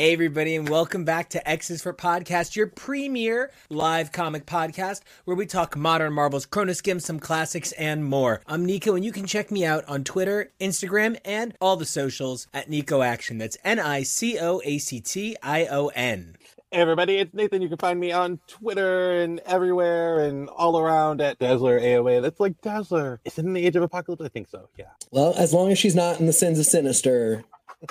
Hey, everybody, and welcome back to X's for Podcast, your premier live comic podcast where we talk modern Marvels, Chronoskim, some classics, and more. I'm Nico, and you can check me out on Twitter, Instagram, and all the socials at Nico Action. That's N I C O A C T I O N. Hey everybody, it's Nathan. You can find me on Twitter and everywhere and all around at Dazzler AOA. That's like Dazzler. Is it in the Age of Apocalypse? I think so. Yeah. Well, as long as she's not in the Sins of Sinister,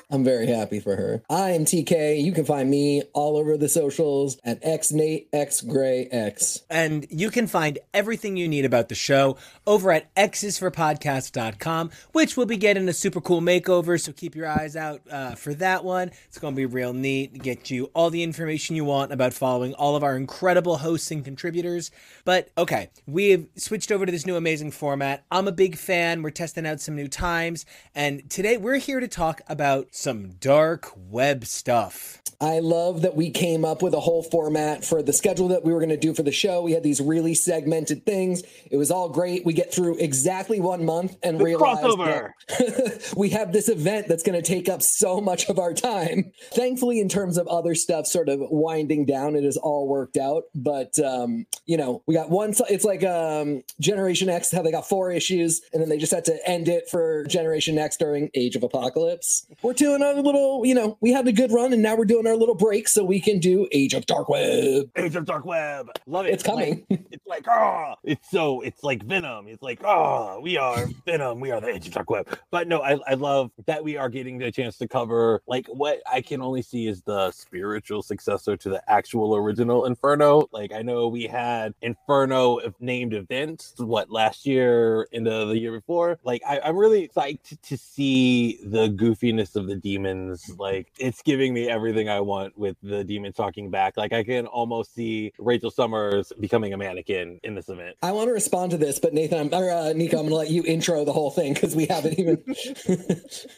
I'm very happy for her. I am TK. You can find me all over the socials at xnateXgrayX. And you can find everything you need about the show over at xsforpodcast.com, which will be getting a super cool makeover. So keep your eyes out uh, for that one. It's going to be real neat get you all the information you want about following all of our incredible hosts and contributors. But okay, we've switched over to this new amazing format. I'm a big fan. We're testing out some new times. And today we're here to talk about some dark web stuff. I love that we came up with a whole format for the schedule that we were going to do for the show. We had these really segmented things. It was all great. We get through exactly one month and The realize crossover. that we have this event that's going to take up so much of our time. Thankfully, in terms of other stuff sort of winding down, it has all worked out. But, um, you know, we got one, it's like um, Generation X, how they got four issues and then they just had to end it for Generation X during Age of Apocalypse. We're doing our little, you know, we had a good run and now we're doing our little break so we can do Age of Dark Web. Age of Dark Web. Love it. It's coming. Like, it's like, oh, it's so, it's like Venom. It's like, oh, we are Venom. We are the Age of Dark Web. But no, I, I love that we are getting the chance to cover like what I can only see is the spiritual successor to the actual original Inferno. Like, I know we had Inferno named events, what, last year, into the year before. Like, I, I'm really psyched to see the goofiness of the demons. Like, it's giving me everything I want with the demon talking back. Like, I can almost see Rachel Summers becoming a mannequin in this event. I want to respond to this, but Nathan, I'm, or uh, Nico, I'm going to let you intro the whole thing because we haven't even.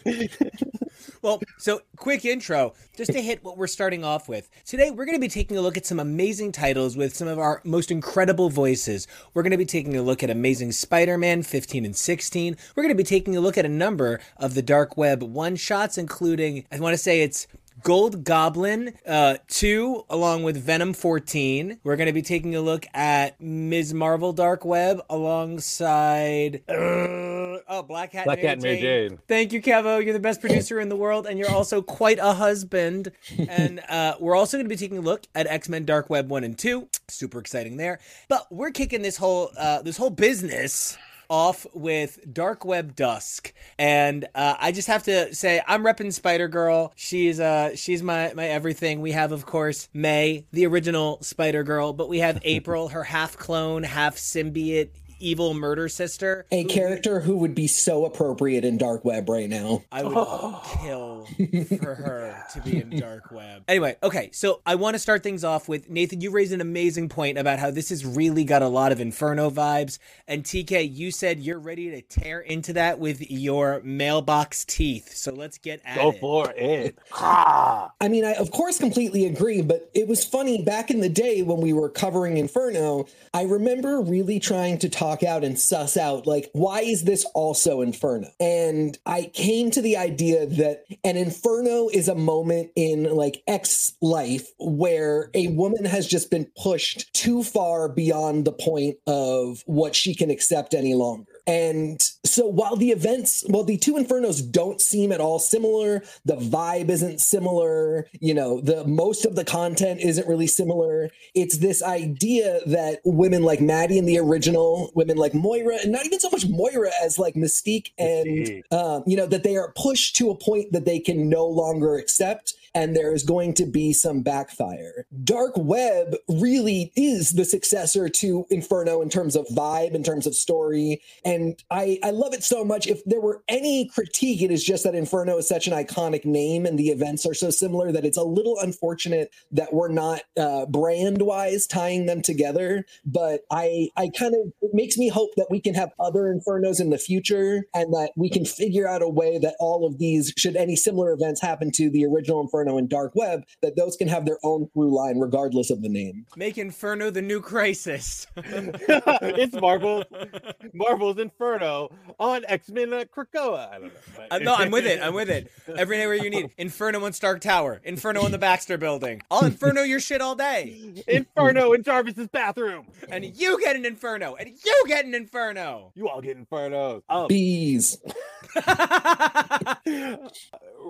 Well, so quick intro, just to hit what we're starting off with. Today, we're going to be taking a look at some amazing titles with some of our most incredible voices. We're going to be taking a look at Amazing Spider Man 15 and 16. We're going to be taking a look at a number of the Dark Web one shots, including, I want to say it's Gold Goblin uh, 2, along with Venom 14. We're going to be taking a look at Ms. Marvel Dark Web alongside. Uh, oh, Black Hat Black Mary Cat and Mary Jane. Jane. Thank you, Kevo. You're the best producer in the world, and you're also quite a husband. and uh, we're also going to be taking a look at X Men Dark Web one and two. Super exciting there. But we're kicking this whole uh, this whole business off with Dark Web Dusk, and uh, I just have to say I'm repping Spider Girl. She's uh she's my my everything. We have of course May, the original Spider Girl, but we have April, her half clone, half symbiote. Evil murder sister. a character who would be so appropriate in Dark Web right now. I would kill for her to be in dark web. Anyway, okay, so I want to start things off with Nathan. You raised an amazing point about how this has really got a lot of Inferno vibes, and TK, you said you're ready to tear into that with your mailbox teeth. So let's get at Go it. Go for it. Ah. I mean, I of course completely agree, but it was funny back in the day when we were covering Inferno. I remember really trying to talk out and suss out, like, why is this also Inferno? And I came to the idea that an Inferno is a moment in like X life where a woman has just been pushed too far beyond the point of what she can accept any longer. And so while the events, while the two infernos don't seem at all similar, the vibe isn't similar, you know, the most of the content isn't really similar. It's this idea that women like Maddie in the original, women like Moira, and not even so much Moira as like Mystique and um, you know, that they are pushed to a point that they can no longer accept. And there's going to be some backfire. Dark Web really is the successor to Inferno in terms of vibe, in terms of story, and I I love it so much. If there were any critique, it is just that Inferno is such an iconic name and the events are so similar that it's a little unfortunate that we're not uh, brand wise tying them together. But I I kind of it makes me hope that we can have other Infernos in the future and that we can figure out a way that all of these, should any similar events happen to the original Inferno and Dark Web, that those can have their own through line regardless of the name. Make Inferno the new crisis. it's Marvel, Marvel's Inferno on X Men uh, Krakoa. I don't know. but- Uh, no, I'm with it. I'm with it. Everywhere you need Inferno in Stark Tower, Inferno in the Baxter Building. I'll Inferno your shit all day, Inferno in Jarvis's bathroom. and you get an Inferno, and you get an Inferno. You all get Infernos. Um, Bees.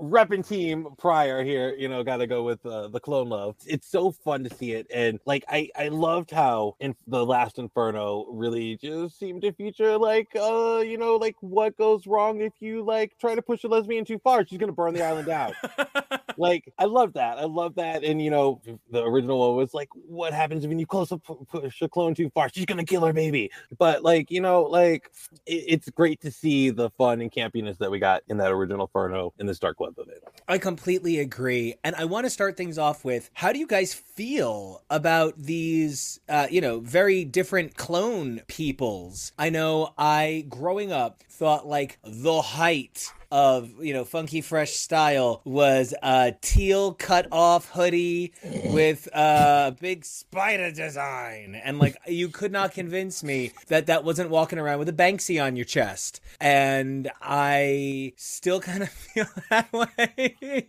repping team Pryor here, you know, got to go with uh, the clone love. It's so fun to see it, and like I, I loved how in the last Inferno really just seemed to feature like, uh, you know, like what goes wrong if you like try to push a lesbian too far, she's gonna burn the island down. like I love that. I love that, and you know, the original one was like, what happens when you close up push a clone too far? She's gonna kill her baby. But like, you know, like it, it's great to see the fun and campiness that we got in that original Inferno in this Dark Web of it. I completely agree. And I want to start things off with how do you guys feel about these, uh, you know, very different clone peoples? I know I, growing up, thought like the height of you know funky fresh style was a teal cut off hoodie with a big spider design. And like you could not convince me that that wasn't walking around with a banksy on your chest. And i still kind of feel that way.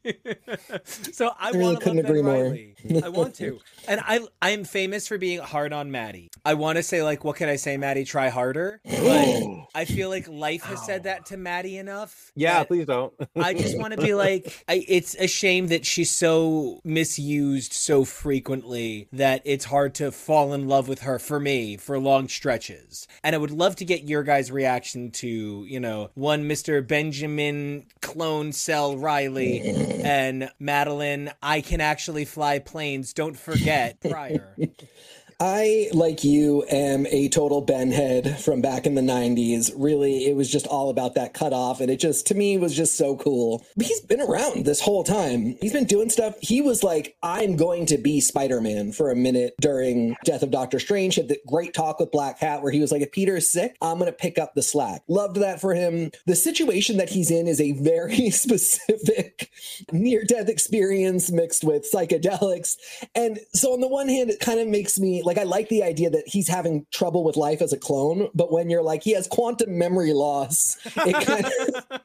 So i, I really couldn't love Ben agree more. I want to. And i i am famous for being hard on maddie. I want to say like what can i say maddie? Try harder. But i feel like life has said that to maddie enough. Yeah, that please don't. I just want to be like, I, it's a shame that she's so misused so frequently that it's hard to fall in love with her for me for long stretches. And I would love to get your guys' reaction to, you know, one Mr. Benjamin Clone Cell Reilly and Madeline, I can actually fly planes, don't forget, Pryor. I, like you, am a total Ben head from back in the 90s. Really, it was just all about that cutoff. And it just, to me, was just so cool. But he's been around this whole time. He's been doing stuff. He was like, I'm going to be Spider Man for a minute during Death of Doctor Strange. Had the great talk with Black Hat where he was like, if Peter is sick, I'm going to pick up the slack. Loved that for him. The situation that he's in is a very specific near death experience mixed with psychedelics. And so, on the one hand, it kind of makes me like, I like the idea that he's having trouble with life as a clone, but when you're like, he has quantum memory loss, it kind of.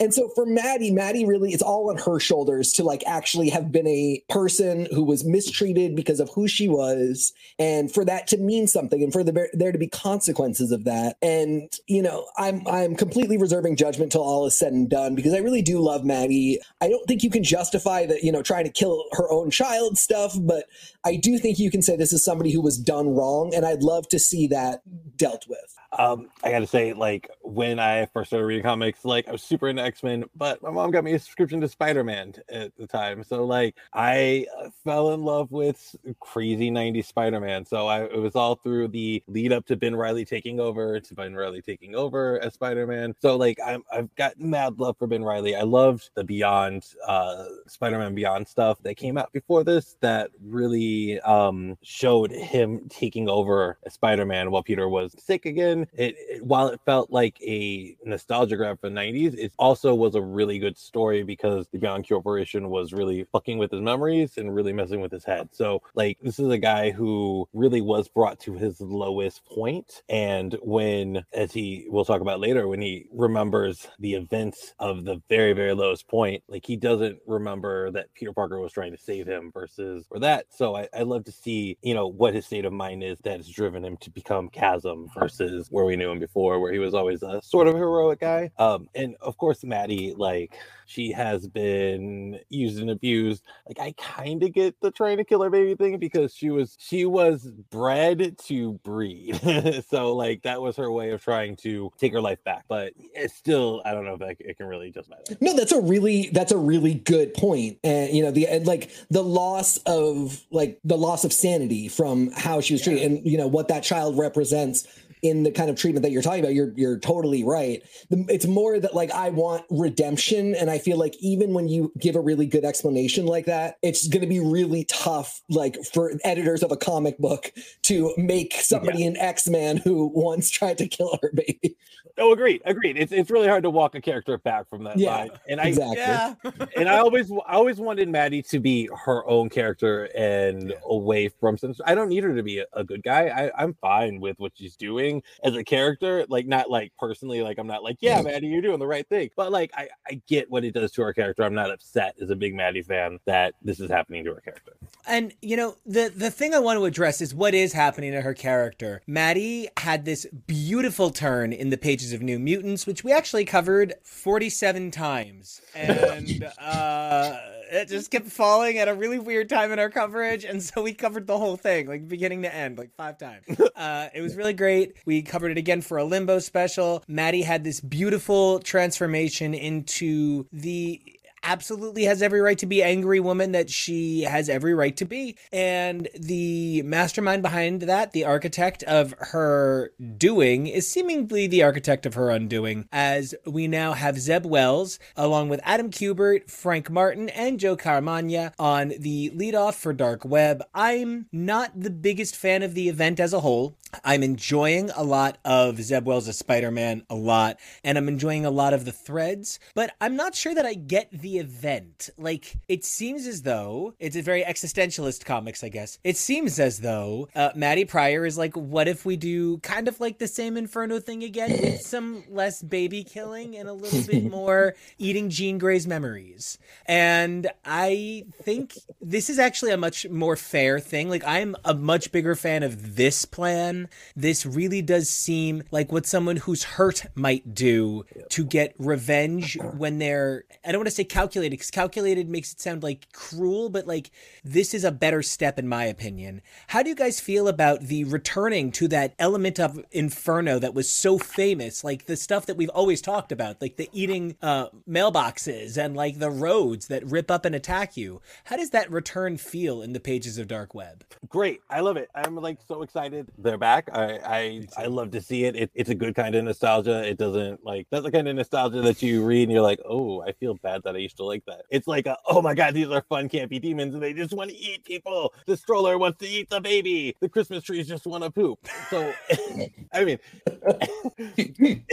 And so for Maddie, Maddie really, it's all on her shoulders to like actually have been a person who was mistreated because of who she was, and for that to mean something, and for the, there to be consequences of that. And you know, I'm I'm completely reserving judgment till all is said and done because I really do love Maddie. I don't think you can justify that you know trying to kill her own child stuff, but I do think you can say this is somebody who was done wrong, and I'd love to see that dealt with. Um, I gotta say, like when I first started reading comics, like I was super into X Men, but my mom got me a subscription to Spider Man at the time. So like I uh, fell in love with crazy '90s Spider Man. So I it was all through the lead up to Ben Reilly taking over to Ben Reilly taking over as Spider Man. So like I'm I've got mad love for Ben Reilly. I loved the Beyond uh, Spider Man Beyond stuff that came out before this that really um, showed him taking over as Spider Man while Peter was sick again it, it, while it felt like a nostalgia grab for the 90s it also was a really good story because the beyond corporation was really fucking with his memories and really messing with his head. So like this is a guy who really was brought to his lowest point and when as he we'll talk about later when he remembers the events of the very very lowest point like he doesn't remember that peter parker was trying to save him versus or that. So i, I love to see you know what his state of mind is that has driven him to become chasm versus where we knew him before, where he was always a sort of heroic guy. Um, and of course, Maddie like she has been used and abused. Like I kind of get the trying to kill her baby thing because she was she was bred to breed. so like that was her way of trying to take her life back. But it's still I don't know if that, it can really just matter. No, that's a really that's a really good point. And you know the and, like the loss of like the loss of sanity from how she was treated and you know what that child represents in the kind of treatment that you're talking about, you're you're totally right. It's more that like I want redemption, and I feel like even when you give a really good explanation like that, it's going to be really tough, like for editors of a comic book to make somebody yeah. an X Man who once tried to kill her baby. Oh, agreed, agreed. It's it's really hard to walk a character back from that yeah, line. And I exactly. Yeah. and I always I always wanted Maddie to be her own character and yeah. away from some. I don't need her to be a, a good guy. I, I'm fine with what she's doing as a character. Like not like personally, like I'm not like, yeah, Maddie, you're doing the right thing. But like I, I get what it does to our character. I'm not upset as a big Maddie fan that this is happening to her character. And you know, the the thing I want to address is what is happening to her character. Maddie had this beautiful turn in the pages of New Mutants, which we actually covered 47 times. And uh, it just kept falling at a really weird time in our coverage. And so we covered the whole thing, like beginning to end, like five times. Uh, it was really great. We covered it again for a limbo special. Maddie had this beautiful transformation into the absolutely has every right to be angry woman that she has every right to be. And the mastermind behind that, the architect of her doing, is seemingly the architect of her undoing, as we now have Zeb Wells, along with Adam Kubert, Frank Martin, and Joe Caramagna on the leadoff for Dark Web. I'm not the biggest fan of the event as a whole. I'm enjoying a lot of Zeb Wells as Spider Man, a lot, and I'm enjoying a lot of the threads, but I'm not sure that I get the event. Like, it seems as though it's a very existentialist comics, I guess. It seems as though uh, Maddy Pryor is like, what if we do kind of like the same Inferno thing again with some less baby killing and a little bit more eating Jean Grey's memories? And I think this is actually a much more fair thing. Like, I'm a much bigger fan of this plan this really does seem like what someone who's hurt might do to get revenge when they're, I don't want to say calculated, because calculated makes it sound like cruel, but like this is a better step in my opinion. How do you guys feel about the returning to that element of Inferno that was so famous, like the stuff that we've always talked about, like the eating uh, mailboxes and like the roads that rip up and attack you? How does that return feel in the pages of Dark Web? Great. I love it. I'm like so excited. They're back. I I, I love to see it. it. It's a good kind of nostalgia. It doesn't like that's the kind of nostalgia that you read and you're like, oh, I feel bad that I used to like that. It's like, a, oh my god, these are fun, campy demons, and they just want to eat people. The stroller wants to eat the baby. The Christmas trees just want to poop. So, I mean,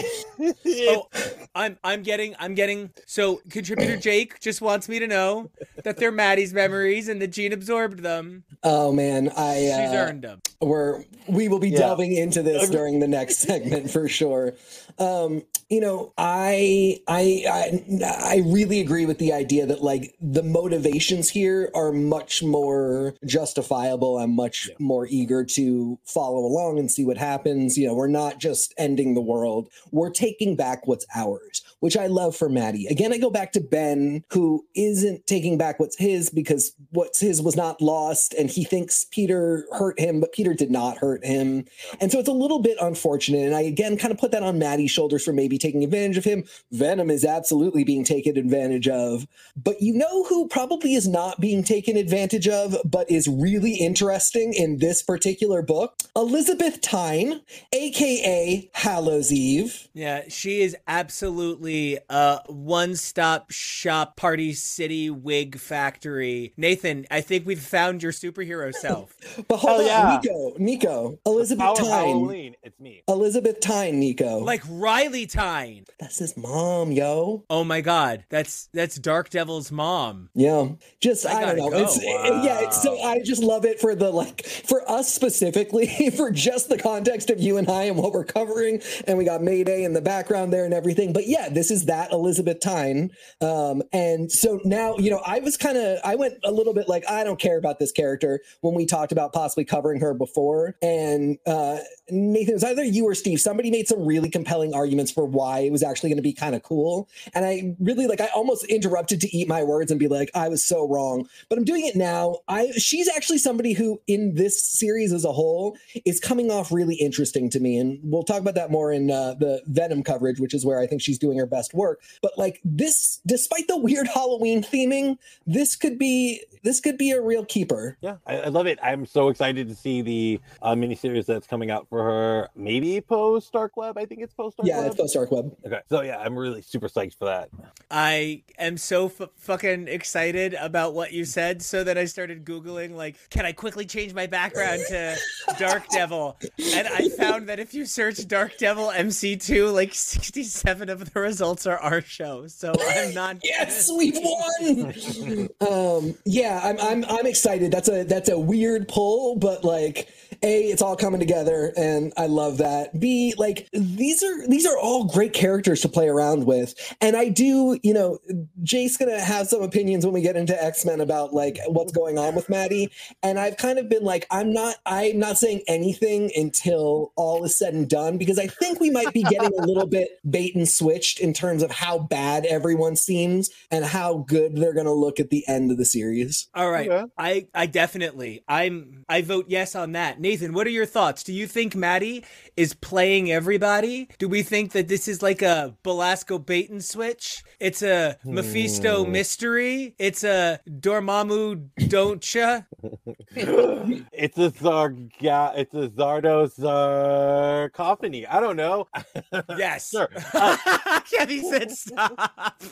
oh, I'm I'm getting I'm getting so contributor Jake just wants me to know that they're Maddie's memories and that Jean absorbed them. Oh man, I uh, she's earned them. We're we will be yeah. delving into this during the next segment for sure. Um, you know, I, I I I really agree with the idea that like the motivations here are much more justifiable. I'm much more eager to follow along and see what happens. You know, we're not just ending the world; we're taking back what's ours, which I love for Maddie. Again, I go back to Ben, who isn't taking back what's his because what's his was not lost, and he thinks Peter hurt him, but Peter did not hurt him, and so it's a little bit unfortunate. And I again kind of put that on Maddie's shoulders for maybe taking advantage of him. Venom is absolutely being taken advantage of. But you know who probably is not being taken advantage of, but is really interesting in this particular book? Elizabeth Tyne, aka Hallows Eve. Yeah, she is absolutely a one stop shop party city wig factory. Nathan, I think we've found your superhero self. but hold Hell on, yeah. Nico, Nico, Elizabeth Tyne. Halloween. It's me. Elizabeth Tyne, Nico. Like Reilly Tyne. That's his mom, yo. Oh my god. That's that's Dark Devil's mom. Yeah, just I I, don't know. gotta go. It's yeah. It's, so I just love it for the like for us specifically for just the context of you and I and what we're covering, and we got Mayday in the background there and everything. But yeah, this is that Elizabeth Tyne, um, and so now you know I was kind of I went a little bit like I don't care about this character when we talked about possibly covering her before, and uh, Nathan was either you or Steve. Somebody made some really compelling arguments for why it was actually going to be kind of cool, and I really like I almost interrupted to eat my words and be like I was so wrong, but I'm doing it now. I she's actually somebody who in this series as a whole is coming off really interesting to me, and we'll talk about that more in uh, the Venom coverage, which is where I think she's doing her best work. But like this, despite the weird Halloween theming, this could be this could be a real keeper. Yeah, I, I love it. I'm so excited to see the uh, miniseries that's coming out for her. Maybe post Dark Web. I think it's post Dark Yeah, Web. it's post Dark Web. Okay, so yeah, I'm really super psyched for that. I am so f- fucking excited about what you said, so that I started googling like, can I quickly change my background to Dark Devil? And I found that if you search Dark Devil MC2, like 67 of the results are our show. So I'm not. Yes, we've won. um, yeah, I'm, I'm I'm excited. That's a that's a weird pull, but like, a, it's all coming together, and I love that. B, like these are these are all great characters to play around with, and I do, you know, Jake's gonna have some opinions when we get into X Men about like what's going on with Maddie, and I've kind of been like, I'm not I'm not saying anything until all is said and done because I think we might be getting a little bit bait and switched in terms of how bad everyone seems and how good they're gonna look at the end of the series. All right. Okay. I I definitely I'm I vote yes on that. Nathan, what are your thoughts? Do you think Maddie is playing everybody? Do we think that this is like a Belasco bait and switch? It's a Mephisto mystery. It's a Dormammu don'tcha. it's a Zarga, it's a Zardos Zarcophany. I don't know. Yes. Sure. Uh, Kevin said stop.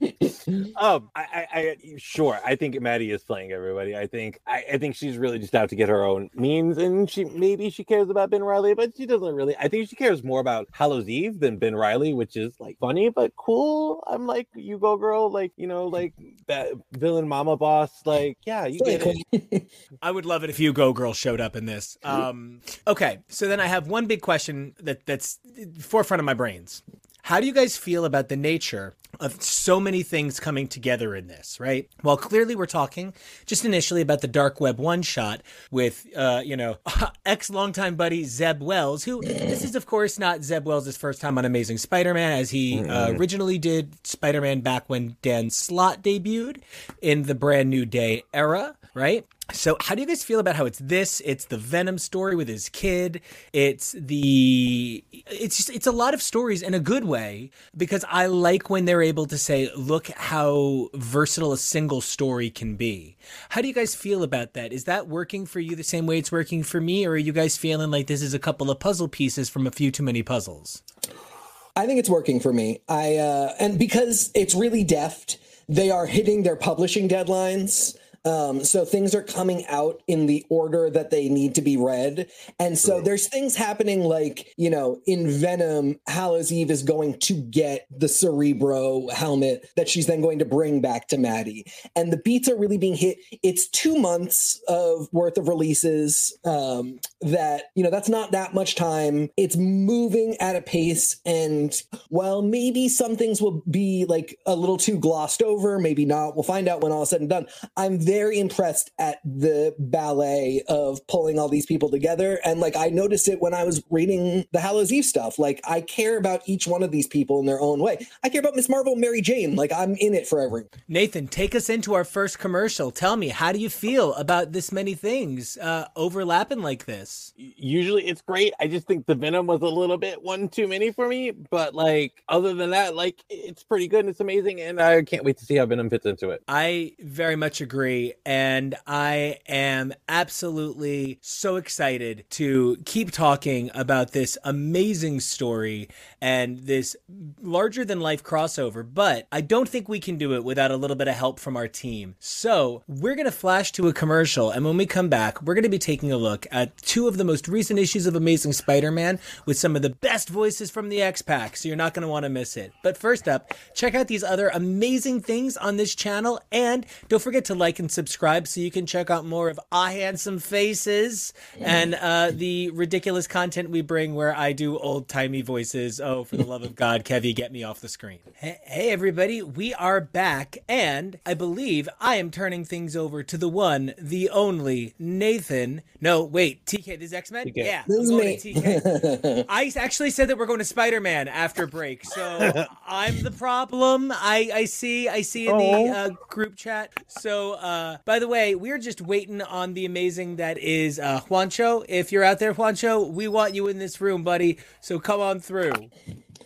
um, I, I, I, sure. I think Maddie is playing everybody. I think, I, I think she's really just out to get her own means, and she maybe she cares about Ben Reilly, but she doesn't really. I think she cares more about Hallows Eve than Ben Reilly, which is like funny but cool. I'm like, you go, girl. Like, you know, like that villain mama boss. Like, yeah, you get it. I would love it if you Go Girl showed up in this. Um, okay, so then I have one big question that that's forefront of my brains. How do you guys feel about the nature of so many things coming together in this, right? Well, clearly we're talking just initially about the Dark Web one shot with, uh, you know, ex longtime buddy Zeb Wells, who this is, of course, not Zeb Wells' first time on Amazing Spider Man, as he uh, originally did Spider Man back when Dan Slott debuted in the Brand New Day era, right? So, how do you guys feel about how it's this? It's the Venom story with his kid. It's the it's just it's a lot of stories in a good way because I like when they're able to say, "Look how versatile a single story can be." How do you guys feel about that? Is that working for you the same way it's working for me, or are you guys feeling like this is a couple of puzzle pieces from a few too many puzzles? I think it's working for me. I uh, and because it's really deft, they are hitting their publishing deadlines. Um, so things are coming out in the order that they need to be read. And so there's things happening like, you know, in Venom, Hallows Eve is going to get the Cerebro helmet that she's then going to bring back to Maddie. And the beats are really being hit. It's two months of worth of releases. Um, that, you know, that's not that much time. It's moving at a pace. And while maybe some things will be like a little too glossed over, maybe not. We'll find out when all is said and done. I'm very impressed at the ballet of pulling all these people together. And like I noticed it when I was reading the Hallows Eve stuff. Like I care about each one of these people in their own way. I care about Miss Marvel and Mary Jane. Like I'm in it for everyone. Nathan, take us into our first commercial. Tell me, how do you feel about this many things uh, overlapping like this? Usually it's great. I just think the Venom was a little bit one too many for me. But like other than that, like it's pretty good and it's amazing. And I can't wait to see how Venom fits into it. I very much agree. And I am absolutely so excited to keep talking about this amazing story and this larger than life crossover. But I don't think we can do it without a little bit of help from our team. So we're going to flash to a commercial, and when we come back, we're going to be taking a look at two of the most recent issues of Amazing Spider Man with some of the best voices from the X Pack. So you're not going to want to miss it. But first up, check out these other amazing things on this channel, and don't forget to like and subscribe so you can check out more of Ah Handsome Faces and uh, the ridiculous content we bring where I do old timey voices. Oh, for the love of God, Kevy, get me off the screen. Hey, hey, everybody, we are back, and I believe I am turning things over to the one, the only Nathan. No, wait, TK, this is X Men? Yeah, This I'm is going me. to TK. I actually said that we're going to Spider Man after break, so I'm the problem. I I see I see in the Oh. uh, group chat. So uh, by the way, we're just waiting on the amazing that is uh, Juancho. If you're out there, Juancho, we want you in this room, buddy. So come on through.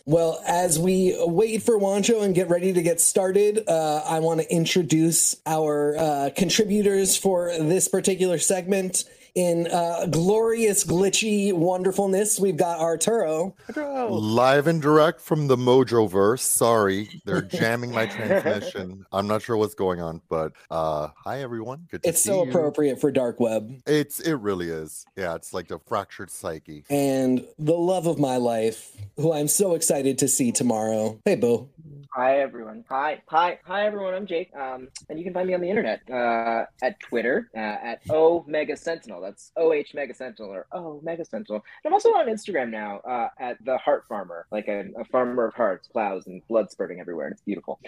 Well, as we wait for Juancho and get ready to get started, uh, I want to introduce our uh, contributors for this particular segment. In uh, glorious, glitchy wonderfulness, we've got Arturo. Live and direct from the Mojo verse. Sorry, they're jamming my transmission. I'm not sure what's going on, but uh hi everyone. Good to It's see so you. appropriate for Dark Web. It's it really is. Yeah, it's like the fractured psyche. And the love of my life, who I'm so excited to see tomorrow. Hey, Boo. Hi everyone. Hi, hi, hi everyone. I'm Jake. Um, and you can find me on the internet uh, at Twitter uh, at O Mega Sentinel. That's O H Mega Sentinel or O Mega Sentinel. And I'm also on Instagram now uh, at the Heart Farmer, like a, a farmer of hearts, plows, and blood spurting everywhere. It's beautiful.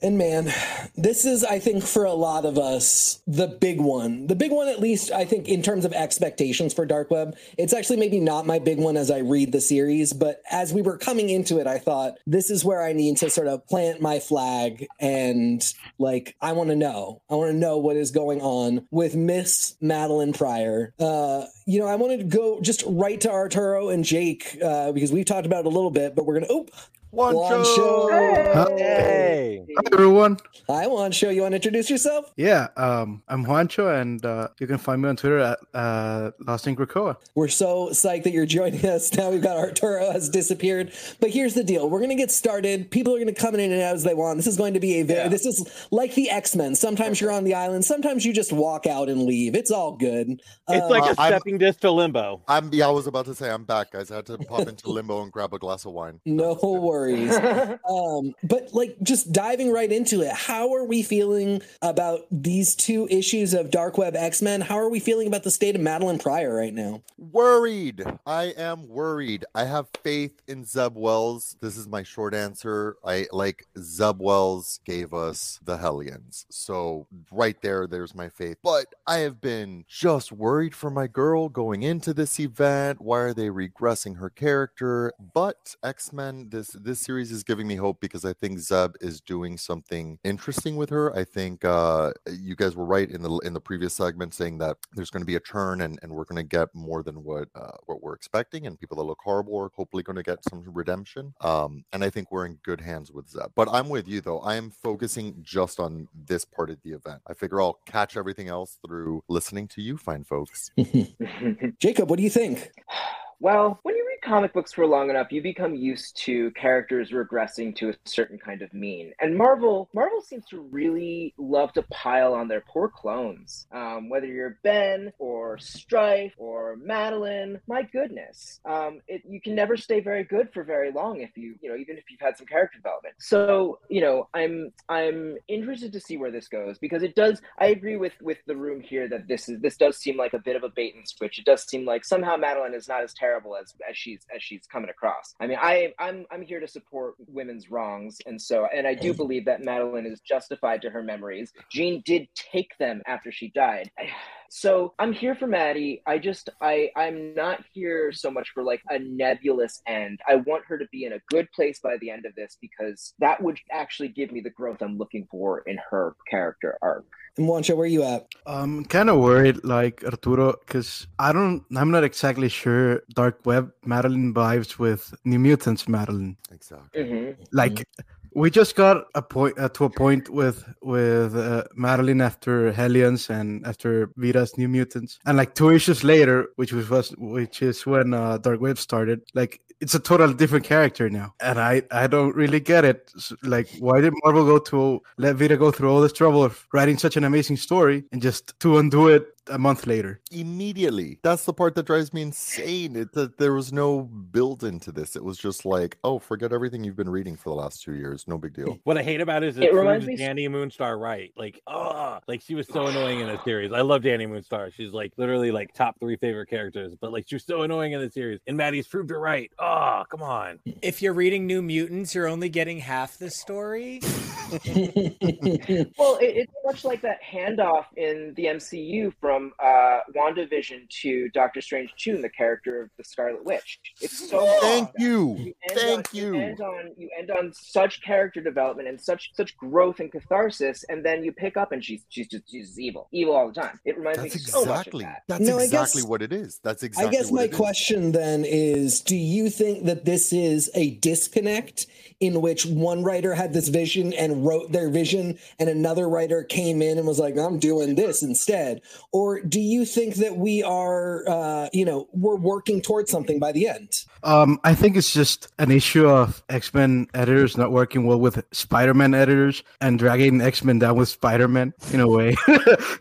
And man, this is, I think, for a lot of us, the big one. The big one, at least, I think, in terms of expectations for Dark Web. It's actually maybe not my big one as I read the series, but as we were coming into it, I thought, this is where I need to sort of plant my flag and, like, I want to know. I want to know what is going on with Miss Madeline Pryor. Uh, you know, I wanted to go just right to Arturo and Jake uh, because we've talked about it a little bit, but we're going to, oh, Juancho! Hey. Hi everyone. Hi, Juancho. You want to introduce yourself? Yeah, um, I'm Juancho, and uh, you can find me on Twitter at uh, Lost in Krakoa. We're so psyched that you're joining us. Now we've got Arturo has disappeared. But here's the deal. We're going to get started. People are going to come in and out as they want. This is going to be a very, Yeah. this is like the X-Men. Sometimes you're on the island. Sometimes you just walk out and leave. It's all good. It's Uh, like a I'm- stepping disc to limbo. I'm yeah, I was about to say I'm back, guys. I had to pop into limbo and grab a glass of wine. no worries. um, but like just diving right into it, how are we feeling about these two issues of Dark Web X-Men? How are we feeling about the state of Madeline Pryor right now? Worried. I am worried. I have faith in Zeb Wells. This is my short answer. I like Zeb Wells gave us the Hellions. So right there, there's my faith. But I have been just worried for my girl going into this event. Why are they regressing her character? But X-Men, this this series is giving me hope because I think Zeb is doing something interesting with her. I think uh you guys were right in the in the previous segment saying that there's going to be a turn and, and we're going to get more than what uh, what we're expecting and people that look horrible are hopefully going to get some redemption um and i think we're in good hands with zeb but i'm with you though i am focusing just on this part of the event i figure i'll catch everything else through listening to you fine folks Jacob, what do you think? Well, when you read comic books for long enough, you become used to characters regressing to a certain kind of mean. And Marvel, Marvel seems to really love to pile on their poor clones. Um, whether you're Ben or Strife or Madeline, my goodness, um, it, you can never stay very good for very long if you, you know, even if you've had some character development. So, you know, I'm I'm interested to see where this goes because it does. I agree with with the room here that this is this does seem like a bit of a bait and switch. It does seem like somehow Madeline is not as terrible as as she's as she's coming across. I mean, I I'm I'm here to support women's wrongs, and so and I do believe that Madeline is justified to her memories. Jean did take them after she died. So I'm here for Maddie. I just I I'm not here so much for like a nebulous end. I want her to be in a good place by the end of this because that would actually give me the growth I'm looking for in her character arc. And Juancho, where are you at? I'm kind of worried, like Arturo, because I don't, I'm not exactly sure Dark Web Madeline vibes with New Mutants Madeline. exactly Mm-hmm. Like, we just got a point uh, to a point with with uh, Madeline after Hellions and after Vita's New Mutants, and like two issues later, which was, which is when uh, Dark Web started. Like it's a total different character now, and I I don't really get it. Like, why did Marvel go to let Vita go through all this trouble of writing such an amazing story and just to undo it a month later? Immediately. That's the part that drives me insane. It that there was no build into this. It was just like, oh, forget everything you've been reading for the last two years. No big deal. What I hate about it is it, It reminds proves me- Dani Moonstar right. Like, oh, like she was so annoying in the series. I love Dani Moonstar. She's like literally like top three favorite characters, but like she was so annoying in the series. And Maddie's proved her right. Oh, come on. If you're reading New Mutants, you're only getting half the story. Well, it, it's much like that handoff in the MCU from uh, WandaVision to Doctor Strange 2, the character of the Scarlet Witch. It's so Thank long. you. You Thank on, you. end on you end on such character development and such such growth and catharsis, and then you pick up and she's she's just she's evil, evil all the time. It reminds That's me so much of exactly that. that's No, exactly guess- what it is. That's exactly. I guess my it is. question then is do you think that this is a disconnect in which one writer had this vision and wrote their vision and another writer came in and was like I'm doing this instead or do you think that we are uh you know we're working towards something by the end Um, I think it's just an issue of X Men editors not working well with Spider Man editors and dragging X Men down with Spider Man in a way.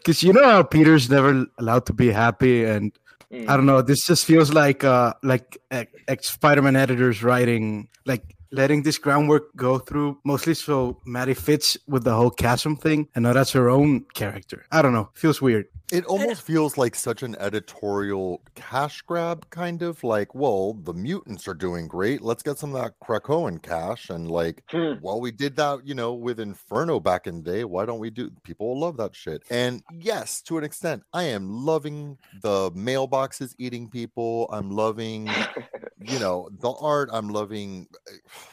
Because you know how Peter's never allowed to be happy, and Mm. I don't know. This just feels like uh like ex Spider Man editors writing like letting this groundwork go through mostly so Maddie fits with the whole chasm thing and not as her own character. I don't know. Feels weird. It almost feels like such an editorial cash grab, kind of like, well, the mutants are doing great. Let's get some of that Krakoan cash. And like, Hmm. well, we did that, you know, with Inferno back in the day. Why don't we do? People will love that shit. And yes, to an extent, I am loving the mailboxes eating people. I'm loving, you know, the art. I'm loving,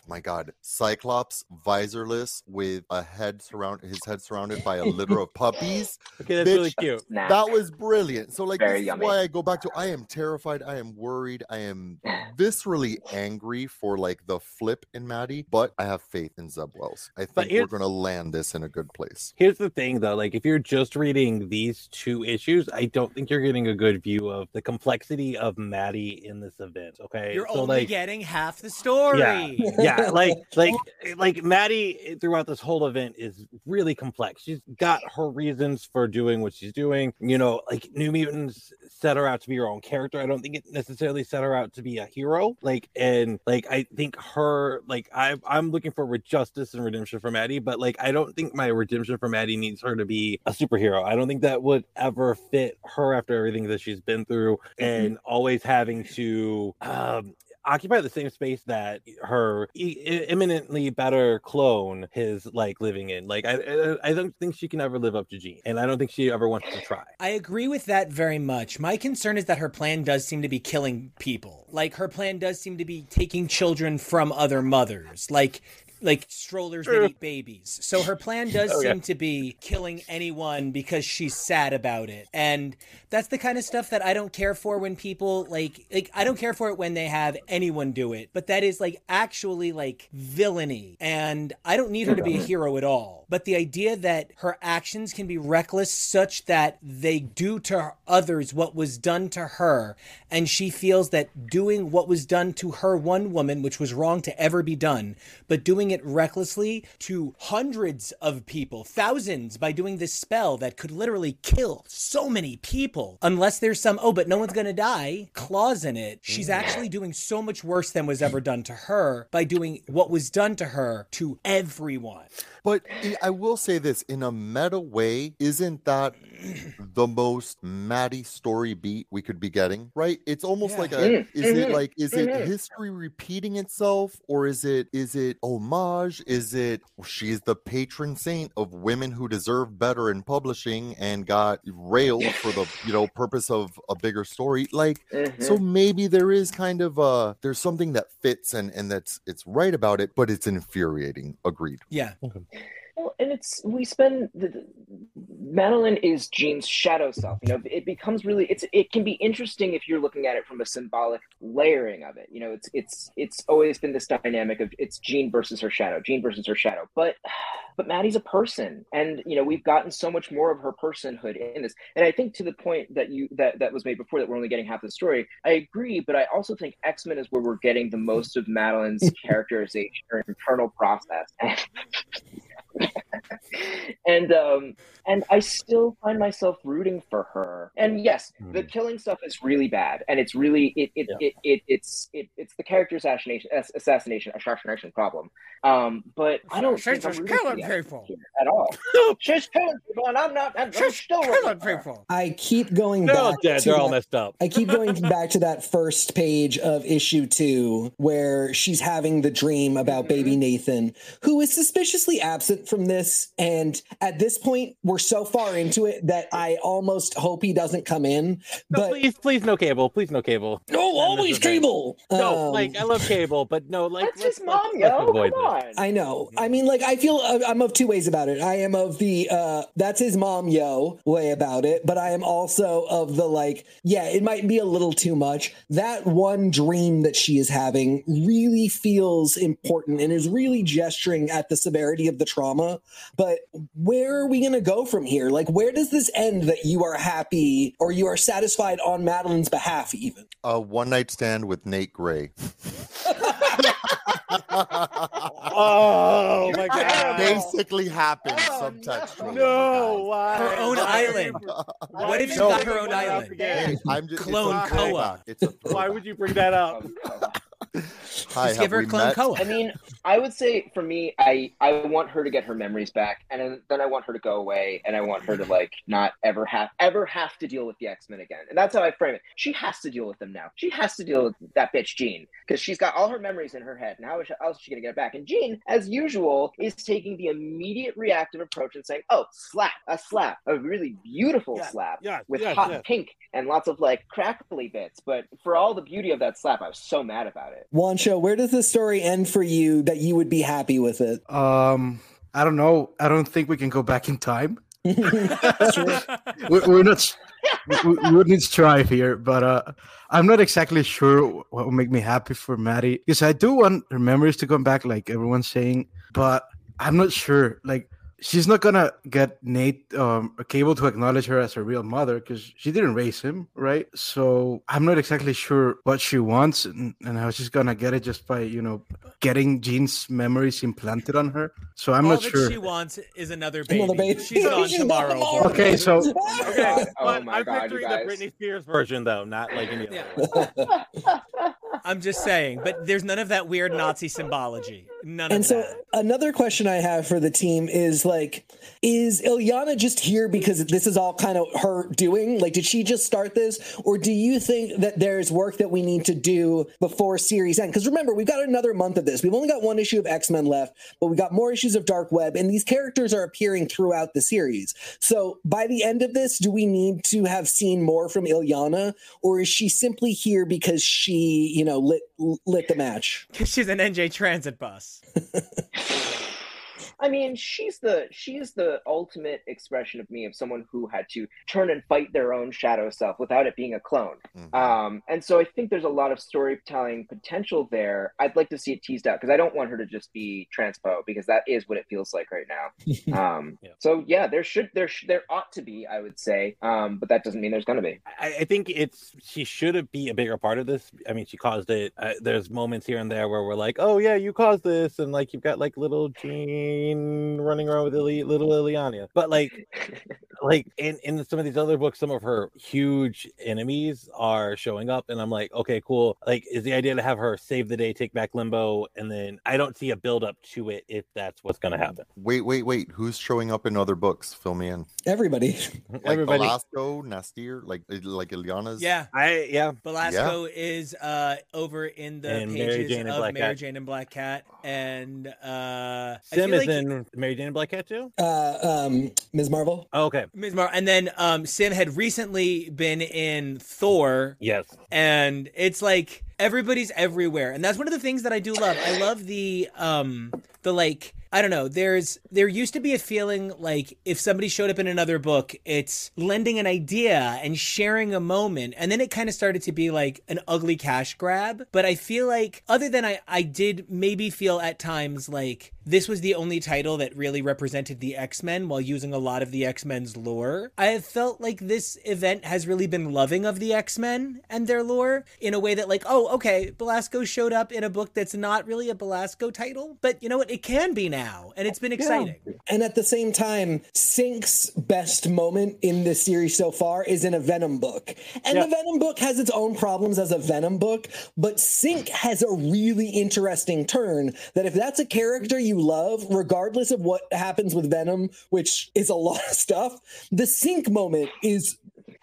my God, Cyclops visorless with a head surround his head surrounded by a litter of puppies Okay, that's really cute. Nah. That was brilliant. So like Very this is yummy. why I go back to I am terrified, I am worried, I am viscerally angry for like the flip in Maddie, but I have faith in Zeb Wells. I think we're gonna land this in a good place. Here's the thing though, like if you're just reading these two issues, I don't think you're getting a good view of the complexity of Maddie in this event. Okay. You're So, only like, getting half the story. Yeah, yeah, like like like Maddie eh, throughout this whole event is really complex. She's got her reasons for doing what she's doing. You know, like New Mutants set her out to be her own character. I don't think it necessarily set her out to be a hero. Like and like I think her like I I'm looking for justice and redemption for Maddie, but like I don't think my redemption for Maddie needs her to be a superhero. I don't think that would ever fit her after everything that she's been through and always having to um occupy the same space that her e- imminently better clone is like living in. Like I, I don't think she can ever live up to Jean, and I don't think she ever wants to try. I agree with that very much. My concern is that her plan does seem to be killing people. Like her plan does seem to be taking children from other mothers. Like like strollers that eat babies. So her plan does Oh, yeah. seem to be killing anyone because she's sad about it. And that's the kind of stuff that I don't care for when people like like I don't care for it when they have anyone do it. But that is like actually like villainy. And I don't need her to be a hero at all. But the idea that her actions can be reckless such that they do to others what was done to her and she feels that doing what was done to her one woman which was wrong to ever be done, but doing it recklessly to hundreds of people, thousands by doing this spell that could literally kill so many people unless there's some oh but no one's going to die clause in it. She's actually doing so much worse than was ever done to her by doing what was done to her to everyone. But I- I will say this in a meta way, isn't that the most Maddie story beat we could be getting? Right? It's almost Yeah. like a Mm, is it mhm, like is it mhm. history repeating itself or is it is it homage? Is it she's the patron saint of women who deserve better in publishing and got railed for the you know purpose of a bigger story? Like Mhm. so maybe there is kind of a there's something that fits and and that's it's right about it, but it's infuriating. Agreed. Yeah. Well, and it's we spend the, Madeline is Jean's shadow self. You know, it becomes really it's it can be interesting if you're looking at it from a symbolic layering of it. You know, it's it's it's always been this dynamic of it's Jean versus her shadow, Jean versus her shadow. But but Maddie's a person, and you know we've gotten so much more of her personhood in this. And I think to the point that you that that was made before that we're only getting half the story. I agree, but I also think X Men is where we're getting the most of Madeline's characterization, her internal process. and um and I still find myself rooting for her. And yes, the killing stuff is really bad, and it's really it it, Yeah. it, it it's it, it's the character assassination assassination assassination problem. Um, but I don't She's think I'm just killing people. at all. She's killing people, and I'm not. I'm, I'm She's still rooting killing for people. I keep going They're all back dead. to They're all that- messed up. I keep going back to that first page of issue two where she's having the dream about baby Nathan, who is suspiciously absent from this. And at this point, we're so far into it that I almost hope he doesn't come in. No, But please, please, no cable. Please, no cable. no, always is the thing. cable. No, Um, like I love cable, but no, like That's let's- mom, let's- let's yo. avoid Come this. on. I know. I mean, like, I feel uh, I'm of two ways about it. I am of the uh that's his mom, yo, way about it, but I am also of the like, yeah, it might be a little too much. That one dream that she is having really feels important and is really gesturing at the severity of the trauma. But where are we going to go from here? Like, where does this end that you are happy or you are satisfied on Madeline's behalf, even? A one night stand with Nate Gray. Oh my god! Basically happened Oh, subtextually. No, you why? Her own island. why What if did she's you got her own island? guys. Hey, I'm just, Clone it's Koa. It's Why would you bring that up? Hi, give her we a clone met? I mean, I would say for me, I I want her to get her memories back, and then- then I want her to go away, and I want her to like not ever have ever have to deal with the X Men again. And that's how I frame it. She has to deal with them now. She has to deal with that bitch Jean because she's got all her memories in her head. And how is she, how is she gonna get it back? And Jean, as usual, is taking the immediate reactive approach and saying, "Oh, slap, a slap, a really beautiful Yes, slap." yes, With yes, hot yes. pink and lots of like crackly bits, but for all the beauty of that slap, I was so mad about it. Juancho, where does the story end for you that you would be happy with it? Um, I don't know. I don't think we can go back in time. We're, we're not. We, we would need strive here, but uh, I'm not exactly sure what will make me happy for Maddie because I do want her memories to come back, like everyone's saying, but I'm not sure. Like she's not gonna get Nate um Cable to acknowledge her as her real mother because she didn't raise him, right? So I'm not exactly sure what she wants and, and how she's gonna get it just by you know getting Jean's memories implanted on her. So I'm All not that sure. she wants is another baby. Another baby. She's gone She's tomorrow. tomorrow. Okay, so Okay, Oh but my I'm God, you picturing guys. the Britney Spears version though, not like any other. one. I'm just saying, but there's none of that weird Nazi symbology. None And of so that. another question I have for the team is like, is Illyana just here because this is all kind of her doing? Like, did she just start this? Or do you think that there's work that we need to do before series end? Because remember, we've got another month of this. We've only got one issue of X-Men left, but we got more issues of Dark Web, and these characters are appearing throughout the series. So by the end of this, do we need to have seen more from Illyana? Or is she simply here because she, you know, lit lit the match? Because She's an NJ Transit bus. I mean, she's the she's the ultimate expression of me of someone who had to turn and fight their own shadow self without it being a clone. Mhm. Um, and so I think there's a lot of storytelling potential there. I'd like to see it teased out because I don't want her to just be transpo because that is what it feels like right now. Um, Yeah. So yeah, there should there sh- there ought to be, I would say, um, but that doesn't mean there's going to be. I, I think it's she should be a bigger part of this. I mean, she caused it. Uh, there's moments here and there where we're like, "Oh yeah, you caused this," and like you've got like little Jean running around with Ili- little Illyana. But like, like in in some of these other books, some of her huge enemies are showing up, and I'm like, okay, cool. Like, is the idea to have her save the day, take back Limbo, and then I don't see a build up to it if that's what's going to happen. Wait, wait, wait. Who's showing up in other books? Fill me in. Everybody. Like Everybody, Belasco, N'astirh, like like Illyana's. Yeah. I yeah, Belasco is uh, over in the And pages Jane and of Black Mary Cat. Jane and Black Cat, and uh, I feel is like in Mary Jane and Black Cat too. Uh, um, Ms. Marvel. Oh, okay, Ms. Mar- and then um, Sim had recently been in Thor, yes. and it's like everybody's everywhere, and that's one of the things that I do love. I love the um, the like I don't know. There's there used to be a feeling like if somebody showed up in another book, it's lending an idea and sharing a moment, and then it kind of started to be like an ugly cash grab. But I feel like other than I I did maybe feel at times like this was the only title that really represented the X-Men while using a lot of the X-Men's lore. I have felt like this event has really been loving of the X-Men and their lore in a way that like, oh, okay, Belasco showed up in a book that's not really a Belasco title, but you know what? It can be now, and it's been exciting. And at the same time, Sync's best moment in this series so far is in a Venom book. And Yeah. the Venom book has its own problems as a Venom book, but Sync has a really interesting turn that if that's a character you love, regardless of what happens with Venom, which is a lot of stuff, the Sync moment is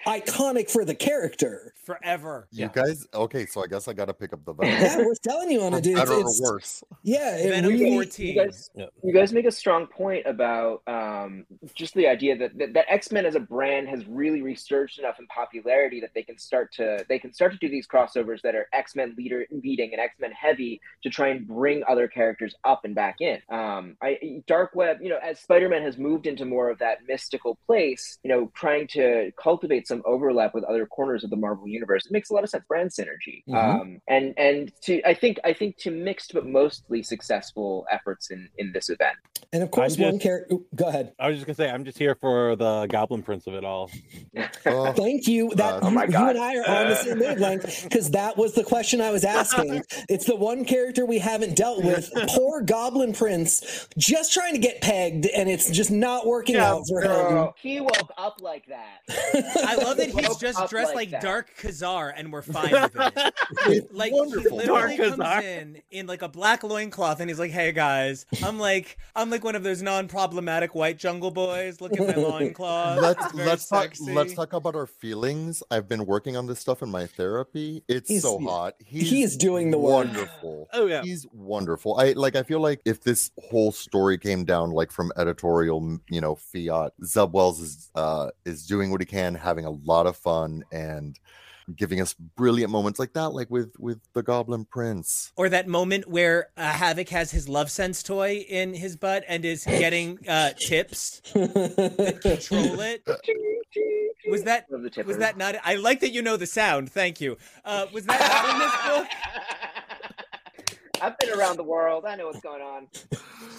iconic for the character. Forever. You guys, okay, so I guess I got to pick up the Venom. Yeah, we're telling you on For it, dude. It's, better or worse. yeah, it Venom really, 14. You guys, Yeah. you guys make a strong point about um, just the idea that, that, that X Men as a brand has really resurged enough in popularity that they can start to they can start to do these crossovers that are X Men leader leading and X Men heavy to try and bring other characters up and back in. Um, I Dark Web, you know, as Spider Man has moved into more of that mystical place, you know, trying to cultivate some overlap with other corners of the Marvel universe, it makes a lot of sense. Brand synergy, Mhm. um, and and to I think I think to mixed but mostly successful efforts in in this event. and of course, I'm one character. Go ahead. I was just gonna say, I'm just here for the Goblin Prince of it all. Oh, Thank you. That Uh, Oh my you and I are on the same wavelength because that was the question I was asking. It's the one character we haven't dealt with. Poor Goblin Prince, just trying to get pegged, and it's just not working Yeah, out for him. He woke up like that. I love that he's just dressed like like. Dark Ka-Zar and we're fine with it. Like wonderful. he literally Dark comes Ka-Zar. in in like a black loincloth and he's like, "Hey guys, I'm like I'm like one of those non-problematic white jungle boys. Look at my loincloth. let's let's talk let's talk about our feelings. I've been working on this stuff in my therapy. It's He's- so hot. He's he is doing the work. wonderful. Oh yeah. He's wonderful. I like. I feel like if this whole story came down like from editorial, you know, fiat, Zeb Wells is uh is doing what he can, having a lot of fun, and giving us brilliant moments like that, like with with the Goblin Prince. Or that moment where uh, Havoc has his Lovense toy in his butt and is getting uh, tips that control it. Was that Love the tipper. was that not? I like that you know the sound. Thank you. Uh, was that not in this book? I've been around the world. I know what's going on.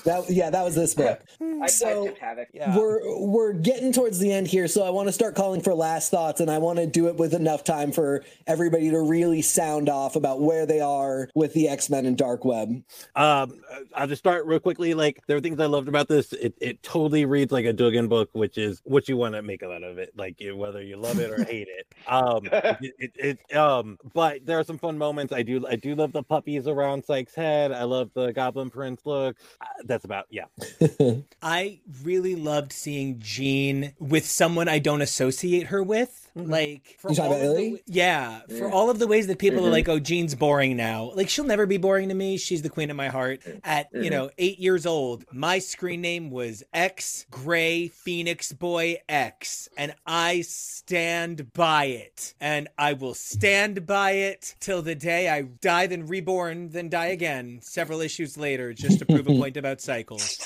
That, yeah, that was this book. I, So- I tipped havoc. Yeah. We're we're getting towards the end here, so I want to start calling for last thoughts, and I want to do it with enough time for everybody to really sound off about where they are with the X Men and Dark Web. Um, I'll just start real quickly. Like there are things I loved about this. It it totally reads like a Duggan book, which is what you want to make out of it, like whether you love it or hate it. Um, it, it, it um, but there are some fun moments. I do I do love the puppies around Sykes' head. I love the Goblin Prince look. Uh, that's about yeah. I really loved seeing Jean with someone I don't associate her with. Like, for all about of the Illy? yeah, for all of the ways that people are Mhm. like, "Oh, Jean's boring now." Like, she'll never be boring to me. She's the queen of my heart. At you Mhm. know, eight years old, my screen name was X Gray Phoenix Boy X, and I stand by it, and I will stand by it till the day I die, then reborn, then die again. Several issues later, just to prove a point about cycles.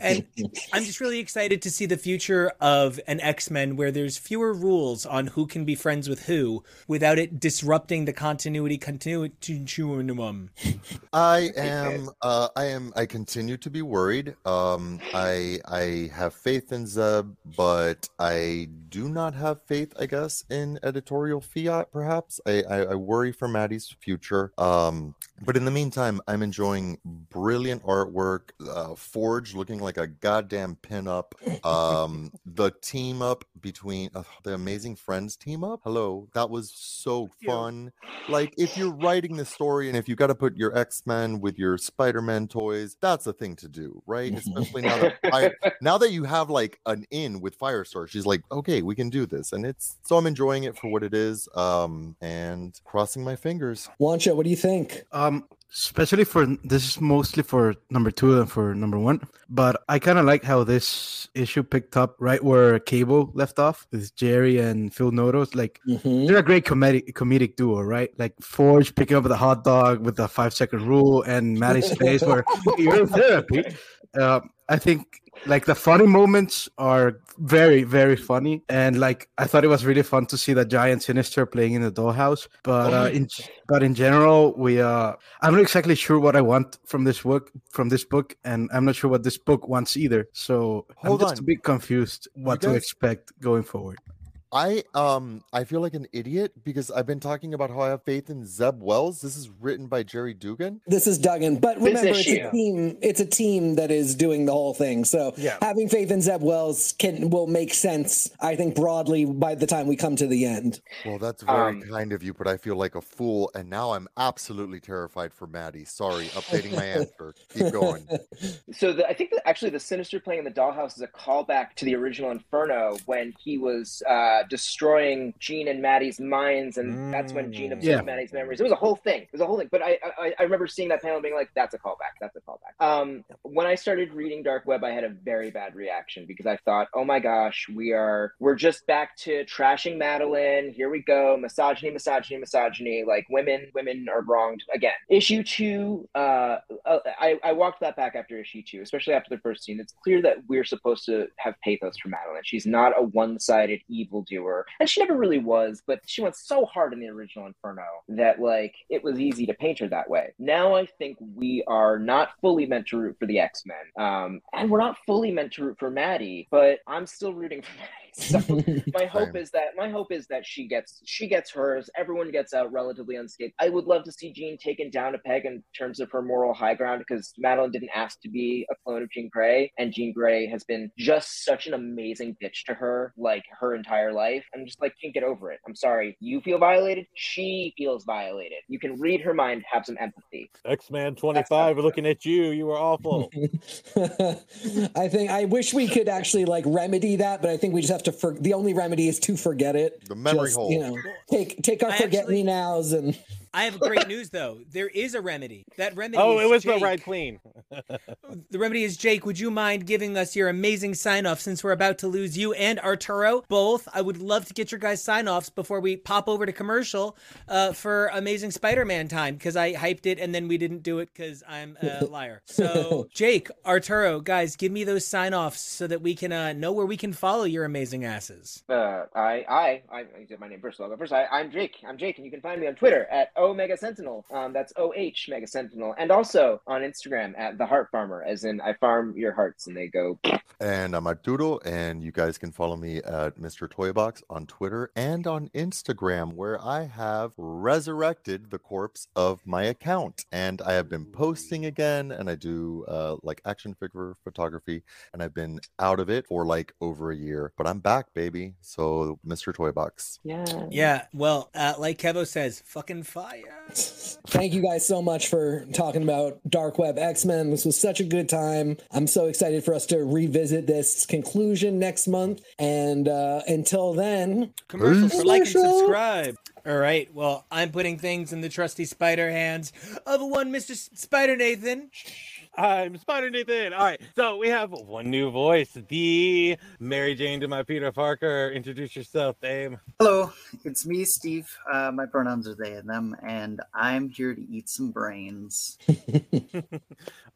And I'm just really excited to see the future of an X Men where there's fewer rules on who can be friends with who without it disrupting the continuity continuum. I am uh I am I continue to be worried. Um I I have faith in Zeb, but I do not have faith, I guess, in editorial fiat, perhaps. I, I, I worry for Maddie's future. Um but in the meantime, I'm enjoying brilliant artwork, uh Forge looking like a goddamn pinup. Um the team up between uh, the amazing friends team up. Hello. That was so you. fun like if you're writing the story and if you got to put your x-men with your spider-man toys that's a thing to do right especially now that Fire, now that you have like an in with firestar she's like okay we can do this and it's so i'm enjoying it for what it is um and crossing my fingers Juancho, what do you think? Um, especially for this is mostly for number two and for number one. But I kind of like how this issue picked up right where Cable left off with Gerry and Phil Noto's. Like Mhm. they're a great comedic comedic duo, right? Like Forge picking up the hot dog with the five second rule, and Maddie's face where you're in therapy. uh, I think like the funny moments are very very funny. And like i thought it was really fun to see the giant sinister playing in the dollhouse. But uh, in but in general we uh i'm not exactly sure what i want from this book from this book. And i'm not sure what this book wants either. So Hold i'm just on. a bit confused what to expect going forward I um I feel like an idiot because I've been talking about how I have faith in Zeb Wells. This is written by Gerry Duggan. This is Duggan, but remember, it's a team. It's a team that is doing the whole thing. So Yeah. having faith in Zeb Wells can will make sense. I think broadly by the time we come to the end. Well, that's very Um, kind of you, but I feel like a fool, and now I'm absolutely terrified for Maddie. Sorry, updating my answer. Keep going. So the, I think that actually the Sinister playing in the dollhouse is a callback to the original Inferno when he was uh, destroying Jean and Maddie's minds, and that's when Jean Mm. absorbed Yeah. Maddie's memories. It was a whole thing. It was a whole thing. But I, I I remember seeing that panel being like, "That's a callback. That's a callback." Um, when I started reading Dark Web, I had a very bad reaction because I thought, "Oh my gosh, we are we're just back to trashing Madeline. Here we go, misogyny, misogyny, misogyny. Like women, women are wronged again." Issue two, uh, uh, I, I walked that back after issue two, especially after the first scene. It's clear that we're supposed to have pathos for Madeline. She's not a one sided evildoer, and she never really was, but she went so hard in the original Inferno that, like, it was easy to paint her that way. Now I think we are not fully meant to root for the X Men, um, and we're not fully meant to root for Maddie, but I'm still rooting for Maddie. So my hope Same. is that my hope is that she gets she gets hers. Everyone gets out relatively unscathed. I would love to see Jean taken down a peg in terms of her moral high ground because Madeline didn't ask to be a clone of Jean Grey, and Jean Grey has been just such an amazing bitch to her like her entire life. I'm just like, can't get over it. I'm sorry. You feel violated. She feels violated. You can read her mind. Have some empathy. X Man 25 looking at you. You were awful. I think I wish we could actually like remedy that, but I think we just have to. For, the only remedy is to forget it. The memory Just, hole. You know, take take our I forget actually- me nows and I have great news though. There is a remedy. That remedy. oh, is it was Jake. the right clean. The remedy is Jake. Would you mind giving us your amazing sign off since we're about to lose you and Arturo both? I would love to get your guys sign offs before we pop over to commercial uh, for Amazing Spider-Man time because I hyped it and then we didn't do it because I'm a liar. So Jake, Arturo, guys, give me those sign offs so that we can uh, know where we can follow your amazing asses. Uh, I, I, I, I did my name first. I'll go first. I, I'm Jake. I'm Jake, and you can find me on Twitter at Omega Sentinel. Um, that's O H Mega Sentinel, and also on Instagram at the Heart Farmer, as in I farm your hearts and they go. And I'm Arturo, and you guys can follow me at Mr. Toybox on Twitter and on Instagram, where I have resurrected the corpse of my account. And I have been posting again, and I do uh, like action figure photography, and I've been out of it for like over a year, but I'm back, baby. So, Mr. Toybox. Yeah. Yeah, well, uh, like Kevo says, fucking fire. Thank you guys so much for talking about Dark Web X Men. This was such a good time. I'm so excited for us to revisit this conclusion next month. And uh, until then, Commercials for like and subscribe. All right. Well, I'm putting things in the trusty spider hands of one Mr. Spider Nathan. I'm Spider Nathan. All right, so we have one new voice, the Mary Jane to my Peter Parker. Introduce yourself, Dame. Hello, it's me, Steve. Uh, my pronouns are they and them, and I'm here to eat some brains.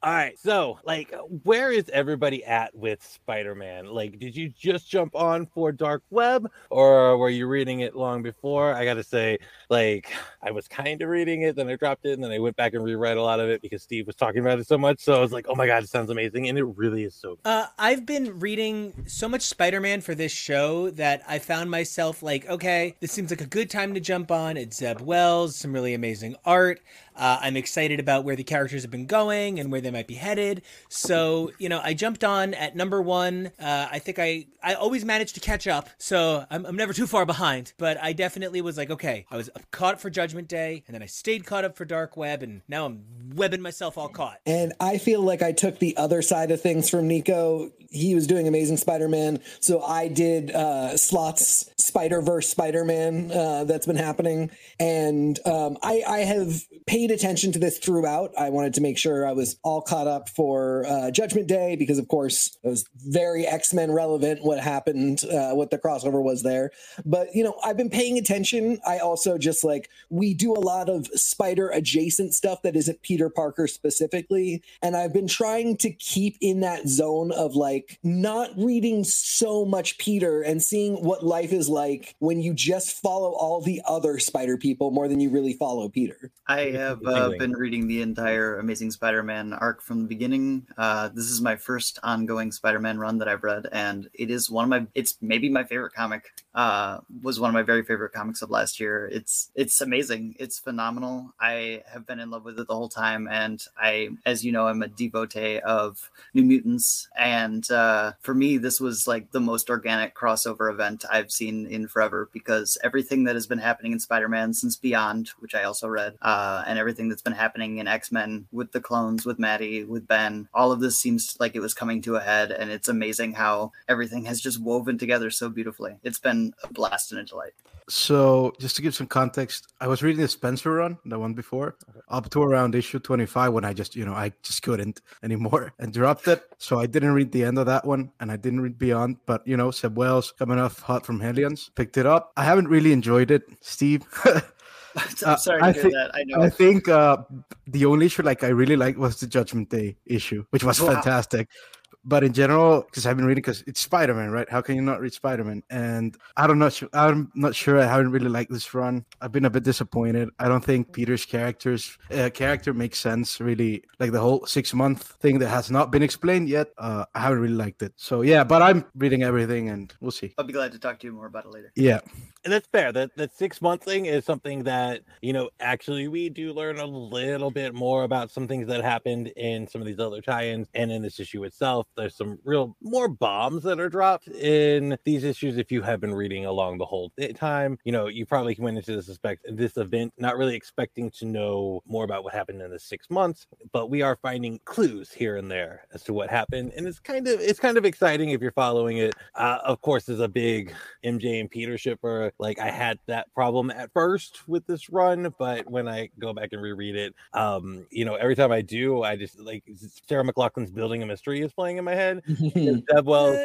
All right, so like, where is everybody at with Spider Man? Like, did you just jump on for Dark Web, or were you reading it long before? I gotta say, like, I was kind of reading it, then I dropped it, and then I went back and reread a lot of it because Steve was talking about it so much. So I was like, oh my god, it sounds amazing, and it really is so. Uh, I've been reading so much Spider Man for this show that I found myself like, okay, this seems like a good time to jump on. It's Zeb Wells, some really amazing art. Uh, I'm excited about where the characters have been going and where they might be headed. So, you know, I jumped on at number one. Uh, I think I, I always manage to catch up. So I'm, I'm never too far behind. But I definitely was like, okay, I was caught for Judgment Day, and then I stayed caught up for Dark Web, and now I'm webbing myself all caught. and I feel like I took the other side of things from Nico. He was doing Amazing Spider Man. So I did uh, Slots Spider Verse Spider Man uh, that's been happening. And um, I, I have paid paid attention to this throughout. I wanted to make sure I was all caught up for uh, Judgment Day because, of course, it was very X Men relevant what happened, uh, what the crossover was there. But, you know, I've been paying attention. I also just like, we do a lot of spider adjacent stuff that isn't Peter Parker specifically. And I've been trying to keep in that zone of like not reading so much Peter and seeing what life is like when you just follow all the other spider people more than you really follow Peter. I have uh, been reading the entire Amazing Spider-Man arc from the beginning. Uh, this is my first ongoing Spider-Man run that I've read, and it is one of my. It's maybe my favorite comic. Uh, was one of my very favorite comics of last year. It's it's amazing. It's phenomenal. I have been in love with it the whole time, and I, as you know, I'm a devotee of New Mutants, and uh, for me, this was like the most organic crossover event I've seen in forever because everything that has been happening in Spider-Man since Beyond, which I also read, uh, and everything that's been happening in X-Men with the clones, with Maddie, with Ben, all of this seems like it was coming to a head, and it's amazing how everything has just woven together so beautifully. It's been a blast and a delight. So, just to give some context, I was reading the Spencer run, the one before, up to around issue 25 when I just, you know, I just couldn't anymore and dropped it. So, I didn't read the end of that one and I didn't read Beyond. But, you know, Zeb Wells coming off hot from Hellions, picked it up. I haven't really enjoyed it, Steve. I'm sorry to I hear think- that. I know. I think uh, the only issue like I really liked was the Judgment Day issue, which was Wow. fantastic. But in general, because I've been reading, because it's Spider Man, right? How can you not read Spider Man? And I don't know. I'm not sure. I haven't really liked this run. I've been a bit disappointed. I don't think Peter's characters uh, character makes sense. Really, like the whole six month thing that has not been explained yet. Uh, I haven't really liked it. So yeah, but I'm reading everything, and we'll see. I'll be glad to talk to you more about it later. Yeah, and that's fair. That that six month thing is something that you know actually we do learn a little bit more about some things that happened in some of these other tie-ins and in this issue itself. There's some real more bombs that are dropped in these issues. If you have been reading along the whole time, you know you probably went into this expect this event not really expecting to know more about what happened in the six months, but we are finding clues here and there as to what happened, and it's kind of it's kind of exciting if you're following it. Uh, of course, as a big MJ and Peter shipper, like I had that problem at first with this run, but when I go back and reread it, um, you know, every time I do, I just like Sarah McLachlan's Building a Mystery is playing in my head. and Zeb Wells,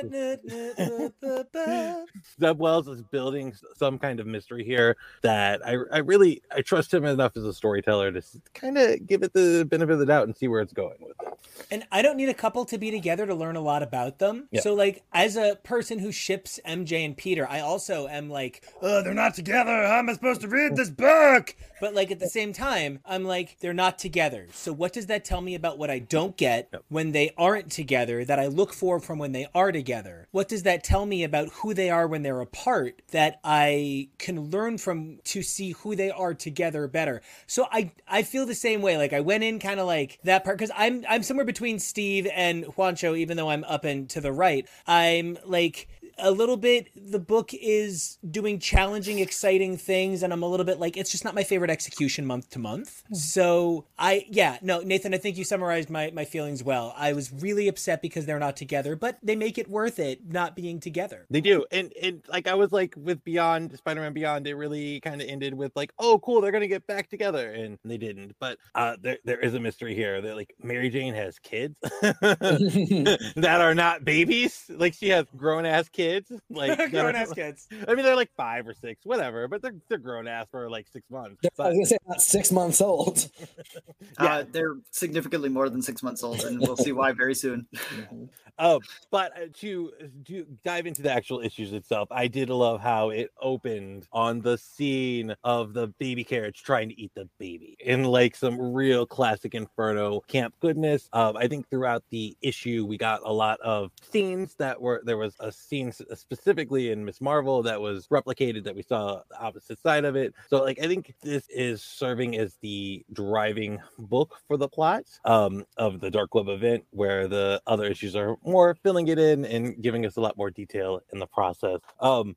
Zeb Wells is building some kind of mystery here that I, I really I trust him enough as a storyteller to kind of give it the benefit of the doubt and see where it's going with it. And I don't need a couple to be together to learn a lot about them. Yeah. So, like, as a person who ships MJ and Peter, I also am like, oh, they're not together. How am I supposed to read this book? But, like, at the same time, I'm like, they're not together. So, what does that tell me about what I don't get Yep. when they aren't together that I look for from when they are together? What does that tell me about who they are when they're apart that I can learn from to see who they are together better? So, I, I feel the same way. Like, I went in kind of like that part because I'm, I'm somewhere between Steve and Juancho, even though I'm up and to the right. I'm like, a little bit the book is doing challenging exciting things and i'm a little bit like it's just not my favorite execution month to month so i yeah no nathan i think you summarized my my feelings well i was really upset because they're not together but they make it worth it not being together They do, and and like I was like with Beyond Spider-Man Beyond, it really kind of ended with like, oh, cool, they're gonna get back together, and they didn't. But uh, there there is a mystery here. That like Mary Jane has kids that are not babies. Like she has grown ass kids. Like that grown are- ass kids I mean, they're like five or six, whatever, but they're they're grown ass for like six months. I was gonna say not six months old. Yeah. Uh, they're significantly more than six months old, and we'll see why very soon. Um, but uh, to to dive into the actual issues itself, I did love how it opened on the scene of the baby carriage trying to eat the baby in like some real classic Inferno camp goodness. Um, I think throughout the issue we got a lot of scenes that were there was a scene s- specifically in Miss Marvel that was replicated that we saw the opposite side of it. So like I think this is serving as the driving book for the plot um, of the Dark Web event, where the other issues are more filling it in and giving us a lot more detail in the process. Um,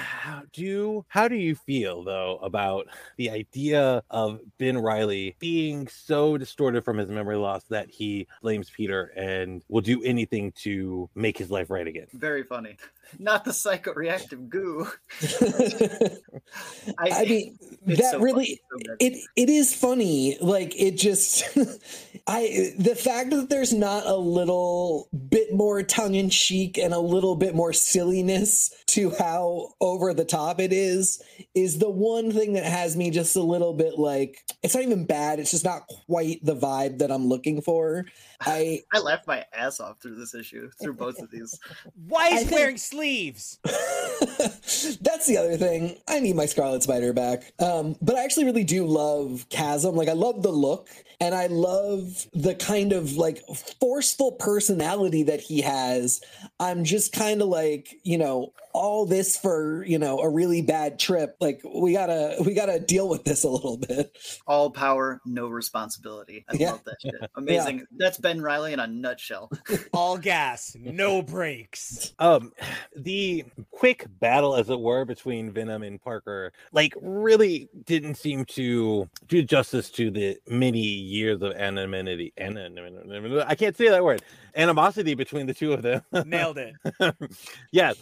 do you, how do you feel though about the idea of Ben Reilly being so distorted from his memory loss that he blames Peter and will do anything to make his life right again? Very funny. Not the psychoreactive goo. I I, mean, that so really so it it is funny like it just i the fact that there's not a little bit more tongue-in-cheek and a little bit more silliness to how over the top it is is the one thing that has me just a little bit like it's not even bad it's just not quite the vibe that i'm looking for i I laughed my ass off through this issue, through both of these. Why I is think- wearing sleeves? That's the other thing. I need my Scarlet Spider back. Um, but I actually really do love Chasm. Like I love the look and I love the kind of like forceful personality that he has. I'm just kind of like, you know, all this for, you know, a really bad trip. Like we gotta we gotta deal with this a little bit. All power, no responsibility. I Yeah. love that shit. Amazing. That's Ben Reilly in a nutshell. All gas, no brakes. um the quick battle as it were between venom and parker like really didn't seem to do justice to the many years of anonymity anonymity i can't say that word animosity between the two of them Nailed it. yes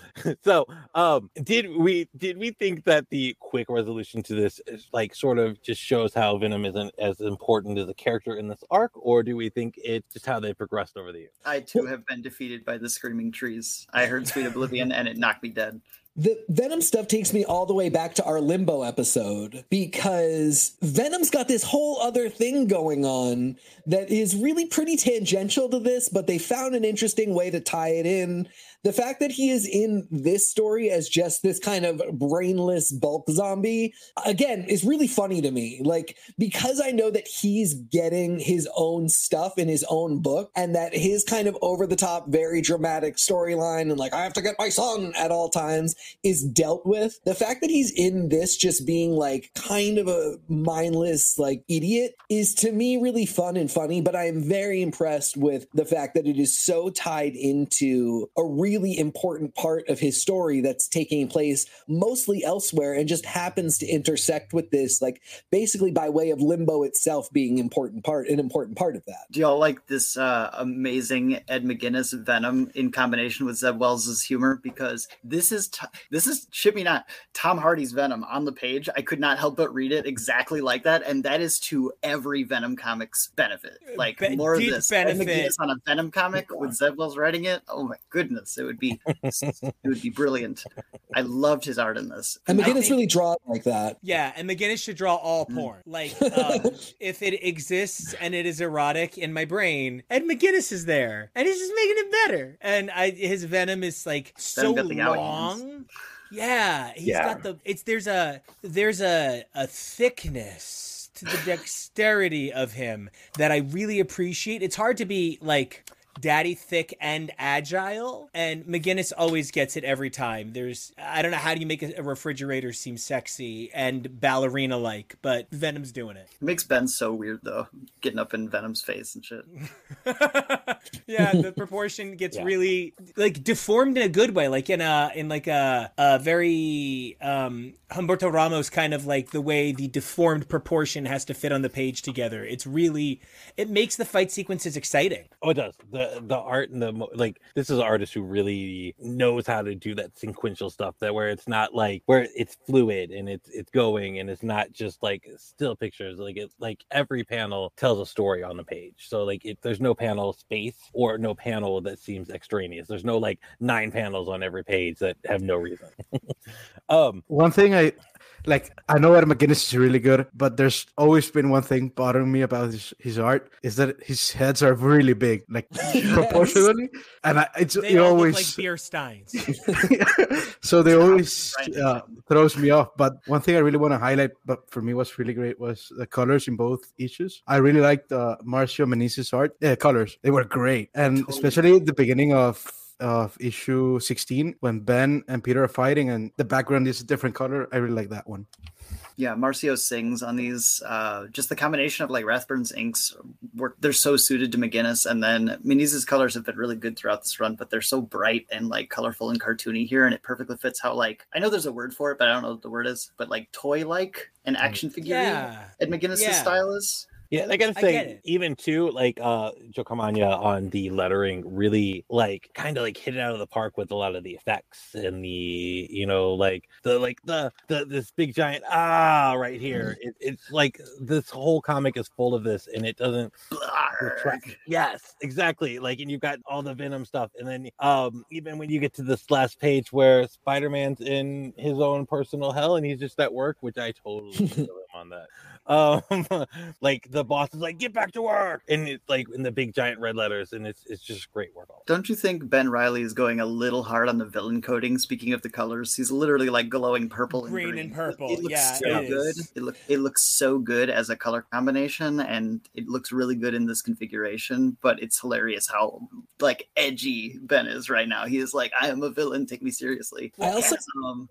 so um did we did we think that the quick resolution to this is like sort of just shows how venom isn't as important as a character in this arc or do we think it's just how they progressed over the years I too have been defeated by the screaming trees. I heard Sweet Oblivion and it knocked me dead. The Venom stuff takes me all the way back to our Limbo episode because Venom's got this whole other thing going on that is really pretty tangential to this, but they found an interesting way to tie it in. The fact that he is in this story as just this kind of brainless bulk zombie, again, is really funny to me. Like, because I know that he's getting his own stuff in his own book and that his kind of over the top, very dramatic storyline and like, I have to get my son at all times is dealt with. The fact that he's in this just being like kind of a mindless like idiot is to me really fun and funny, but I am very impressed with the fact that it is so tied into a really important part of his story that's taking place mostly elsewhere and just happens to intersect with this like basically by way of limbo itself being important part an important part of that. Do y'all like this uh, amazing Ed McGuinness Venom in combination with Zeb Wells' humor? Because this is t- this is shit me not Tom Hardy's Venom on the page. I could not help but read it exactly like that, and that is to every Venom comics benefit. Like Be- more of deep this. Ed benefit. On a Venom comic with Zeb Wells writing it. Oh my goodness, it would be it would be brilliant. I loved his art in this. And I McGuinness think- really draws like that. Yeah, and McGuinness should draw all porn. Like, um, if it exists and it is erotic in my brain, Ed McGuinness is there, and he's just making it better. And I, his venom is like so the out long. Yeah, he's Yeah. got the. It's there's a there's a a thickness to the dexterity of him that I really appreciate. It's hard to be like daddy thick and agile and McGuinness always gets it every time there's i don't know how do you make a, a refrigerator seem sexy and ballerina like but venom's doing it It makes Ben so weird though, getting up in Venom's face and shit. yeah the proportion gets Yeah. really like deformed in a good way like in a in like a, a very um humberto ramos kind of like the way the deformed proportion has to fit on the page together it's really it makes the fight sequences exciting Oh, it does. The the art and the like. This is an artist who really knows how to do that sequential stuff. That where it's not like where it's fluid and it's it's going and it's not just like still pictures. Like it like every panel tells a story on the page. So like if there's no panel space or no panel that seems extraneous. There's no like nine panels on every page that have no reason. um. One thing I like, I know Ed McGuinness is really good, but there's always been one thing bothering me about his, his art is that his heads are really big, like proportionally, and I, it's they it always like beer steins so they always uh, throws me off. But one thing I really want to highlight, but for me was really great, was the colors in both issues. I really liked uh, Marcio Menyz's art. Yeah, colors they were great, and Totally. especially at the beginning of of issue 16 when Ben and Peter are fighting and the background is a different color. I really like that one. Yeah, Marcio sings on these. Uh, just the combination of like Rathburn's inks, work. They're so suited to McGuinness, and then Menyz's colors have been really good throughout this run. But they're so bright and like colorful and cartoony here, and it perfectly fits how like I know there's a word for it, but I don't know what the word is. But like toy like and action figure yeah Ed McGuinness's Yeah. style is. Yeah, I gotta I say, it. even too, like uh Joe Caramagna on the lettering really like kind of like hit it out of the park with a lot of the effects and the you know like the like the the this big giant ah right here. It, it's like this whole comic is full of this, and it doesn't Yes, exactly. Like, and you've got all the Venom stuff, and then um even when you get to this last page where Spider Man's in his own personal hell and he's just at work, which I totally feel him on that. Um, like the boss is like, "Get back to work," and it's like in the big giant red letters, and it's it's just great work. all Don't you think Ben Reilly is going a little hard on the villain coding? Speaking of the colors, he's literally like glowing purple and Green green, and purple, It looks yeah, so it good. It look it looks so good as a color combination, and it looks really good in this configuration. But it's hilarious how like edgy Ben is right now. He is like, "I am a villain. Take me seriously." I also Um,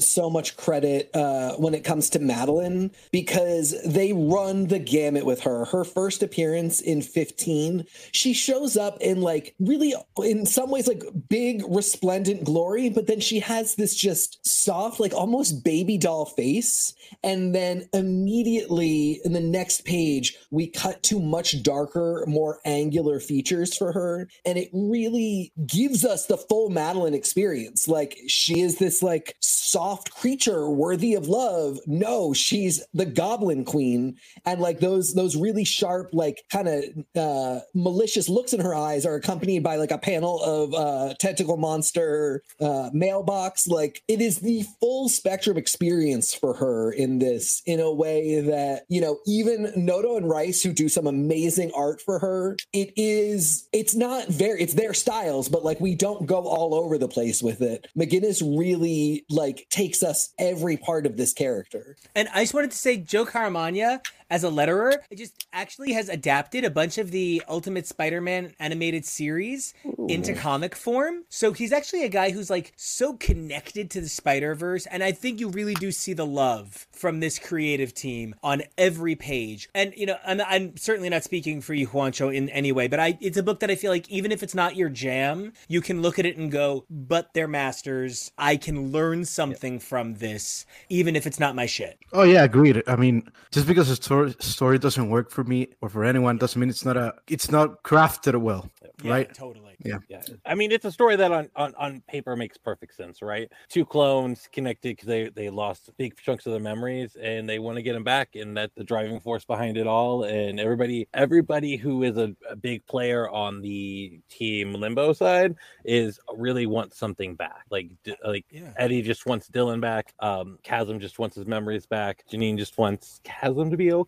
so much credit uh, when it comes to Madeline because they run the gamut with her. Her first appearance in 15, she shows up in like really, in some ways, like big, resplendent glory, but then she has this just soft, like almost baby doll face. And then immediately in the next page, we cut to much darker, more angular features for her. And it really gives us the full Madeline experience. Like she is this like soft creature worthy of love. No, she's the goblin queen. And like those those really sharp, like kind of uh malicious looks in her eyes are accompanied by like a panel of uh tentacle monster uh mailbox. Like it is the full spectrum experience for her in this in a way that, you know, even Noto and Rice, who do some amazing art for her, it is it's not very it's their styles, but like we don't go all over the place with it. McGuinness really like takes us every part of this character. And I just wanted to say, Joe Caramagna, as a letterer, it just actually has adapted a bunch of the Ultimate Spider-Man animated series into comic form. So he's actually a guy who's like so connected to the Spider-Verse, and I think you really do see the love from this creative team on every page. And you know, I'm, I'm certainly not speaking for you, Juancho, in any way, but I it's a book that I feel like even if it's not your jam, you can look at it and go, "But they're masters. I can learn something from this, even if it's not my shit." Oh yeah, agreed. I mean, just because a story story doesn't work for me or for anyone doesn't mean it's not a it's not crafted well, Yeah, right? Totally. Yeah. Yeah, I mean it's a story that on on, on paper makes perfect sense, right? Two clones connected because they they lost big chunks of their memories and they want to get them back, and that's the driving force behind it all. And everybody everybody who is a, a big player on the team Limbo side is really wants something back. Like D- like Yeah. Eddie just wants Dylan back. Um, Chasm just wants his memories back. Janine just wants Chasm to be okay,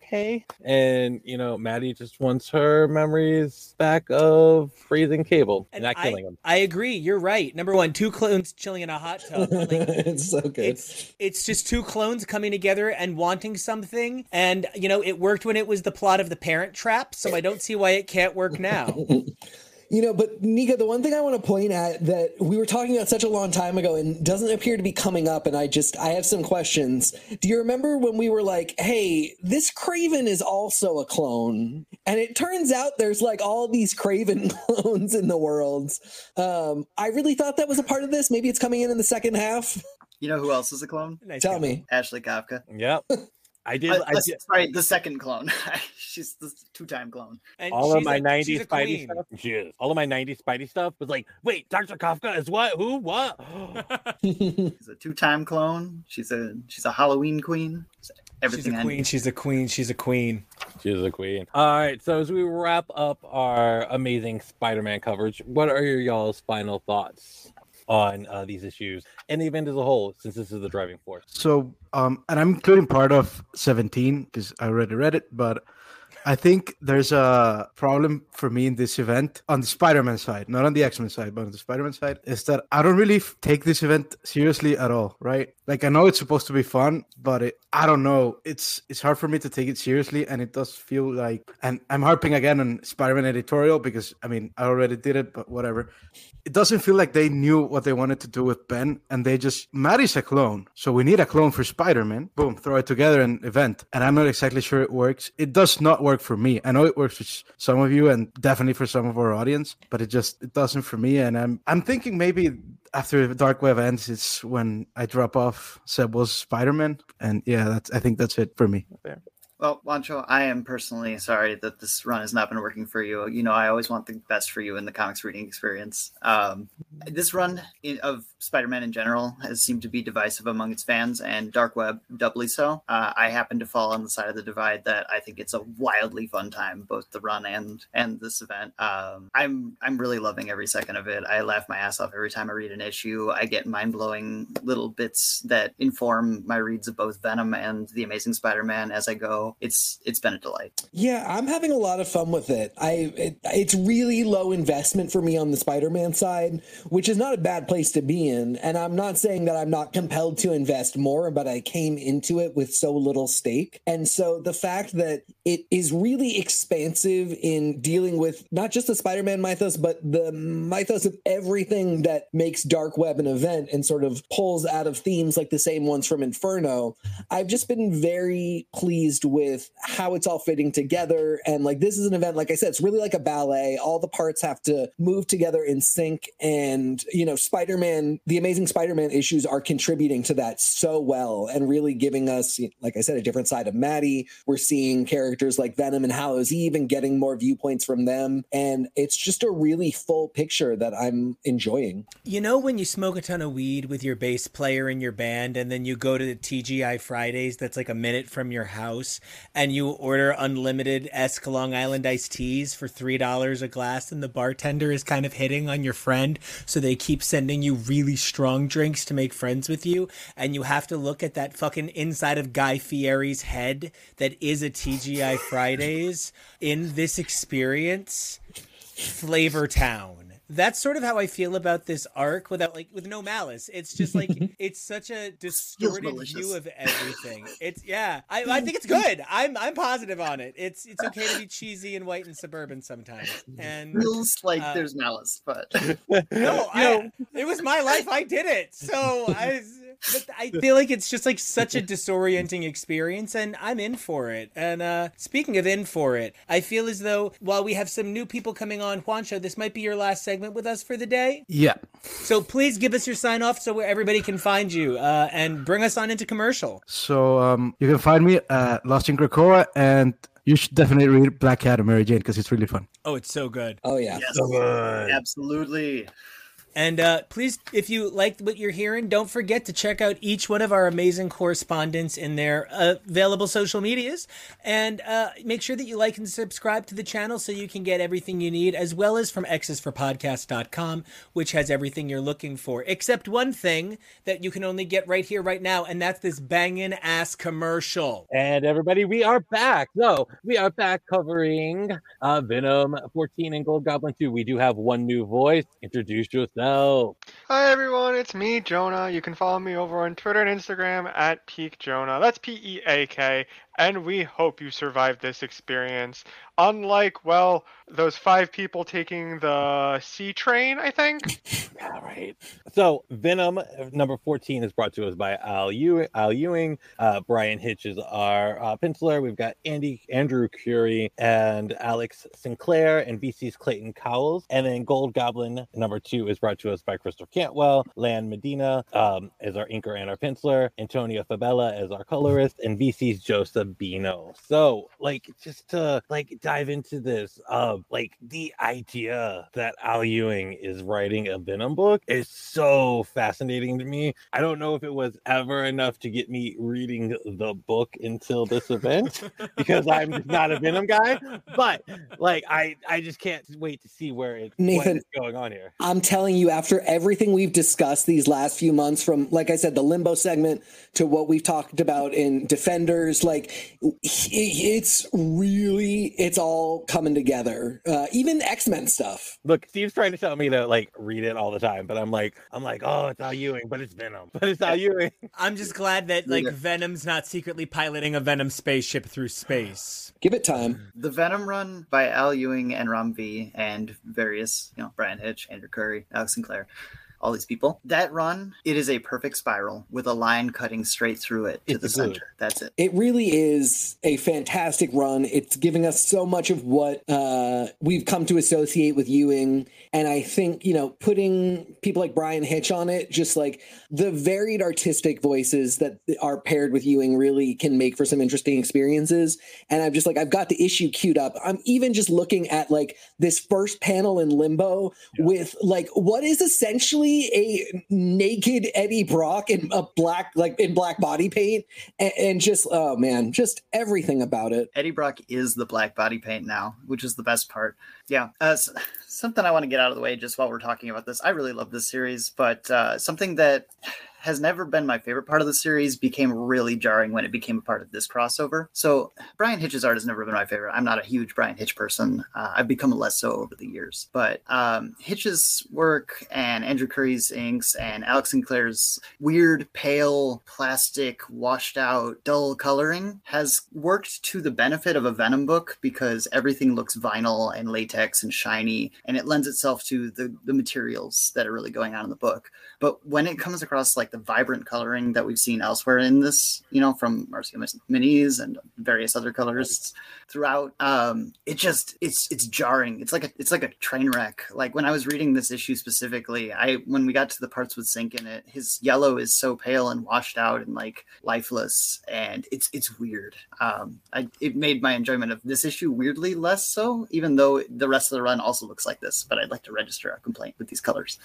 and you know Maddie just wants her memories back of freezing Cable, And not I, killing him. I agree. You're right. Number one, two clones chilling in a hot tub. Like, it's so good. it's it's just two clones coming together and wanting something. And you know, it worked when it was the plot of the Parent Trap. So I don't see why it can't work now. You know, but Nika, the one thing I want to point at that we were talking about such a long time ago and doesn't appear to be coming up, and I just I have some questions. Do you remember when we were like, "Hey, this Kraven is also a clone," and it turns out there's like all these Kraven clones in the world. Um, I really thought that was a part of this. Maybe it's coming in in the second half. you know who else is a clone? Nice Tell guy. me. Ashley Kafka. Yep. I did. Uh, I did sorry, the second clone. She's the two-time clone. And all of my a- she's '90s a Spidey queen. stuff. She is. All of my '90s Spidey stuff was like, wait, Doctor Kafka is what? Who? What? She's a two-time clone. She's a she's a Halloween queen. She's Everything queen. She's a queen. She's a queen. She's a queen. All right. So as we wrap up our amazing Spider-Man coverage, what are your y'all's final thoughts on uh, these issues and the event as a whole? Since this is the driving force. So, um, and I'm including part of 17 because I already read it, but I think there's a problem for me in this event on the Spider-Man side, not on the X-Men side, but on the Spider-Man side, is that I don't really f- take this event seriously at all, right? Like I know it's supposed to be fun, but it, I don't know. It's it's hard for me to take it seriously, and it does feel like. And I'm harping again on Spider-Man editorial because I mean I already did it, but whatever. It doesn't feel like they knew what they wanted to do with Ben, and they just Maddie's a clone, so we need a clone for Spider-Man. Boom, throw it together in event, and I'm not exactly sure it works. It does not work for me. I know it works for some of you, and definitely for some of our audience, but it just it doesn't for me. And I'm I'm thinking maybe after Dark Web ends, it's when I drop off Zeb's Spider-Man, and yeah, that's I think that's it for me. Well, Juancho, I am personally sorry that this run has not been working for you. You know, I always want the best for you in the comics reading experience. Um, this run of Spider-Man in general has seemed to be divisive among its fans, and Dark Web doubly so. Uh, I happen to fall on the side of the divide that I think it's a wildly fun time, both the run and and this event. Um, I'm I'm really loving every second of it. I laugh my ass off every time I read an issue. I get mind blowing little bits that inform my reads of both Venom and the Amazing Spider-Man as I go. It's it's been a delight. Yeah, I'm having a lot of fun with it. I it, it's really low investment for me on the Spider-Man side, which is not a bad place to be And I'm not saying that I'm not compelled to invest more, but I came into it with so little stake. And so the fact that it is really expansive in dealing with not just the Spider-Man mythos, but the mythos of everything that makes Dark Web an event and sort of pulls out of themes like the same ones from Inferno. I've just been very pleased with how it's all fitting together. And like this is an event, like I said, it's really like a ballet. All the parts have to move together in sync. And, you know, Spider Man, the amazing Spider Man issues are contributing to that so well and really giving us, like I said, a different side of Maddie. We're seeing characters like Venom and Hallows Eve and getting more viewpoints from them. And it's just a really full picture that I'm enjoying. You know, when you smoke a ton of weed with your bass player in your band and then you go to the TGI Fridays that's like a minute from your house and you order unlimited Esk Long Island iced teas for $3 a glass and the bartender is kind of hitting on your friend so they keep sending you really strong drinks to make friends with you and you have to look at that fucking inside of Guy Fieri's head that is a TGI Fridays in this experience Flavor Town. That's sort of how I feel about this arc without like with no malice. It's just like it's such a distorted view of everything. It's yeah. I, I think it's good. I'm I'm positive on it. It's it's okay to be cheesy and white and suburban sometimes. And Feels like Uh, there's malice, but no, I, it was my life. I did it. So I, but I feel like it's just like such a disorienting experience, and I'm in for it. And uh, speaking of in for it, I feel as though while we have some new people coming on, Juancho, this might be your last segment with us for the day. Yeah. So please give us your sign off so where everybody can find you uh, and bring us on into commercial. So um, you can find me at Lost in Krakoa, and you should definitely read Black Cat and Mary Jane because it's really fun. Oh, it's so good. Oh, yeah. yes, So good. absolutely. And uh, please, if you liked what you're hearing, don't forget to check out each one of our amazing correspondents in their uh, available social medias. And uh, make sure that you like and subscribe to the channel so you can get everything you need, as well as from xsforpodcast.com, which has everything you're looking for, except one thing that you can only get right here, right now, and that's this banging ass commercial. And everybody, we are back. So we are back covering uh, Venom 14 and Gold Goblin 2. We do have one new voice. Introduce yourself. Hi everyone, it's me, Jonah. You can follow me over on Twitter and Instagram at Peak Jonah. That's P E A K. And we hope you survived this experience. Unlike, well, those five people taking the C train, I think. Yeah, right. So Venom uh, number 14 is brought to us by Al, Ew- Al Ewing. Uh, Bryan Hitch is our uh, penciler. We've got Andy Andrew Currie and Alex Sinclair and VC's Clayton Cowles. And then Gold Goblin number two is brought to us by Christopher Cantwell. Lan Medina um, is our inker and our penciler. Antonio Fabela is our colorist. And VC's Joseph Bino. So, like, just to like dive into this, uh, like the idea that Al Ewing is writing a Venom book is so fascinating to me. I don't know if it was ever enough to get me reading the book until this event because I'm not a Venom guy. But like, I I just can't wait to see where it Nathan, is going on here. I'm telling you, after everything we've discussed these last few months, from like I said, the limbo segment to what we've talked about in Defenders, like it's really it's all coming together. Uh, even X Men stuff. Look, Steve's trying to tell me to like read it all the time, but I'm like, I'm like, oh, it's Al Ewing, but it's Venom, but it's Al Ewing. I'm just glad that like Yeah. Venom's not secretly piloting a Venom spaceship through space. Give it time. The Venom run by Al Ewing and Ram V and various, you know, Bryan Hitch, Andrew Currie, Alex Sinclair. All these people. That run, it is a perfect spiral with a line cutting straight through it to It's the good. center. That's it. It really is a fantastic run. It's giving us so much of what uh, we've come to associate with Ewing. And I think, you know, putting people like Bryan Hitch on it, just like the varied artistic voices that are paired with Ewing really can make for some interesting experiences. And I'm just like, I've got the issue queued up. I'm even just looking at like this first panel in limbo with like what is essentially a naked Eddie Brock in a black, like in black body paint. And, and just, oh man, just everything about it. Eddie Brock is the black body paint now, which is the best part. Yeah. Uh, something I want to get out of the way just while we're talking about this. I really love this series, but uh, something that has never been my favorite part of the series became really jarring when it became a part of this crossover. So Bryan Hitch's art has never been my favorite. I'm not a huge Bryan Hitch person. Uh, I've become less so over the years. But um, Hitch's work and Andrew Currie's inks and Alex Sinclair's weird, pale, plastic, washed out, dull coloring has worked to the benefit of a Venom book because everything looks vinyl and latex and shiny, and it lends itself to the, the materials that are really going on in the book. But when it comes across like the vibrant coloring that we've seen elsewhere in this, you know, from Marcio Menyz and various other colorists throughout, um, it just it's it's jarring. It's like a it's like a train wreck. Like when I was reading this issue specifically, I when we got to the parts with Sync in it, his yellow is so pale and washed out and like lifeless, and it's it's weird. Um, I it made my enjoyment of this issue weirdly less so, even though the rest of the run also looks like this. But I'd like to register a complaint with these colors.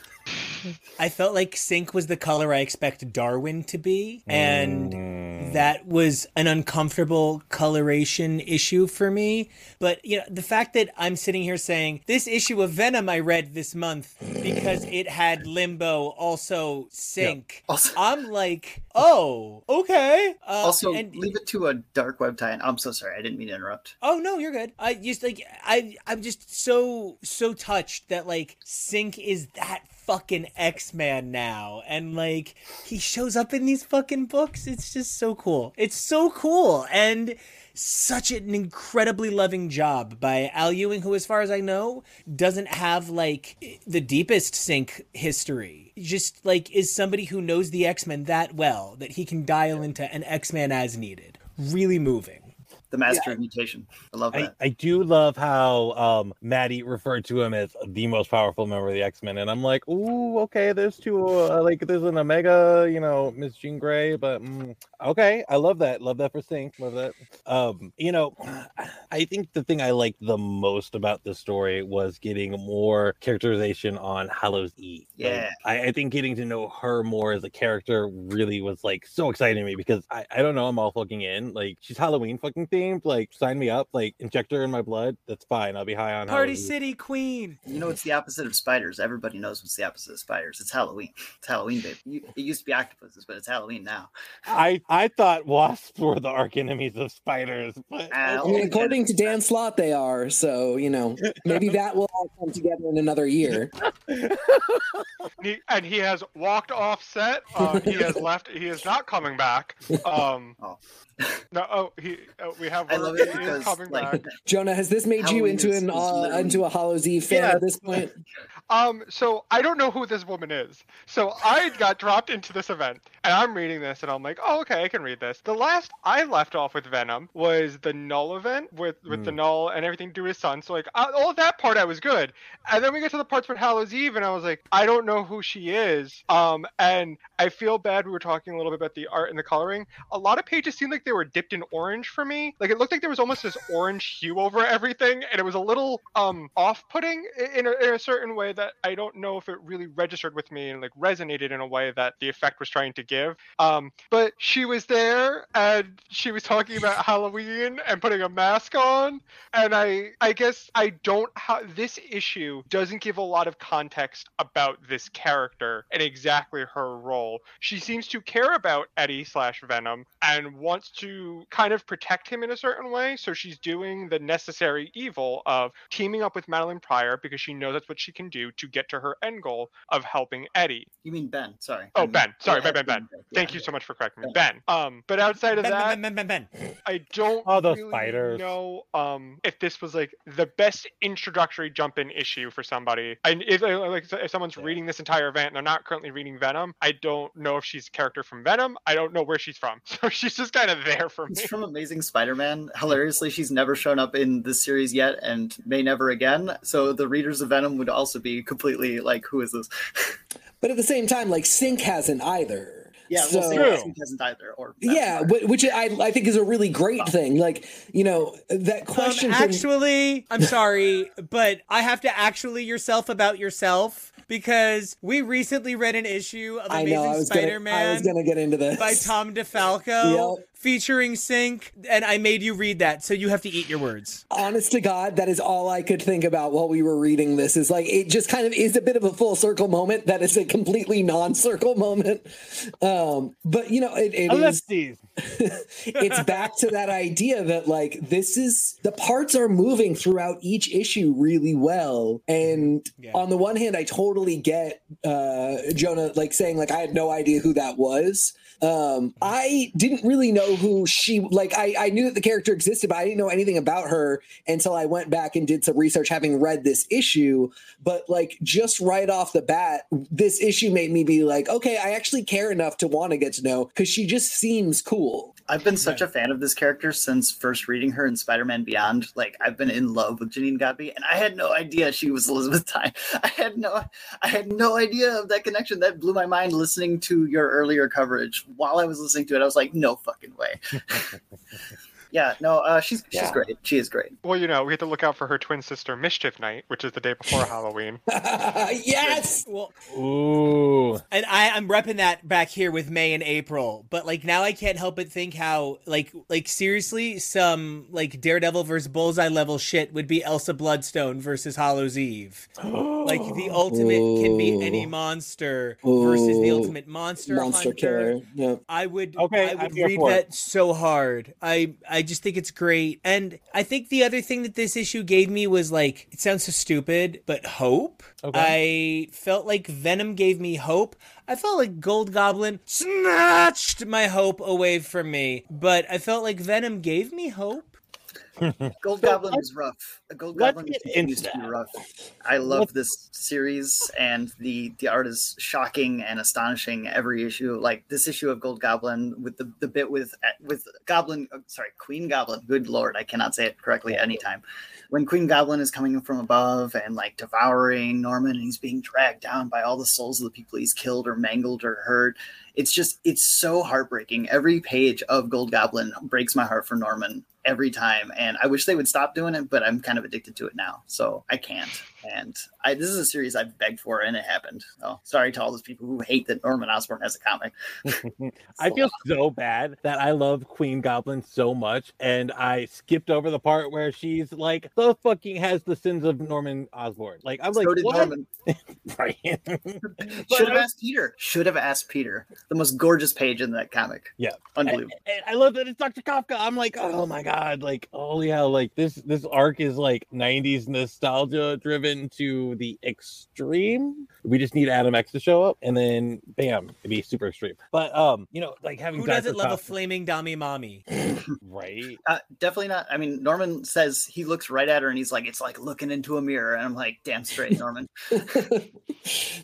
I felt like Sync was the color I expected Darwin to be, and Mm. that was an uncomfortable coloration issue for me. But you know, the fact that I'm sitting here saying this issue of Venom I read this month because it had Limbo also Sync. Also, I'm like, oh, okay. Uh, also and leave it to a dark web tie. I'm so sorry. I didn't mean to interrupt. Oh no, you're good. I just like I I'm just so so touched that like Sync is that fucking X-Man now and like he shows up in these fucking books. It's just so cool. It's so cool and such an incredibly loving job by Al Ewing who as far as I know doesn't have like the deepest Sync history. Just like is somebody who knows the X-Men that well that he can dial into an X-Man as needed. Really moving. The master of mutation. I love that. I do love how um Maddie referred to him as the most powerful member of the X Men, and I'm like, ooh, okay, there's two, uh, like there's an Omega, you know, Miss Jean Grey, but mm, okay, I love that, love that for Sync, love that. Um, you know, I think the thing I liked the most about this story was getting more characterization on Hallows Eve. Like, Yeah. I, I think getting to know her more as a character really was like so exciting to me because I, I don't know, I'm all fucking in. Like she's Halloween fucking themed. Like sign me up. Like inject her in my blood. That's fine. I'll be high on Party Halloween. City Queen. You know, it's the opposite of spiders. Everybody knows what's the opposite of spiders. It's Halloween. It's Halloween, baby. It used to be octopuses, but it's Halloween now. I I thought wasps were the arch enemies of spiders, but I mean, according to Dan Slott, they are. So, you know, maybe that will all come together in another year. And he has walked off set. Um, he has left. He is not coming back. Um, Oh. No. Oh, he. Oh, we have. I love he it is because, coming like, back. Jonah, has this made you into is- an uh, into a Hallows Eve fan Yeah. at this point? Um, so I don't know who this woman is. So I got dropped into this event, and I'm reading this, and I'm like, oh, okay, I can read this. The last I left off with Venom was the Null event with with the Null and everything to do with his son. So like, uh, all of that part I was good, and then we get to the parts with Hallows Eve, and I was like, I don't know who she is. Um, and I feel bad. We were talking a little bit about the art and the coloring. A lot of pages seemed like they were dipped in orange for me. Like it looked like there was almost this orange hue over everything, and it was a little um off-putting in a, in a certain way that I don't know if it really registered with me and like resonated in a way that the effect was trying to give. Um, but she was there and she was talking about Halloween and putting a mask on, and I I guess I don't ha- this issue doesn't give a lot of context about this character and exactly her role. She seems to care about Eddie slash Venom and wants to kind of protect him in a certain way. So she's doing the necessary evil of teaming up with Madeline Pryor because she knows that's what she can do to get to her end goal of helping Eddie. You mean Ben? Sorry. Oh, I mean- Ben. Sorry, yeah, Ben, Ben, Ben. Thank yeah. you so much for correcting me, Ben. Um, but outside of that, ben, ben, ben, ben. I don't Oh, those really spiders. know um if this was like the best introductory jump in issue for somebody. And if like if someone's reading this entire event and they're not currently reading Venom, I don't know if she's a character from Venom. I don't know where she's from. So she's just kind of there for me. It's from Amazing Spider-Man. Hilariously, she's never shown up in this series yet, and may never again. So the readers of Venom would also be completely like, "Who is this?" But at the same time, like Sync hasn't either. Yeah, So- well, True. Sync hasn't either. Or Yeah, wh- which I I think is a really great thing. Like you know that Um, question. can- actually, I'm sorry, but I have to actually yourself about yourself because we recently read an issue of I know. I Amazing was gonna. I was gonna get into this. by Tom DeFalco Yep. Featuring Sync, and I made you read that, so you have to eat your words. honest to god that is all i could think about while we were reading this is like it just kind of is a bit of a full circle moment. That is a completely non-circle moment. Um but you know it, it is it's back to that idea that like this is the parts are moving throughout each issue really well. And Yeah. on the one hand i totally get uh jonah like saying like i had no idea who that was um i didn't really know who she like i i knew that the character existed but i didn't know anything about her until i went back and did some research having read this issue. But like just right off the bat this issue made me be like okay i actually care enough to want to get to know because she just seems cool I've been such a fan of this character since first reading her in Spider-Man Beyond. Like I've been in love with Janine Godbe, and I had no idea she was Elizabeth Tyne. I had no, I had no idea of that connection. That blew my mind listening to your earlier coverage. While I was listening to it, I was like, no fucking way. yeah, no, uh, she's she's Yeah. great. She is great. Well, you know, we have to look out for her twin sister Mischief Night, which is the day before Halloween. yes Well, Ooh. and I, I'm repping that back here with May and April, but like now I can't help but think how like like seriously some like Daredevil versus Bullseye level shit would be Elsa Bloodstone versus Hallows Eve. Like the ultimate can be any Ooh. monster versus the ultimate monster, monster hunter. killer yeah I would Okay, I would here read for it. that so hard. I I just think it's great. And I think the other thing that this issue gave me was like it sounds so stupid, but hope. Okay. I felt like Venom gave me hope. I felt like Gold Goblin snatched my hope away from me, but I felt like Venom gave me hope. Gold Goblin is rough. Gold let's Goblin continues to be rough. I love Let's- this series, and the the art is shocking and astonishing every issue. Like this issue of Gold Goblin with the, the bit with with Goblin, uh, sorry, Queen Goblin. Good lord, I cannot say it correctly anytime. When Queen Goblin is coming from above and like devouring Norman, and he's being dragged down by all the souls of the people he's killed or mangled or hurt. It's just it's so heartbreaking. Every page of Gold Goblin breaks my heart for Norman every time and i wish they would stop doing it but i'm kind of addicted to it now so i can't and i this is a series i've begged for and it happened so sorry to all those people who hate that norman osborn has a comic I feel so bad that I love Queen Goblin so much, and I skipped over the part where she's like, "The fucking has the sins of Norman Osborn." Like, I'm like, did what? norman Right. should have asked peter should have asked peter the most gorgeous page in that comic Yeah. unbelievable And I love that it's Dr. Kafka. I'm like, oh my god, like, oh yeah, like this this arc is like 90s nostalgia driven to the extreme. We just need Adam X to show up, and then bam, it'd be super extreme. But um, you know, like having Who doesn't love a flaming Dami Mommy? right? uh, definitely not i mean norman says he looks right at her and he's like it's like looking into a mirror and i'm like damn straight norman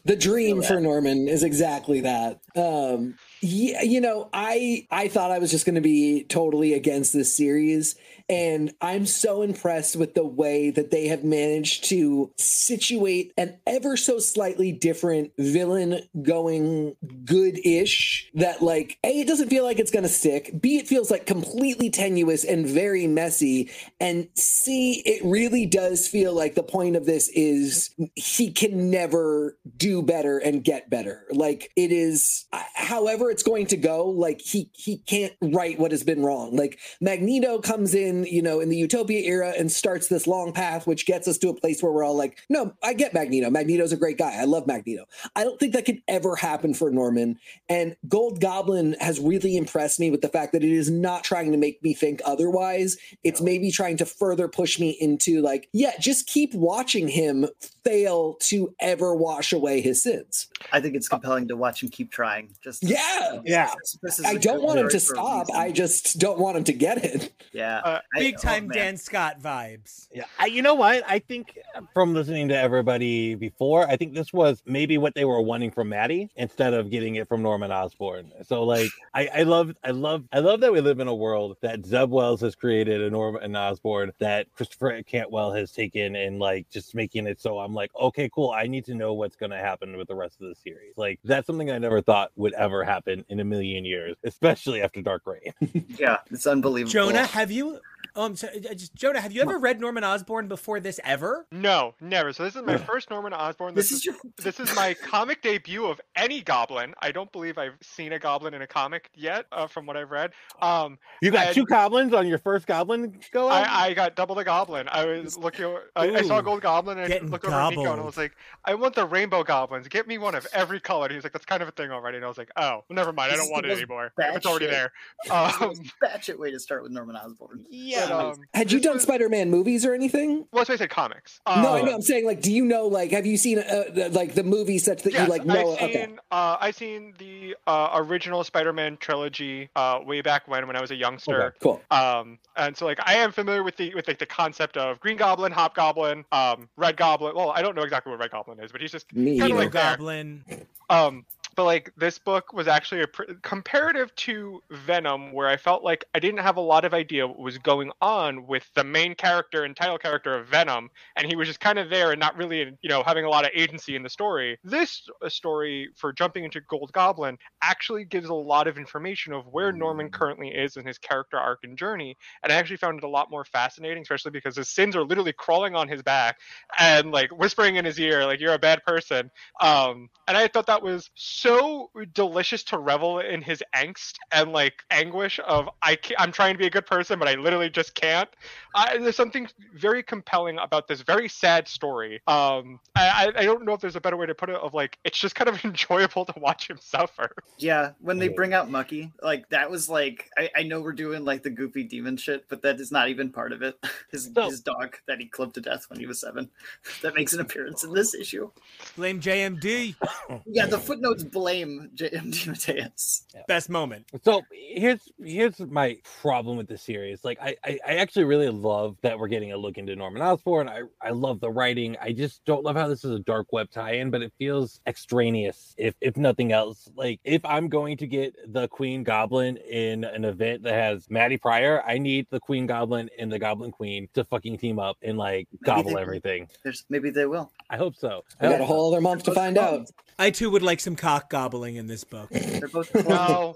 the dream for Norman is exactly that. Um, yeah, you know, I I thought I was just going to be totally against this series, and I'm so impressed with the way that they have managed to situate an ever so slightly different villain going good-ish. That like, a it doesn't feel like it's going to stick. B it feels like completely tenuous and very messy, and C it really does feel like the point of this is he can never do better and get better. Like it is, however it's going to go, like he he can't right what has been wrong. Like Magneto comes in, you know, in the Utopia era and starts this long path, which gets us to a place where we're all like, no, I get Magneto. Magneto's a great guy. I love Magneto. I don't think that could ever happen for Norman. And Gold Goblin has really impressed me with the fact that it is not trying to make me think otherwise. It's maybe trying to further push me into like, yeah, just keep watching him fail to ever wash away his sins. I think it's compelling to watch him keep trying. Just Yeah. Yeah. this- this is I a don't want him to story for a stop. I just don't want him to get it. yeah, Uh, Big oh, time man. Dan Slott vibes. Yeah, I, you know what? I think from listening to everybody before, I think this was maybe what they were wanting from Maddie instead of getting it from Norman Osborn. So, like, I, I love, I love, I love that we live in a world that Zeb Wells has created a Norman Osborn that Christopher Cantwell has taken and like just making it so I'm like, okay, cool. I need to know what's going to happen with the rest of the series. Like, that's something I never thought would ever happen in a million years, especially after Dark Reign. Yeah, it's unbelievable. Jonah, have you? Oh, I'm uh, Just Jonah, have you ever read Norman Osborn before this ever? No, never. So this is my first Norman Osborn. this This, is is your this is my comic debut of any Goblin. I don't believe I've seen a Goblin in a comic yet, uh, from what I've read. Um, You got And- two goblins on your first goblin go? I, I got double the Goblin. I was looking. o- I, I saw Ooh, Gold Goblin and I getting looked over at Nico and I was like, "I want the Rainbow Goblins. Get me one of every color." And he was like, "That's kind of a thing already." And I was like, "Oh, never mind. I don't want it anymore. It's already shit. there." This Um, is a batshit way to start with Norman Osborn. yeah. But, um, Had you done was- Spider-Man movies or anything? Well, that's why I said comics. no, I Um, know. I'm saying, like, do you know, like, have you seen uh, the- like the movies such that Yes, you like know? I've seen Okay, uh, I've seen the uh, original Spider-Man trilogy uh, way back when when I was a youngster. cool. Um, and so like I am familiar with the with like the concept of Green Goblin, Hobgoblin, um, Red Goblin. Well, I don't know exactly what Red Goblin is, but he's just Me Kinda like. Goblin. um. But like this book was actually a pr- comparative to Venom, where I felt like I didn't have a lot of idea what was going on with the main character and title character of Venom, and he was just kind of there and not really, you know, having a lot of agency in the story. This uh, story for jumping into Gold Goblin actually gives a lot of information of where Norman currently is in his character arc and journey, and I actually found it a lot more fascinating, especially because his sins are literally crawling on his back and like whispering in his ear, like "You're a bad person." Um, and I thought that was so delicious to revel in his angst and like anguish of I can't, I'm trying to be a good person, but I literally just can't. I, there's something very compelling about this very sad story. Um, I, I I don't know if there's a better way to put it. Of like, it's just kind of enjoyable to watch him suffer. Yeah, when they bring out Mucky, like that was like I, I know we're doing like the goofy demon shit, but that is not even part of it. His So- his dog that he clubbed to death when he was seven, that makes an appearance in this issue. Blame JMD. Yeah, the footnotes blame JMD Mateus. Best moment. So here's here's my problem with the series. Like I, I I actually really love that we're getting a look into Norman Osborn. I I love the writing. I just don't love how this is a dark web tie-in, but it feels extraneous if if nothing else. Like if I'm going to get the Queen Goblin in an event that has Maddie Pryor, I need the Queen Goblin and the Goblin Queen to fucking team up and like gobble they- everything. There's maybe they will. I hope so. We got a whole other month to find oh. out. I too would like some cock gobbling in this book. They're both No.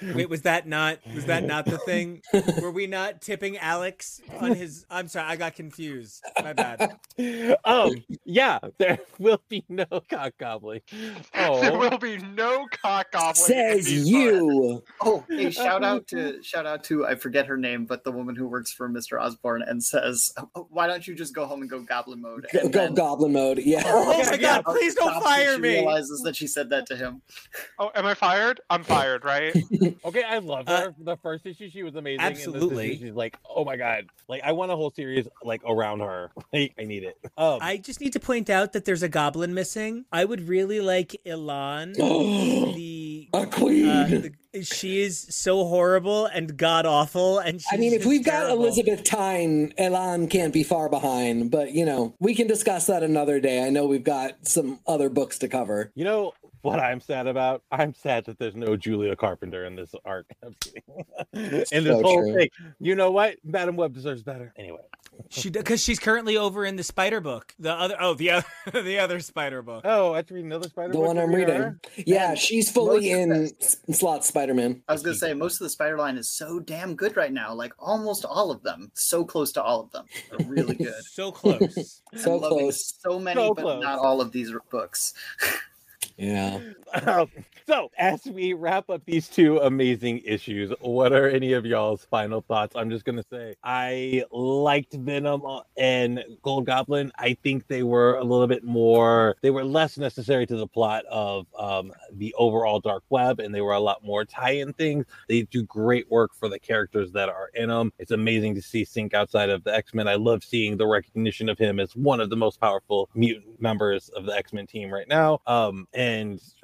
Clones. Wait, was that not was that not the thing? Were we not tipping Alex on his? I'm sorry, I got confused. My bad. oh yeah, there will be no cock gobbling. There Oh, will be no cock goblin. Says these books. you. Oh, hey, shout out to shout out to I forget her name, but the woman who works for Mr. Osborn and says, "Oh, "Why don't you just go home and go goblin mode?" Go, go then- goblin mode. Yeah. Oh, oh my god! Please don't stops and fire she me. Realizes that she said that to him. Oh, am I fired? I'm fired, right? Okay, I love Uh, her. the first issue she was amazing. and this absolutely. issue, she's like, oh my god, like I want a whole series like around her. Like, I need it. Um, I just need to point out that there's a goblin missing. I would really like Ilan, the, A queen. uh, the she is so horrible and god awful. And she's I mean, if we've got. Elizabeth Tyne, Elan can't be far behind. But you know, we can discuss that another day. I know we've got some other books to cover. you know what I'm sad about? I'm sad that there's no Julia Carpenter in this arc. In this So whole true. thing. You know what? Madam Web deserves better. Anyway. she because she's currently over in the Spider book. The other oh the other the other Spider book. Oh, I have to read another Spider. The book one I'm reading. her? Yeah, Man, she's fully most in the S- slot Spider Man. I was gonna say most of the spider line is so damn good right now. Like almost all of them, so close to all of them, are really good. So close. So close. So many, So but close. not all of these books. Yeah. Um, so, as we wrap up these two amazing issues, what are any of y'all's final thoughts? I'm just gonna say I liked Venom uh, and Gold Goblin. I think they were a little bit more. They were less necessary to the plot of um, the overall Dark Web, and they were a lot more tie-in things. They do great work for the characters that are in them. It's amazing to see Sync outside of the X Men. I love seeing the recognition of him as one of the most powerful mutant members of the X Men team right now. Um, and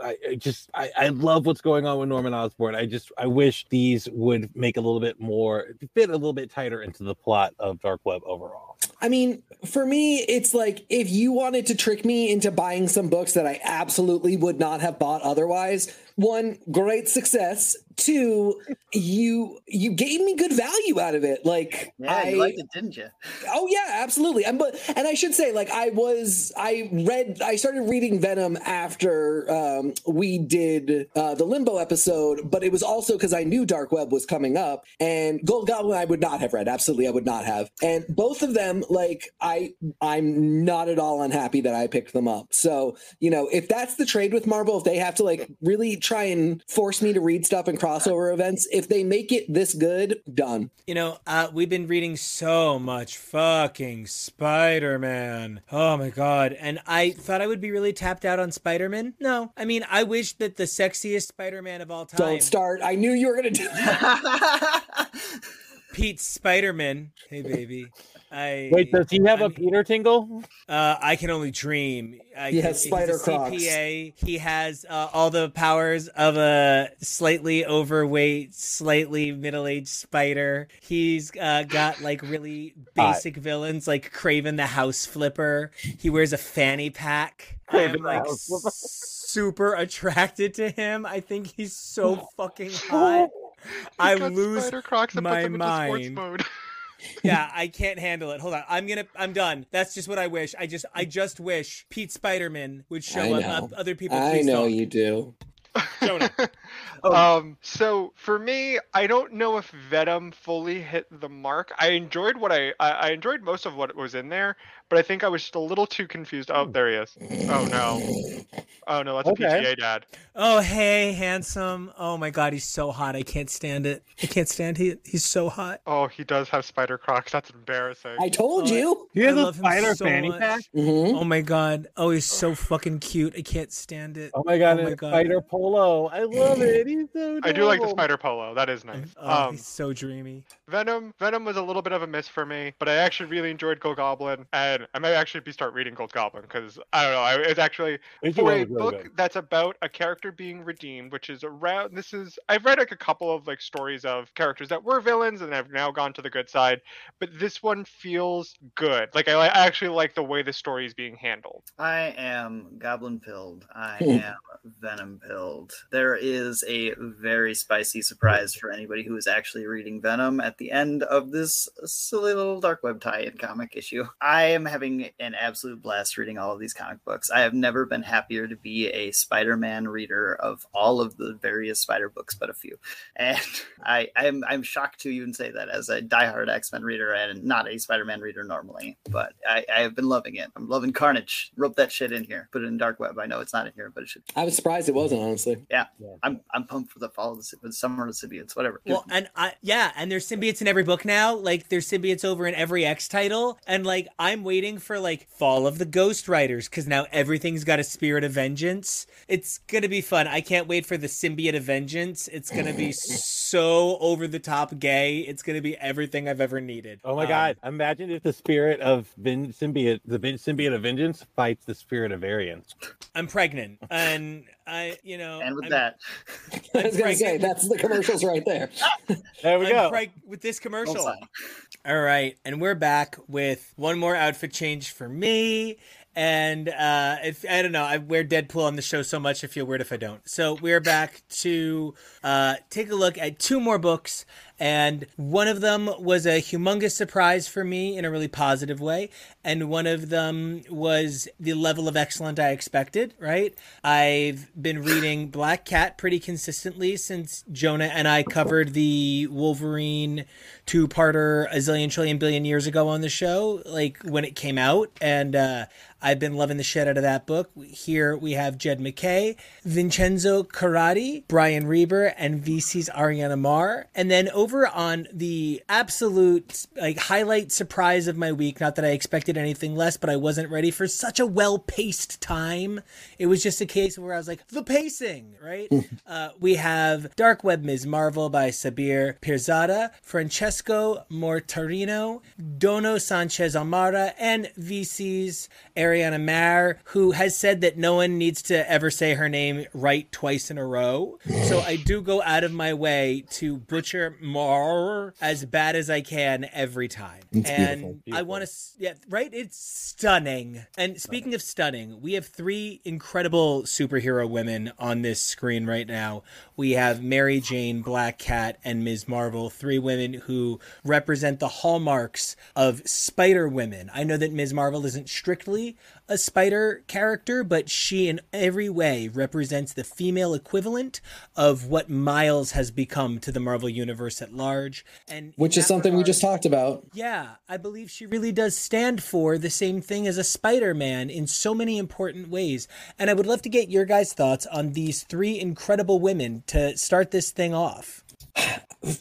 I, I just I, I love what's going on with Norman Osborn. I just I wish these would make a little bit more fit a little bit tighter into the plot of Dark Web overall. I mean, for me, it's like if you wanted to trick me into buying some books that I absolutely would not have bought otherwise, one, great success. Two, you you gave me good value out of it. Like Yeah, I, you liked it, didn't you? Oh yeah, absolutely. And but and I should say, like I was, I read, I started reading Venom after um, we did uh, the Limbo episode, but it was also because I knew Dark Web was coming up, and Gold Goblin I would not have read. Absolutely, I would not have. And both of them, like I, I'm not at all unhappy that I picked them up. So you know, if that's the trade with Marvel, if they have to like really try and force me to read stuff in crossover events, if they make it this good, done. You know, uh, we've been reading so much fucking Spider Man. Oh my god. And I thought I would be really tapped out on Spider Man. No. I mean, I wish that the sexiest Spider Man of all time, Don't start. I knew you were gonna do that. Pete Spider-Man. Hey, baby. I, Wait, does he have a I'm- Peter tingle? Uh, I can only dream. I, He has he's a spider crocs. CPA. He has uh, all the powers of a slightly overweight, slightly middle-aged spider. He's uh, got like really basic villains like Kraven the House Flipper. He wears a fanny pack. Kraven I'm like super attracted to him. I think he's so fucking hot. I got lose spider crocs and my puts them into sports mind. mode. yeah, I can't handle it. Hold on. I'm gonna I'm done. That's just what I wish. I just I just wish Pete Spiderman would show I up. Other people I please know talk. you do. Jonah. Um, so for me, I don't know if Venom fully hit the mark. I enjoyed what I, I I enjoyed most of what was in there, but I think I was just a little too confused. Oh, there he is. Oh no. Oh no, that's Okay. a PTA dad. Oh hey, handsome. Oh my god, he's so hot. I can't stand it. I can't stand he he's so hot. Oh, he does have spider crocs. That's embarrassing. I told Oh, you. He has I a spider so fanny much. pack. Mhm. Oh my god. Oh, he's so fucking cute. I can't stand it. Oh my god, Oh my God. spider polo. I love it. He's so I do like the spider polo. That is nice. Oh, Um, he's so dreamy. Venom Venom was a little bit of a miss for me, but I actually really enjoyed Gold Goblin, and I might actually be start reading Gold Goblin because I don't know. I, it's actually It's for a really book good. that's about a character being redeemed, which is around. This is I've read like a couple of like stories of characters that were villains and have now gone to the good side, but this one feels good. Like I, I actually like the way the story is being handled. I am goblin pilled. I Hmm. am venom pilled. There is a very spicy surprise for anybody who is actually reading Venom at the end of this silly little dark web tie-in comic issue. I am having an absolute blast reading all of these comic books. I have never been happier to be a Spider-Man reader of all of the various Spider books, but a few. And I, I'm I'm shocked to even say that as a diehard X-Men reader and not a Spider-Man reader normally. But I, I have been loving it. I'm loving Carnage. Rope that shit in here. Put it in Dark Web. I know it's not in here, but it should. I was surprised it wasn't, honestly. Yeah I'm I'm pumped for the fall of the Sy- with summer of the symbiotes. Whatever. Well, and I yeah, and there's symbiotes in every book now. Like there's symbiotes over in every X title, and like I'm waiting for like Fall of the Ghost Riders because now everything's got a spirit of vengeance. It's gonna be fun. I can't wait for the symbiote of vengeance. It's gonna be so over the top gay. It's gonna be everything I've ever needed. Oh my Um, god! Imagine if the spirit of Vin- symbiote, the Vin- symbiote of vengeance, fights the spirit of variance. I'm pregnant, and I, you know, and with I'm- that, I was gonna pregnant. say that's the commercials right there. There we I'm go. preg- with this commercial. All right, and we're back with one more outfit change for me. And uh, if I don't know, I wear Deadpool on the show so much, I feel weird if I don't. So we're back to uh, take a look at two more books, And one of them was a humongous surprise for me in a really positive way. And one of them was the level of excellent I expected, right? I've been reading Black Cat pretty consistently since Jonah and I covered the Wolverine two parter a zillion trillion billion years ago on the show, like when it came out. And uh, I've been loving the shit out of that book. Here we have Jed MacKay, Vincenzo Carratù, Brian Reber, and VC's Ariana Maher. And then over on the absolute like highlight surprise of my week, not that I expected anything less, but I wasn't ready for such a well-paced time. It was just a case where I was like, the pacing, right? uh, we have Dark Web Ms. Marvel by Sabir Pirzada, Francesco Mortarino, Dono Sanchez Almara, and VC's Ariana Maher, who has said that no one needs to ever say her name right twice in a row. So I do go out of my way to butcher Maher as bad as I can every time. It's and beautiful. I want to, yeah, right? It's stunning. And speaking of stunning, we have three incredible superhero women on this screen right now. We have Mary Jane, Black Cat, and Ms. Marvel, three women who represent the hallmarks of Spider Women. I know that Ms. Marvel isn't strictly a spider character, but she in every way represents the female equivalent of what Miles has become to the Marvel universe at large. And Which is something we just talked about. yeah, I believe she really does stand for the same thing as a Spider Man in so many important ways. And I would love to get your guys' thoughts on these three incredible women to start this thing off.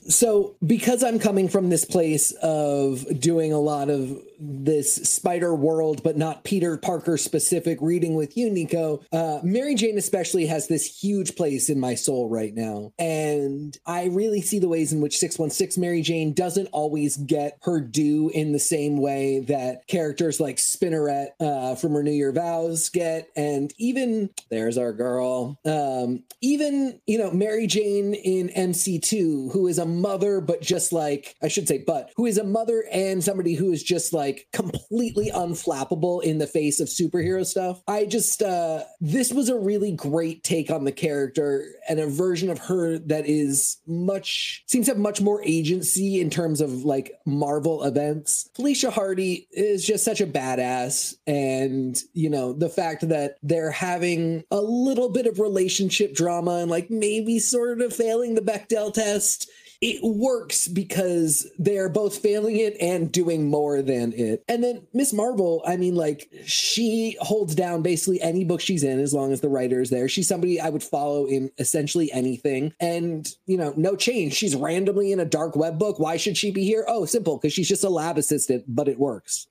So, because I'm coming from this place of doing a lot of this Spider World, but not Peter Parker specific reading with you, Nico, uh, Mary Jane especially has this huge place in my soul right now. And I really see the ways in which 616 Mary Jane doesn't always get her due in the same way that characters like Spinneret uh, from Renew Your Vows get. And even, there's our girl, um, even, you know, Mary Jane in MC2, who is a mother, but just like, I should say, but who is a mother and somebody who is just like completely unflappable in the face of superhero stuff. I just, uh, this was a really great take on the character and a version of her that is much, seems to have much more agency in terms of like Marvel events. Felicia Hardy is just such a badass. And, you know, the fact that they're having a little bit of relationship drama and like maybe sort of failing the Bechdel test it works because they're both failing it and doing more than it. And then Miss Marvel, I mean, like, she holds down basically any book she's in as long as the writer is there. She's somebody I would follow in essentially anything. And, you know, no change. She's randomly in a dark web book. Why should she be here? Oh, simple, because she's just a lab assistant, but it works.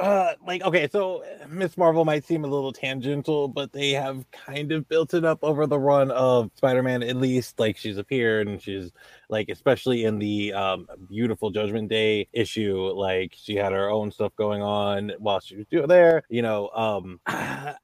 uh, like okay so miss marvel might seem a little tangential but they have kind of built it up over the run of spider-man at least like she's appeared and she's like especially in the um beautiful judgment day issue like she had her own stuff going on while she was doing there you know um I,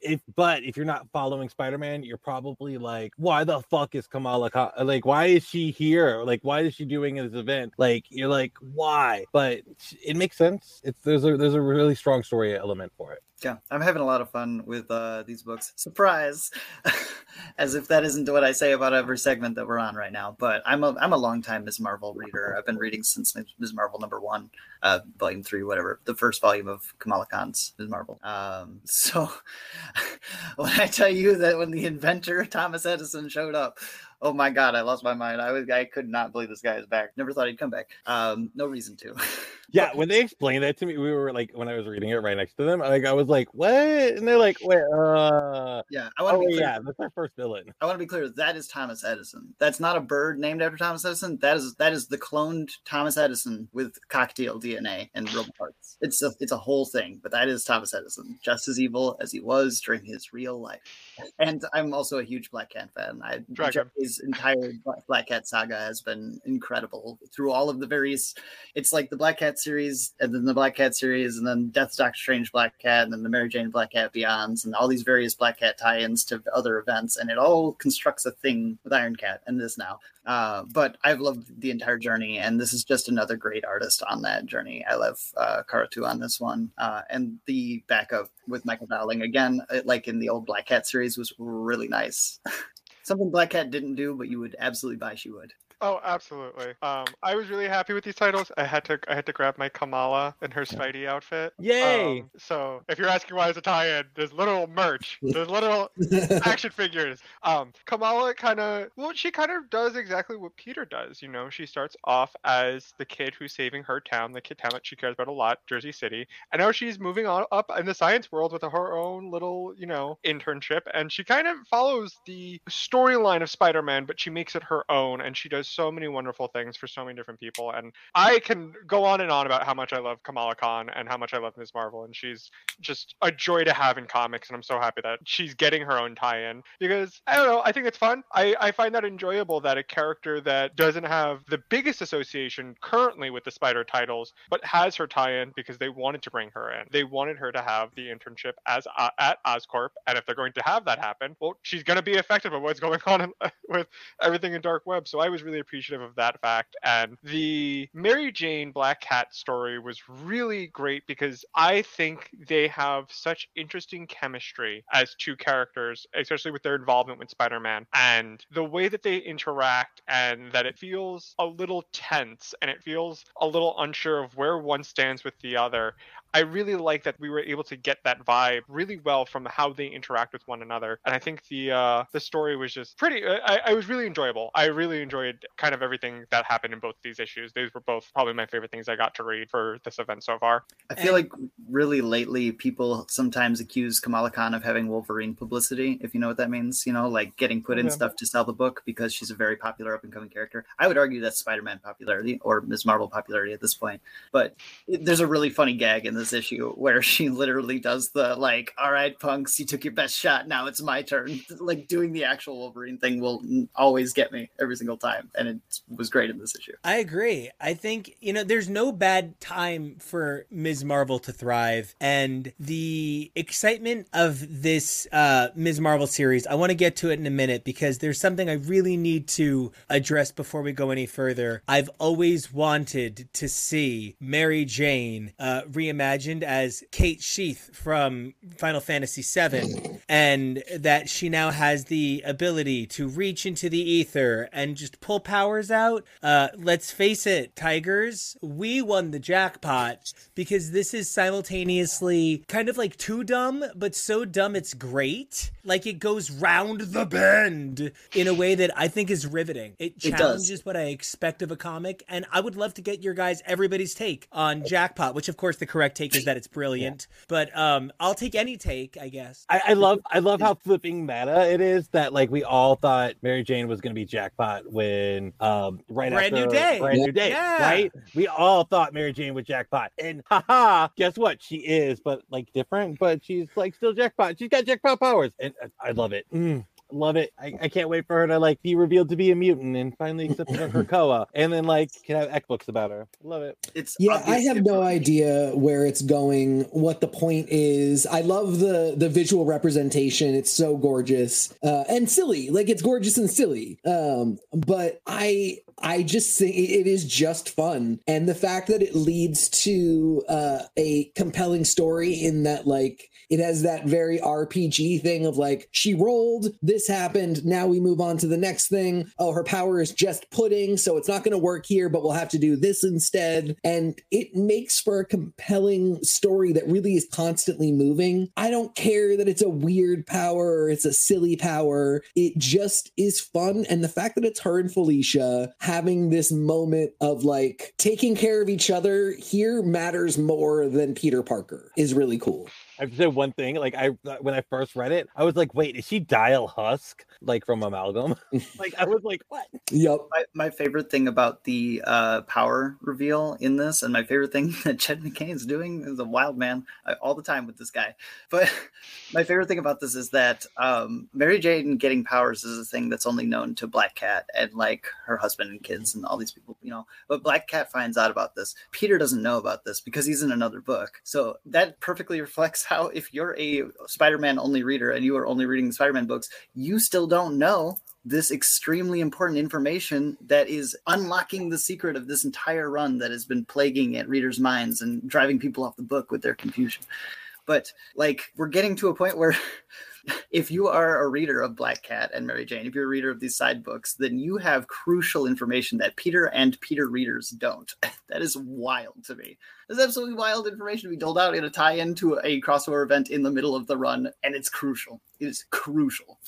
if but if you're not following spider-man you're probably like why the fuck is kamala Khan- like why is she here like why is she doing this event like you're like why but it makes sense it's there's a there's a really strong story element for it Yeah, I'm having a lot of fun with uh, these books. Surprise, as if that isn't what I say about every segment that we're on right now. But I'm a I'm a long time Ms. Marvel reader. I've been reading since Ms. Marvel number one, uh, volume three, whatever, the first volume of Kamala Khan's Ms. Marvel. Um, so when I tell you that when the inventor Thomas Edison showed up. Oh my God! I lost my mind. I was—I could not believe this guy is back. Never thought he'd come back. Um, no reason to. yeah when they explained that to me we were like when i was reading it right next to them like i was like what and they're like wait uh Yeah, I want to oh be clear. yeah that's our first villain I want to be clear. That is Thomas Edison. That's not a bird named after Thomas Edison. That is that is the cloned Thomas Edison with cocktail DNA and robot parts. It's a it's a whole thing. But that is Thomas Edison, just as evil as he was during his real life. And I'm also a huge Black Cat fan. I his entire Black Cat saga has been incredible through all of the various. It's like the Black Cat series, and then the Black Cat series, and then Death Doctor Strange Black Cat, and then the Mary Jane Black Cat Beyonds, and all these various Black Cat tie-ins to other events, and it all constructs a thing with Iron Cat and this now. Uh, but I've loved the entire journey, and this is just another great artist on that journey. I love uh, Carratù on this one, uh, and the backup with Michael Dowling again, uh, like in the old Black Cat series, was really nice. Something Black Cat didn't do, but you would absolutely buy she would. Oh, absolutely. Um, I was really happy with these titles. I had to I had to grab my Kamala in her Spidey outfit. Yay! Um, so if you're asking why it's a tie-in, there's literal merch. There's literal action figures. Um, Kamala kind of well, she kind of does exactly what Peter does. You know, she starts off as the kid who's saving her town, the kid town that she cares about a lot, Jersey City, and now she's moving on up in the science world with her own little, you know, internship, and she kind of follows the storyline of Spider-Man, but she makes it her own, and she does so many wonderful things for so many different people. And I can go on and on about how much I love Kamala Khan and how much I love Ms. Marvel, and she's just a joy to have in comics, and I'm so happy that she's getting her own tie-in because I don't know, I think it's fun. I, I find that enjoyable that a character that doesn't have the biggest association currently with the Spider titles, but has her tie-in because they wanted to bring her in. They wanted her to have the internship as uh, at Oscorp, and if they're going to have that happen, well, she's going to be affected by what's going on in, with everything in Dark Web. So I was really appreciative of that fact, and the Mary Jane Black Cat story was really great because I think they have such interesting chemistry as two characters, especially with their involvement with Spider-Man and the way that they interact and that it feels a little tense and it feels a little unsure of where one stands with the other. I really like that we were able to get that vibe really well from how they interact with one another, and I think the uh, the story was just pretty. I, I was really enjoyable. I really enjoyed kind of everything that happened in both these issues. These were both probably my favorite things I got to read for this event so far. I feel like really lately people sometimes accuse Kamala Khan of having Wolverine publicity, if you know what that means. You know, like getting put in Okay. stuff to sell the book because she's a very popular up and coming character. I would argue that's Spider Man popularity or Ms. Marvel popularity at this point. But it- there's a really funny gag in this issue where she literally does the like, all right, punks, you took your best shot. Now it's my turn. Like doing the actual Wolverine thing will always get me every single time. And it was great in this issue. I agree. I think, you know, there's no bad time for Ms. Marvel to thrive. And the excitement of this uh, Ms. Marvel series, I want to get to it in a minute because there's something I really need to address before we go any further. I've always wanted to see Mary Jane uh, reimagined as Cait Sith from Final Fantasy VII, and that she now has the ability to reach into the ether and just pull powers out. Uh, let's face it, Tigers, we won the jackpot because this is simultaneously kind of like too dumb, but so dumb it's great. Like it goes round the bend in a way that I think is riveting. It It challenges what I expect of a comic, and I would love to get your guys everybody's take on Jackpot, which of course the correct take is that it's brilliant. But um, I'll take any take, I guess. I, I love I love how flipping meta it is that like we all thought Mary Jane was gonna be jackpot when um right Brand New Day. brand new day Yeah. right we all thought Mary Jane was jackpot and haha guess what she is but like different but she's like still jackpot she's got jackpot powers and uh, I love it mm, love it I, I can't wait for her to like be revealed to be a mutant and finally accept her Krakoa and then like can have X books about her love it It's Yeah, I have no idea where it's going, what the point is. I love the the visual representation. It's so gorgeous uh, and silly. Like it's gorgeous and silly. Um, but I I just think it it is just fun, and the fact that it leads to uh, a compelling story in that like it has that very RPG thing of like she rolled, this happened, now we move on to the next thing. Oh, her power is just pudding, so it's not going to work here, but we'll have to do this instead. And it makes for a compelling story that really is constantly moving. I don't care that it's a weird power or it's a silly power. It just is fun. And the fact that it's her and Felicia having this moment of like taking care of each other here matters more than Peter Parker is really cool. I have to say one thing. Like I, when I first read it, I was like, "Wait, is she Dial Husk like from Amalgam?" like I was like, "What?" Yep. My, my favorite thing about the uh, power reveal in this, and my favorite thing that Jed MacKay is doing is a wild man I, all the time with this guy. But my favorite thing about this is that um, Mary Jane getting powers is a thing that's only known to Black Cat and like her husband and kids and all these people, you know. But Black Cat finds out about this. Peter doesn't know about this because he's in another book. So that perfectly reflects how if you're a Spider-Man only reader and you are only reading the Spider-Man books, you still don't know this extremely important information that is unlocking the secret of this entire run that has been plaguing at readers' minds and driving people off the book with their confusion. But like we're getting to a point where if you are a reader of Black Cat and Mary Jane, if you're a reader of these side books, then you have crucial information that Peter and Peter readers don't. that is wild to me. That's absolutely wild information to be doled out in a tie-in to a crossover event in the middle of the run, and it's crucial. It is crucial.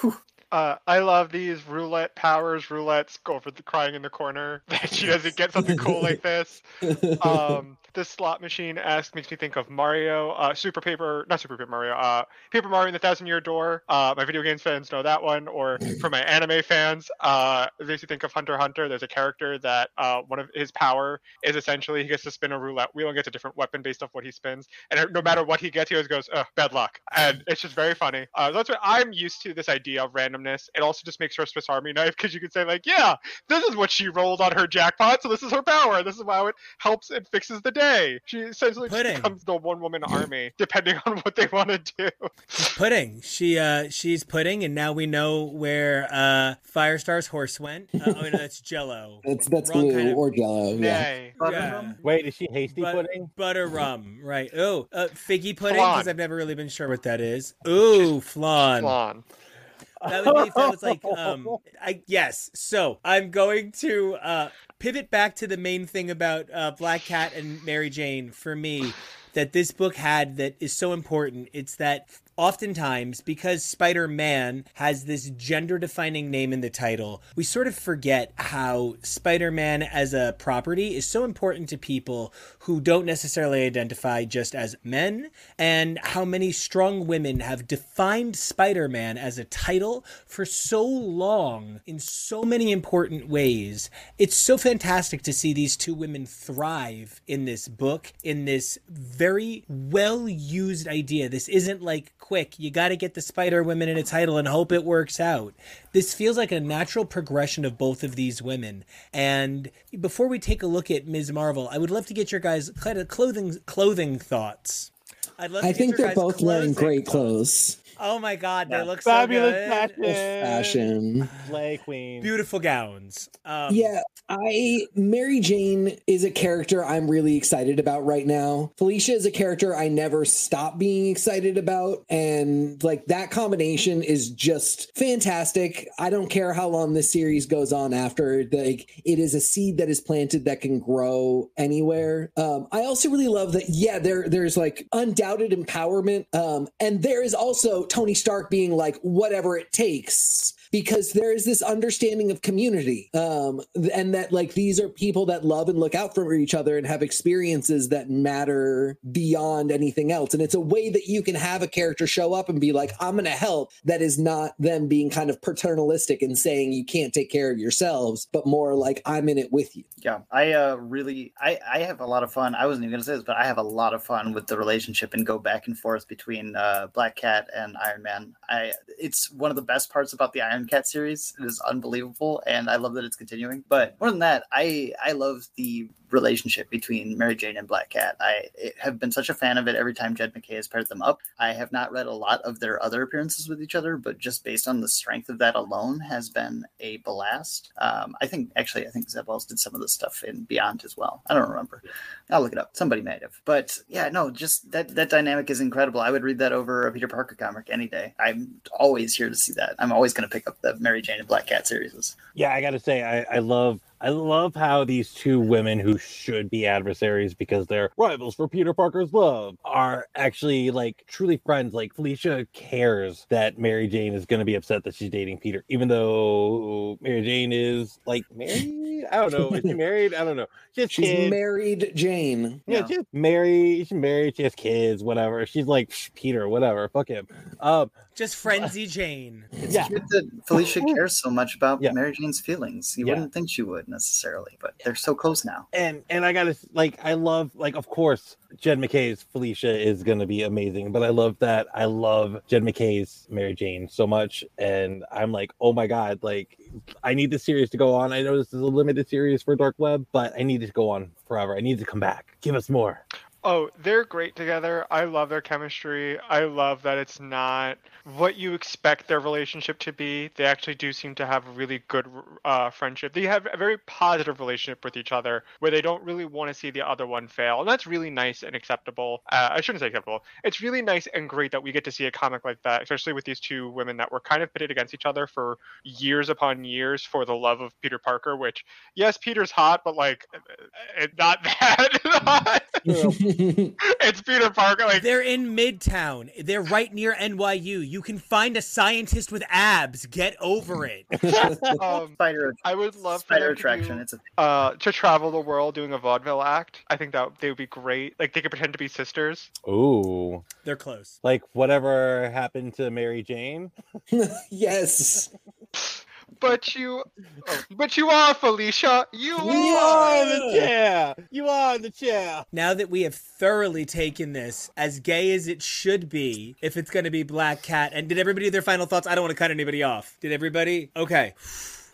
Whew. Uh, I love these roulette powers. Roulette's go for the crying in the corner that she doesn't get something cool like this. Um, this slot machine esque makes me think of Mario, uh, Super Paper, not Super Paper Mario, uh, Paper Mario and the Thousand Year Door. Uh, my video games fans know that one, or for my anime fans, uh, it makes me think of Hunter Hunter. There's a character that uh, one of his power is essentially he gets to spin a roulette wheel and gets a different weapon based off what he spins, and no matter what he gets, he always goes, Ugh, "Bad luck," and it's just very funny. Uh, that's what I'm used to. This idea of randomness. It also just makes her a Swiss Army knife because you can say like, "Yeah, this is what she rolled on her jackpot, so this is her power. This is how it helps and fixes the day." She essentially just Pudding. becomes the one woman army, depending on what they want to do. She's pudding. She uh she's pudding, and now we know where uh Firestar's horse went. Uh, oh no, that's Jello. That's that's Wrong blue kind of- or yellow. Yeah. Nay. Yeah. Wait, is she hasty But- pudding? Butter rum, right? Oh, uh, figgy pudding because I've never really been sure what that is. Ooh, flan. Flan. That would be if that was like um I yes. So I'm going to uh pivot back to the main thing about uh Black Cat and Mary Jane for me that this book had that is so important. It's that oftentimes because Spider-Man has this gender defining name in the title, we sort of forget how Spider-Man as a property is so important to people who don't necessarily identify just as men and how many strong women have defined Spider-Man as a title for so long in so many important ways. It's so fantastic to see these two women thrive in this book in this very well used idea. This isn't like quick, you got to get the Spider Women in a title and hope it works out. This feels like a natural progression of both of these women. And before we take a look at Ms. Marvel, I would love to get your guys' clothing clothing thoughts. I'd love to I think they're both wearing great clothes. Oh my god, they Yeah. look so Fabulous good. fashion. Fashion. Slay queen. Beautiful gowns. Um, Yeah, I Mary Jane is a character I'm really excited about right now. Felicia is a character I never stop being excited about and like that combination is just fantastic. I don't care how long this series goes on after like it is a seed that is planted that can grow anywhere. Um I also really love that yeah, there there's like undoubted empowerment um and there is also Tony Stark being like whatever it takes because there is this understanding of community um and that like these are people that love and look out for each other and have experiences that matter beyond anything else and it's a way that you can have a character show up and be like i'm gonna help that is not them being kind of paternalistic and saying you can't take care of yourselves but more like i'm in it with you Yeah, I uh, really, I, I have a lot of fun. I wasn't even gonna say this, but I have a lot of fun with the relationship and go back and forth between uh, Black Cat and Iron Man. I, it's one of the best parts about the Iron Cat series. It is unbelievable, and I love that it's continuing. But more than that, I, I love the relationship between Mary Jane and Black Cat. I have been such a fan of it every time Jed MacKay has paired them up. I have not read a lot of their other appearances with each other, but just based on the strength of that alone, has been a blast. Um, I think actually, I think Zeb Wells did some of this stuff in Beyond as well. I don't remember. I'll look it up. Somebody might have. But yeah, no, just that that dynamic is incredible. I would read that over a Peter Parker comic any day. I'm always here to see that. I'm always going to pick up the Mary Jane and Black Cat series. Yeah, I gotta say, I, I love I love how these two women who should be adversaries because they're rivals for Peter Parker's love are actually like truly friends. Like Felicia cares that Mary Jane is gonna be upset that she's dating Peter, even though Mary Jane is like married. I don't know. Is she married? I don't know. She she's kids. married jane Yeah, Yeah. she's married. She's married. She has kids. Whatever. She's like Peter. Whatever. Fuck him. Um. Just frenzy Jane. It's Yeah. weird that Felicia cares so much about Yeah. Mary Jane's feelings. You Yeah. wouldn't think she would necessarily, but they're so close now. and and I gotta like I love like of course Jed MacKay's Felicia is gonna be amazing, but I love that I love Jed MacKay's Mary Jane so much, and I'm like, oh my god, like I need this series to go on. I know this is a limited series for Dark Web, but I need it to go on forever. I need it to come back. Give us more. Oh, they're great together. I love their chemistry. I love that it's not what you expect their relationship to be. They actually do seem to have a really good uh, friendship. They have a very positive relationship with each other where they don't really want to see the other one fail. And that's really nice and acceptable. Uh, I shouldn't say acceptable. It's really nice and great that we get to see a comic like that, especially with these two women that were kind of pitted against each other for years upon years for the love of Peter Parker, which, yes, Peter's hot, but like, not that. it's Peter Parker. Like They're in Midtown. They're right near NYU. You can find a scientist with abs. Get over it. um, Spider I would love for spider them to attraction. do- It's a uh, to travel the world doing a vaudeville act. I think that they would be great. Like they could pretend to be sisters. Ooh, They're close. like whatever happened to Mary Jane. yes. But you, oh, but you are Felicia. You We are. in the chair. You are in the chair. Now that we have thoroughly taken this as gay as it should be, if it's going to be Black Cat, and did everybody do their final thoughts? I don't want to cut anybody off. Did everybody? Okay.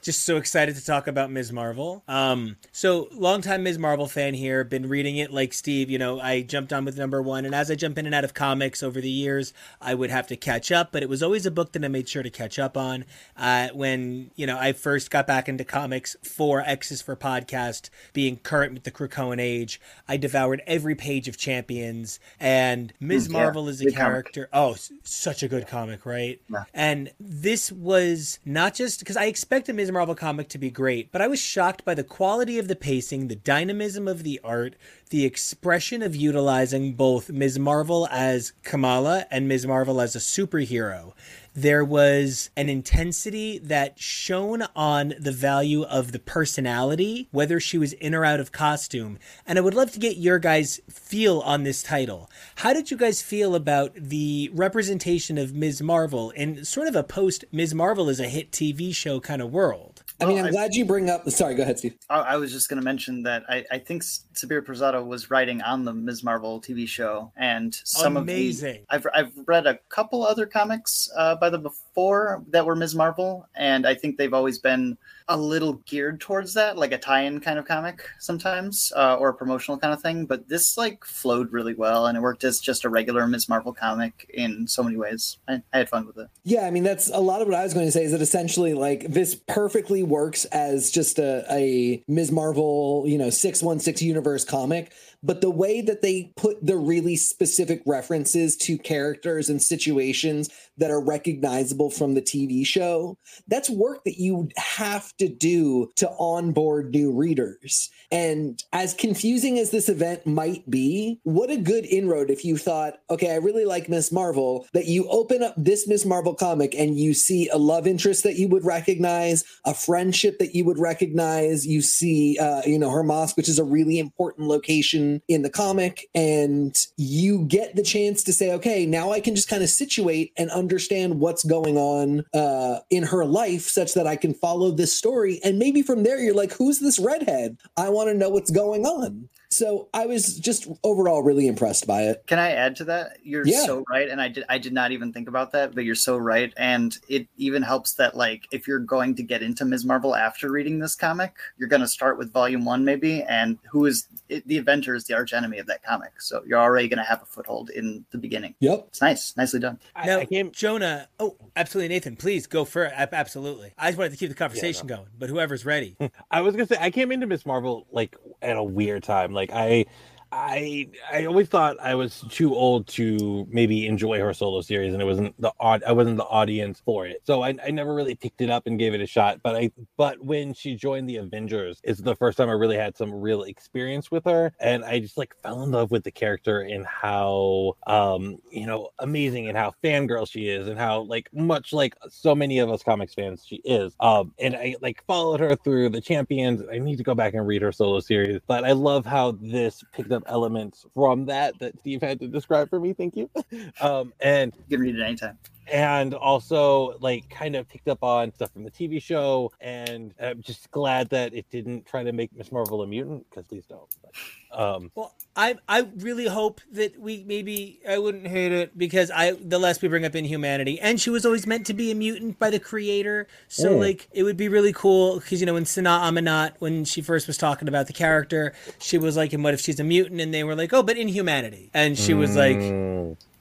Just so excited to talk about Ms. Marvel. Um, so longtime Ms. Marvel fan here. Been reading it like Steve. You know, I jumped on with number one, and as I jump in and out of comics over the years, I would have to catch up. But it was always a book that I made sure to catch up on. Uh, when you know I first got back into comics for X's for podcast, being current with the Krakoan age, I devoured every page of Champions, and Ms. Mm, yeah. Marvel is a Good comic. character. Oh, such a good comic, right? Yeah. And this was not just because I expected Ms. Marvel comic to be great, but I was shocked by the quality of the pacing, the dynamism of the art, the expression of utilizing both Ms. Marvel as Kamala and Ms. Marvel as a superhero. There was an intensity that shone on the value of the personality, whether she was in or out of costume. And I would love to get your guys' feel on this title. How did you guys feel about the representation of Ms. Marvel in sort of a post Ms. Marvel is a hit TV show kind of world? I mean, Well, I'm I- glad you bring up. Sorry, go ahead, Steve. I, I was just going to mention that I, I think Sabir Pirzada was writing on the Ms. Marvel TV show, and some Amazing. of the, I've I've read a couple other comics uh, by them before that were Ms. Marvel, and I think they've always been a little geared towards that, like a tie-in kind of comic sometimes, uh, or a promotional kind of thing. But this like flowed really well, and it worked as just a regular Ms. Marvel comic in so many ways. I, I had fun with it. Yeah, I mean that's a lot of what I was going to say is that essentially like this perfectly works as just a, a Ms. Marvel, you know, 616 universe comic, but the way that they put the really specific references to characters and situations that are recognizable from the TV show, that's work that you have to do to onboard new readers. And as confusing as this event might be, what a good inroad if you thought, okay, I really like Miss Marvel, that you open up this Miss Marvel comic and you see a love interest that you would recognize, a friendship that you would recognize, you see, uh, you know, her mosque, which is a really important location in the comic, and you get the chance to say, okay, now I can just kind of situate and understand what's going on uh, in her life such that I can follow this story. And maybe from there, you're like, who's this redhead? I want to know what's going on. So I was just overall really impressed by it. Can I add to that? You're Yeah. so right, and I did I did not even think about that, but you're so right, and it even helps that like if you're going to get into Ms. Marvel after reading this comic, you're going to start with Volume One maybe, and who is it, the Avenger is the arch enemy of that comic, so you're already going to have a foothold in the beginning. Yep. It's nice, nicely done. I, Now, I came. Jonah. Oh, absolutely, Nathan. Please go for it. Absolutely. I just wanted to keep the conversation going, but whoever's ready. I was gonna say I came into Ms. Marvel like at a weird time. Like I, I, I always thought I was too old to maybe enjoy her solo series, and it wasn't the odd. I wasn't the audience for it, so I, I never really picked it up and gave it a shot. But I, but when she joined the Avengers, it's the first time I really had some real experience with her, and I just like fell in love with the character and how, um, you know, amazing and how fangirl she is, and how like much like so many of us comics fans she is. Um, and I like followed her through the champions. I need to go back and read her solo series, but I love how this picked up elements from that that Steve had to describe for me. Thank you. Um, and You can read it anytime. And also like kind of picked up on stuff from the TV show. And I'm just glad that it didn't try to make Miss Marvel a mutant because please don't. But, um, Well, I I really hope that we maybe I wouldn't hate it because I the less we bring up inhumanity, and she was always meant to be a mutant by the creator, so Mm. like it would be really cool because you know when Sanaa Amanat when she first was talking about the character, she was like, "And what if she's a mutant?" And they were like, "Oh, but inhumanity," and she was like.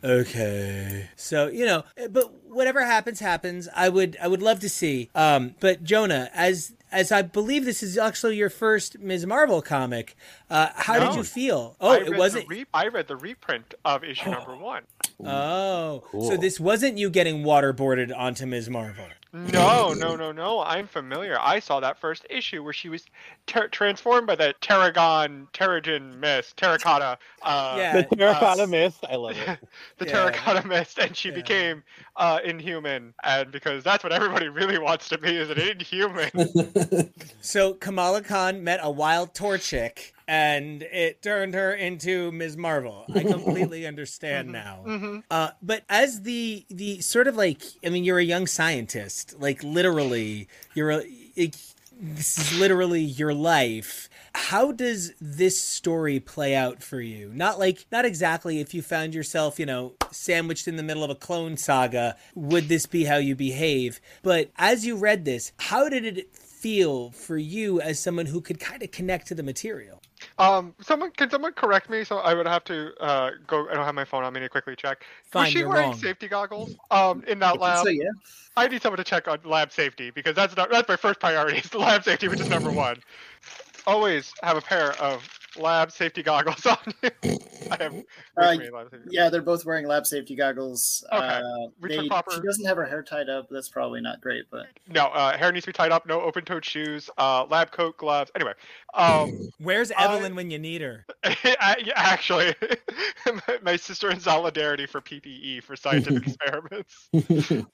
Okay. So, you know, but whatever happens happens. I would I would love to see. Um but Jonah, as as I believe this is actually your first Ms. Marvel comic, uh how No. did you feel? Oh, read it wasn't Re- I read the reprint of issue number one. Oh. So this wasn't you getting waterboarded onto Ms. Marvel. No, no, no, no. I'm familiar. I saw that first issue where she was ter- transformed by the Terragon, Terrigen mist, terracotta. Uh, Yeah. the terracotta uh, mist. I love it. the Yeah. terracotta mist, and she Yeah. became uh, inhuman. And because that's what everybody really wants to be is an inhuman. So Kamala Khan met a wild Torchic and it turned her into Ms. Marvel. I completely understand now. hmm Uh, but as the the sort of like, I mean, you're a young scientist, like literally, you're a. It, this is literally your life. How does this story play out for you? Not like, not exactly if you found yourself, you know, sandwiched in the middle of a clone saga, would this be how you behave? But as you read this, how did it feel for you as someone who could kind of connect to the material? Um, someone can someone correct me? So I would have to uh, go. I don't have my phone on me to quickly check. Fine, was she you're wearing wrong. safety goggles? Um, in that lab. So yeah, I need someone to check on lab safety because that's not that's my first priority is lab safety, which is number one. Always have a pair of lab safety goggles on you. I have Uh, lab safety yeah, they're both wearing lab safety goggles. Okay. Uh, they- proper- She doesn't have her hair tied up. That's probably not great, but No, uh, hair needs to be tied up. No open-toed shoes. Uh, lab coat, gloves. Anyway, um, Where's I- Evelyn when you need her? I- yeah, actually, my- my sister in solidarity for PPE for scientific experiments.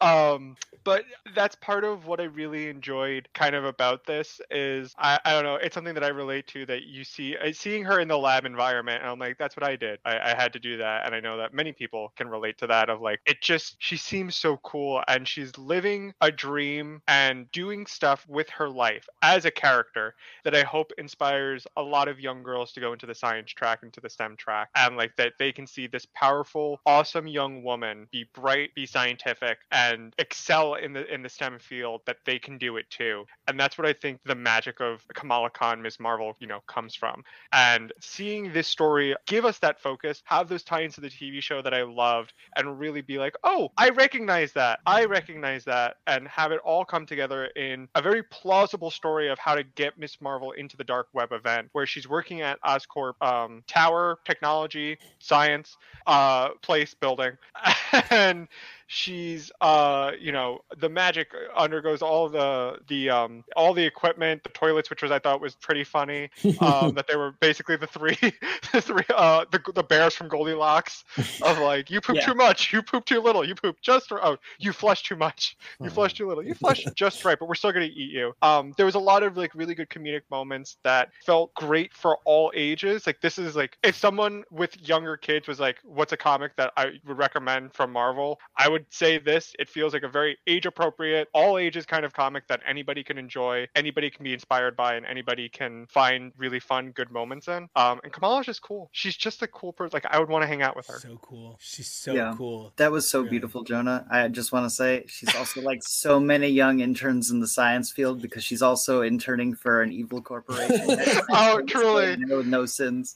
um but that's part of what i really enjoyed kind of about this is i, I don't know it's something that i relate to that you see uh, seeing her in the lab environment and i'm like that's what i did. I, I had to do that. And i know that many people can relate to that of like it just she seems so cool and she's living a dream and doing stuff with her life as a character that i hope inspires a lot of young girls to go into the science track into the stem track and like that they can see this powerful awesome young woman be bright be scientific and excel in the in the stem field that they can do it too. And that's what i think the magic of kamala khan ms marvel you know comes from. and seeing this story give us that focus have those tie-ins to the tv show that i loved and really be like oh i recognize that. I recognize that and have it all come together in a very plausible story of how to get miss marvel into the dark web event where she's working at oscorp um, tower technology science uh, place building. And she's uh you know the magic undergoes all the the um all the equipment the toilets which was i thought was pretty funny um that they were basically the three the three uh the, the bears from goldilocks of like you poop Yeah. too much. You poop too little. You poop just oh you flush too much. You Hmm. flush too little. You flush just right but we're still gonna eat you. Um there was a lot of like really good comedic moments that felt great for all ages. Like this is like if someone with younger kids was like what's a comic that i would recommend from marvel? I would say this it feels like a very age appropriate all ages kind of comic that anybody can enjoy anybody can be inspired by and anybody can find really fun good moments in um and kamala's just cool she's just a cool person like i would want to hang out with her So cool. She's so Yeah. cool. that was so Yeah. beautiful, Jonah. I just want to say she's also like so many young interns in the science field because she's also interning for an evil corporation. Oh, truly. no, no sins.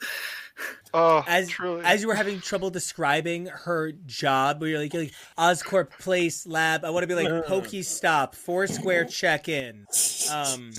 Oh As truly as you were having trouble describing her job, where you're like, you're like Oscorp Place Lab. I want to be like PokéStop, Foursquare Check In. Um,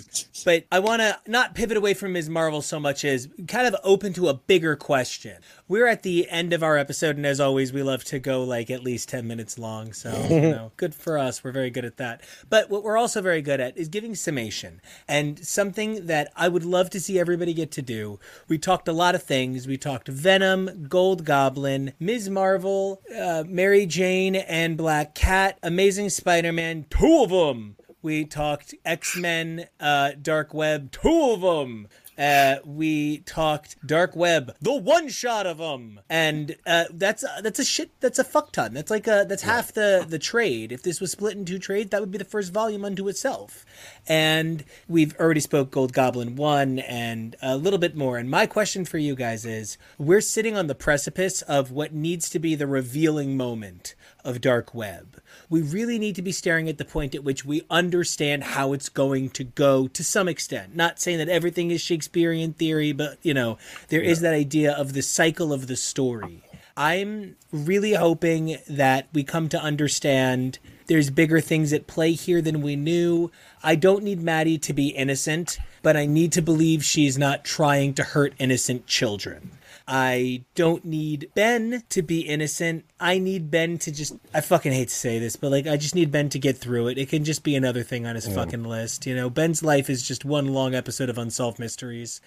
but I want to not pivot away from Ms. Marvel so much as kind of open to a bigger question. We're at the end of our episode, and as always, we love to go like at least ten minutes long. So you know, good for us. We're very good at that. But what we're also very good at is giving summation, and something that I would love to see everybody get to do. We talked a lot of things. We talked Venom, Gold Goblin, Ms. Marvel, uh, Mary Jane, and Black Cat, Amazing Spider-Man, two of them. We talked X Men, uh, Dark Web, two of them. Uh, we talked Dark Web, the one shot of them, and uh, that's uh, that's a shit. That's a fuck ton. That's like a that's half the the trade. If this was split in two trades, that would be the first volume unto itself. And we've already spoke Gold Goblin one and a little bit more. And my question for you guys is: We're sitting on the precipice of what needs to be the revealing moment of Dark Web. We really need to be staring at the point at which we understand how it's going to go to some extent. Not saying that everything is Shakespearean theory, but you know, there is that idea of the cycle of the story. I'm really hoping that we come to understand there's bigger things at play here than we knew. I don't need Maddie to be innocent, but I need to believe she's not trying to hurt innocent children. I don't need Ben to be innocent. I need Ben to just I fucking hate to say this, but like I just need Ben to get through it. It can just be another thing on his fucking list. You know, Ben's life is just one long episode of unsolved mysteries.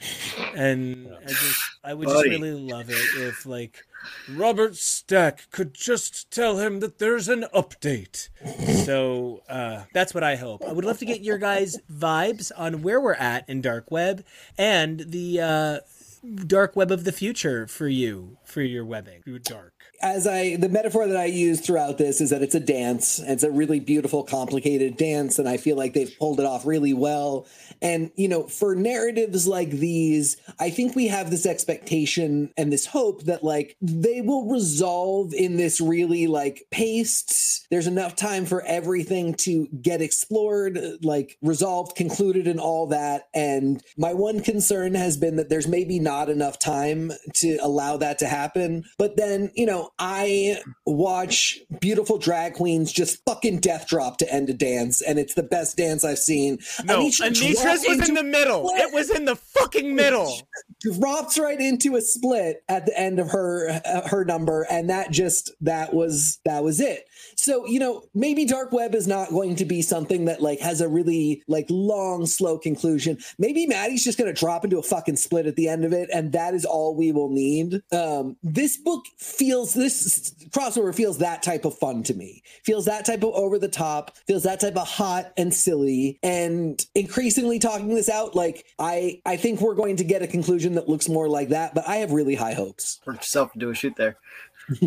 And I just I would just really love it if like Robert Stack could just tell him that there's an update. So uh, that's what I hope. I would love to get your guys' vibes on where we're at in Dark Web and the uh, Dark Web of the future for you, for your webbing. Dark. As I the metaphor that I use throughout this is that it's a dance. It's a really beautiful, complicated dance, and I feel like they've pulled it off really well. And you know, for narratives like these, I think we have this expectation and this hope that like they will resolve in this really like paced. There's enough time for everything to get explored, like resolved, concluded, and all that. And my one concern has been that there's maybe not enough time to allow that to happen. But then, you know, I watch beautiful drag queens just fucking death drop to end a dance, and it's the best dance I've seen. No, Anetra's dropped was in the middle. split. It was in the fucking middle. drops right into a split at the end of her uh, her number and that just that was that was it so you know maybe dark web is not going to be something that like has a really like long slow conclusion maybe maddie's just going to drop into a fucking split at the end of it and that is all we will need um this book feels this crossover feels that type of fun to me feels that type of over the top feels that type of hot and silly and increasingly talking this out like i i think we're going to get a conclusion that looks more like that but i have really high hopes Worked yourself into a shoot there.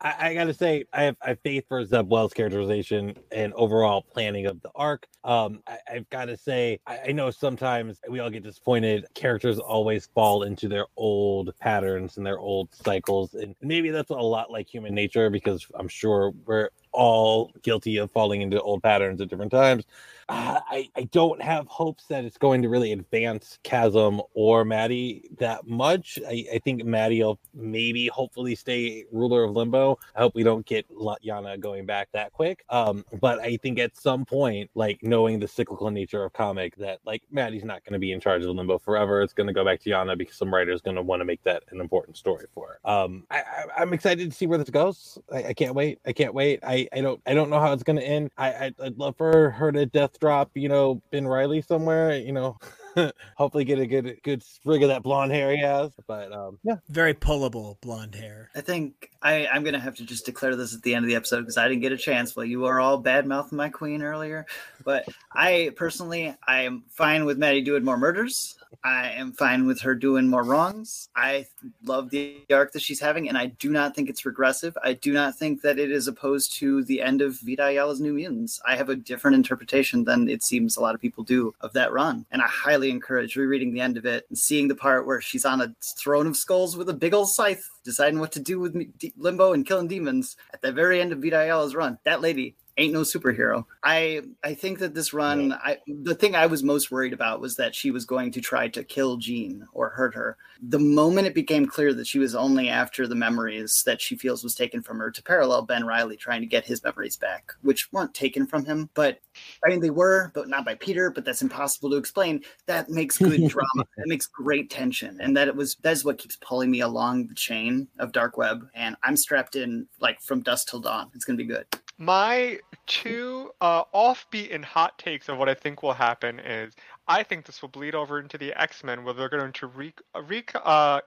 I, I gotta say, I have, I have faith for Zeb Wells' characterization and overall planning of the arc. Um, I, I've got to say, I, I know sometimes we all get disappointed. Characters always fall into their old patterns and their old cycles, and maybe that's a lot like human nature because I'm sure we're all guilty of falling into old patterns at different times. Uh, I, I don't have hopes that it's going to really advance Chasm or Maddie that much. I, I think Maddie will maybe hopefully stay ruler of Limbo. I hope we don't get Yana going back that quick. Um, but I think at some point, like knowing the cyclical nature of comic, that like Maddie's not going to be in charge of Limbo forever. It's going to go back to Yana because some writer's going to want to make that an important story for her. Um, I, I, I'm excited to see where this goes. I, I can't wait. I can't wait. I, I don't I don't know how it's going to end. I, I I'd love for her to death drop, you know, Ben Reilly somewhere, you know. Hopefully get a good good sprig of that blonde hair he has. But um yeah. Very pullable blonde hair. I think I, I'm gonna have to just declare this at the end of the episode because I didn't get a chance while you are all bad mouthing my queen earlier. But I personally I am fine with Maddie doing more murders. I am fine with her doing more wrongs. I love the arc that she's having, and I do not think it's regressive. I do not think that it is opposed to the end of Vita Ayala's New Mutants. I have a different interpretation than it seems a lot of people do of that run, and I highly encourage rereading the end of it and seeing the part where she's on a throne of skulls with a big old scythe, deciding what to do with me- Limbo and killing demons at the very end of Vita Ayala's run. That lady ain't no superhero. I I think that this run, I the thing I was most worried about was that she was going to try to kill Jean or hurt her. The moment it became clear that she was only after the memories that she feels was taken from her to parallel Ben Reilly trying to get his memories back, which weren't taken from him, but I mean they were, but not by Peter, but that's impossible to explain. That makes good drama. That makes great tension. And that it was that is what keeps pulling me along the chain of Dark Web. And I'm strapped in like from dusk till dawn. It's gonna be good. My two uh, offbeat and hot takes of what I think will happen is I think this will bleed over into the X Men, where they're going to recount re- uh,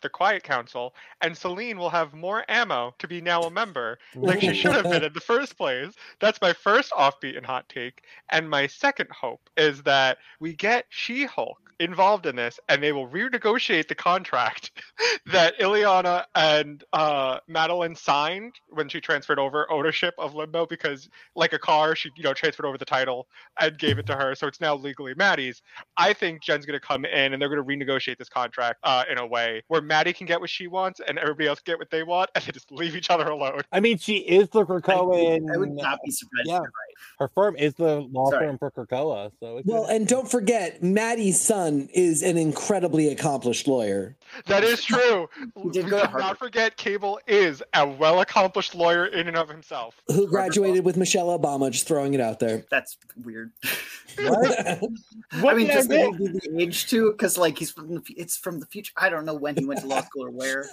the Quiet Council, and Selene will have more ammo to be now a member, like she should have been in the first place. That's my first offbeat and hot take. And my second hope is that we get She Hulk involved in this, and they will renegotiate the contract that Illyana and uh, Madeline signed when she transferred over ownership of Limbo, because like a car, she you know transferred over the title and gave it to her, so it's now legally Maddie's. I think Jen's going to come in and they're going to renegotiate this contract uh, in a way where Maddie can get what she wants and everybody else get what they want, and they just leave each other alone. I mean, she is the I, Krakoa. I would not be surprised. yeah. if right. Her firm is the law Sorry. firm for Krakoa, so it's Well, and don't forget, Maddie's son is an incredibly accomplished lawyer. That is true. He did we go to not forget Cable is a well accomplished lawyer in and of himself. Who graduated with Michelle Obama? Just throwing it out there. That's weird. What? I mean, did I just miss? the age too, because like he's from the, it's from the future. I don't know when he went to law school or where.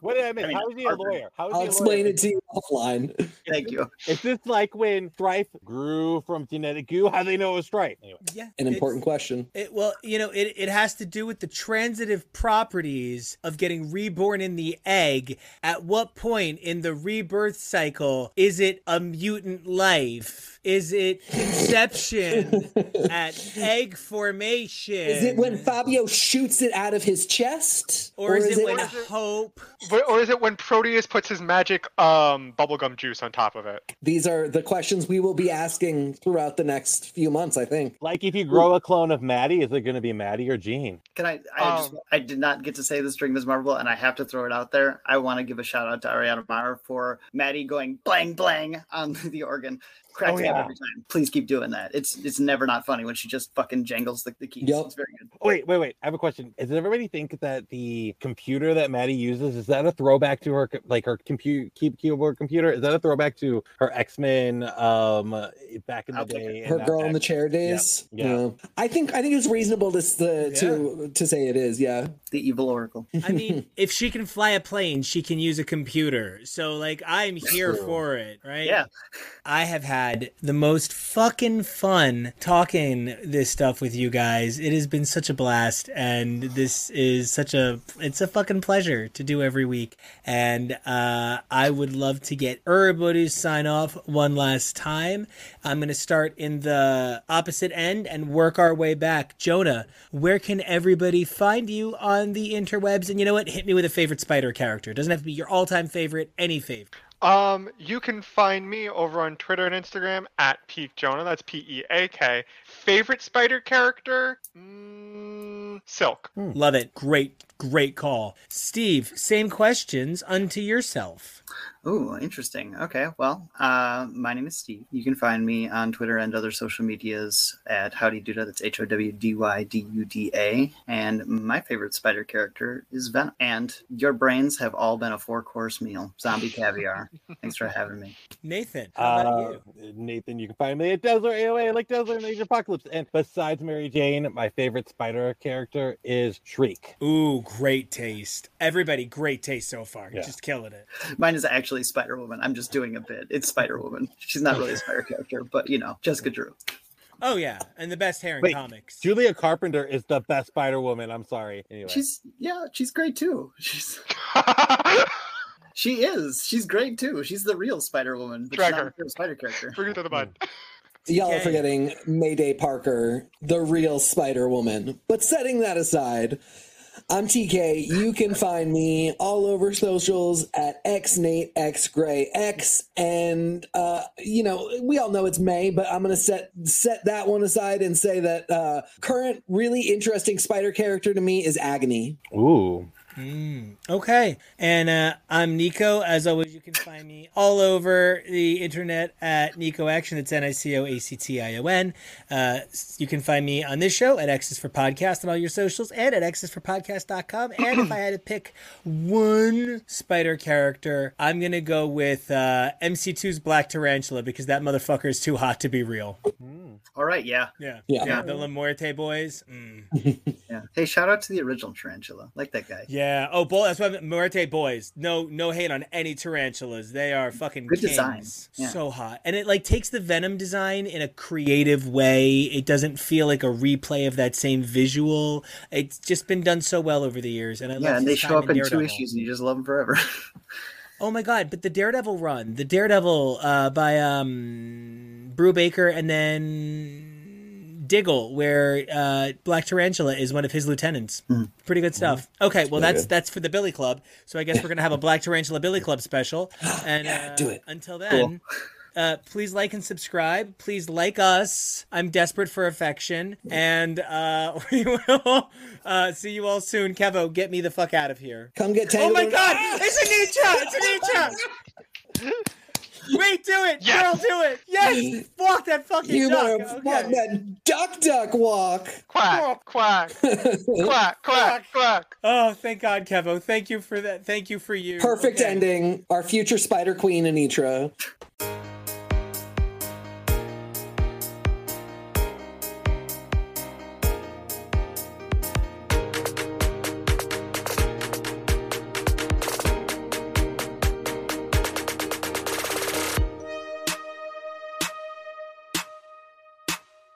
What did I miss? I mean, How is he a lawyer? How is I'll he a explain lawyer? it to you offline. Thank you. Is this like when Strife grew from genetic goo? How do they know it was Strife? Anyway. Yeah. An important question. It, well, you know, it, it has to do with the transitive properties of getting reborn in the egg. At what point in the rebirth cycle is it a mutant life? Is it conception at egg formation? Is it when Fabio shoots it out of his chest? or, is, it, when is it- hope? Or is it when Proteus puts his magic um bubblegum juice on top of it? These are the questions we will be asking throughout the next few months, I think. Like if you grow a clone of Maddie, is it going to be Maddie or Jean? Can I? I, just, Um, I did not get to say this during Ms. Marvel, and I have to throw it out there. I want to give a shout out to Ariana Maher for Maddie going blang blang on the organ. Cracks Oh, me up every time. Please keep doing that. It's it's never not funny when she just fucking jangles the, the keys. Yep. It's very good. Oh, wait, wait, wait. I have a question. Does everybody think that the computer that Maddie uses is that a throwback to her, co- like her compute keep keyboard computer? Is that a throwback to her X Men um back in the I'll day? Her girl in the chair days. yeah. I think I think it's reasonable to to to, to say it is. Yeah. The evil oracle. I mean, if she can fly a plane, she can use a computer. So, like, I'm here for it, right? Yeah. I have had the most fucking fun talking this stuff with you guys. It has been such a blast, and this is such a it's a fucking pleasure to do every week. And uh, I would love to get everybody to sign off one last time. I'm gonna start in the opposite end and work our way back. Jonah, where can everybody find you on the interwebs? And you know what? Hit me with a favorite spider character. It doesn't have to be your all-time favorite, any favorite. Um, you can find me over on Twitter and Instagram at Peak Jonah. That's P E A K. Favorite spider character? Mm, Silk. Love it. Great, great call. Steve, same questions unto yourself. Ooh, interesting. Okay, well, uh, my name is Steve. You can find me on Twitter and other social medias at Howdy Duda. That's H O W D Y D U D A. And my favorite spider character is Venom. And your brains have all been a four course meal. Zombie caviar. Thanks for having me. Nathan, how about Uh, you? Nathan, you can find me at Desert AOA, like Desert Age Apocalypse. And besides Mary Jane, my favorite spider character is Shriek. Ooh, great taste. Everybody, great taste so far. Yeah. Just killing it. Mine is actually Spider Woman. I'm just doing a bit. It's Spider Woman. She's not really a spider character, but you know, Jessica Drew. Oh yeah, and the best hair in Wait, comics. Julia Carpenter is the best Spider Woman. I'm sorry. Anyway, She's yeah, she's great too. She's she is. She's great too. She's the real Spider Woman. but she's Drag not her. a real spider character. Bring it to the mud. Y'all are forgetting Mayday Parker, the real Spider Woman. But setting that aside, I'm TK. You can find me all over socials at xnateXgrayX. And uh, you know, we all know it's May, but I'm gonna set set that one aside and say that uh current really interesting spider character to me is Agony. ooh. Mm, okay. And uh, I'm Nico. As always, you can find me all over the internet at Nico Action. It's N I C O A C T I O N. Uh, you can find me on this show at X's for Podcast and all your socials and at xsforpodcast.com. And if I had to pick one spider character, I'm going to go with uh, MC2's Black Tarantula because that motherfucker is too hot to be real. All right, yeah, Yeah. Yeah. Yeah. The La Muerte boys. Mm. yeah. Hey, shout out to the original tarantula. Like that guy. Yeah. Oh, boy, that's why Muerte boys. No, no hate on any tarantulas. They are fucking Good kings. design. Yeah. So hot, and it like takes the Venom design in a creative way. It doesn't feel like a replay of that same visual. It's just been done so well over the years, and I. Yeah, and they show up in two issues and you just love them forever. Oh my god! But the Daredevil run, the Daredevil uh, by um, Brubaker, and then Diggle, where uh, Black Tarantula is one of his lieutenants. Pretty good stuff. Okay, well that's good. that's for the Billy Club. So I guess we're gonna have a Black Tarantula Billy Club special. And Yeah, uh, do it. Until then. Uh, please like and subscribe. Please like us. I'm desperate for affection. And uh, we will uh, see you all soon. Kevo, get me the fuck out of here. Come get Oh my god! It's a ninja! It's a ninja! Wait, do it! Yes. Girl, do it! Yes! Walk that fucking You duck! better Okay. walk that duck duck walk. Quack, quack, quack, quack, quack. Oh, thank God, Kevo. Thank you for that. Thank you for you. Perfect Okay. ending. Our future Spider Queen Anetra.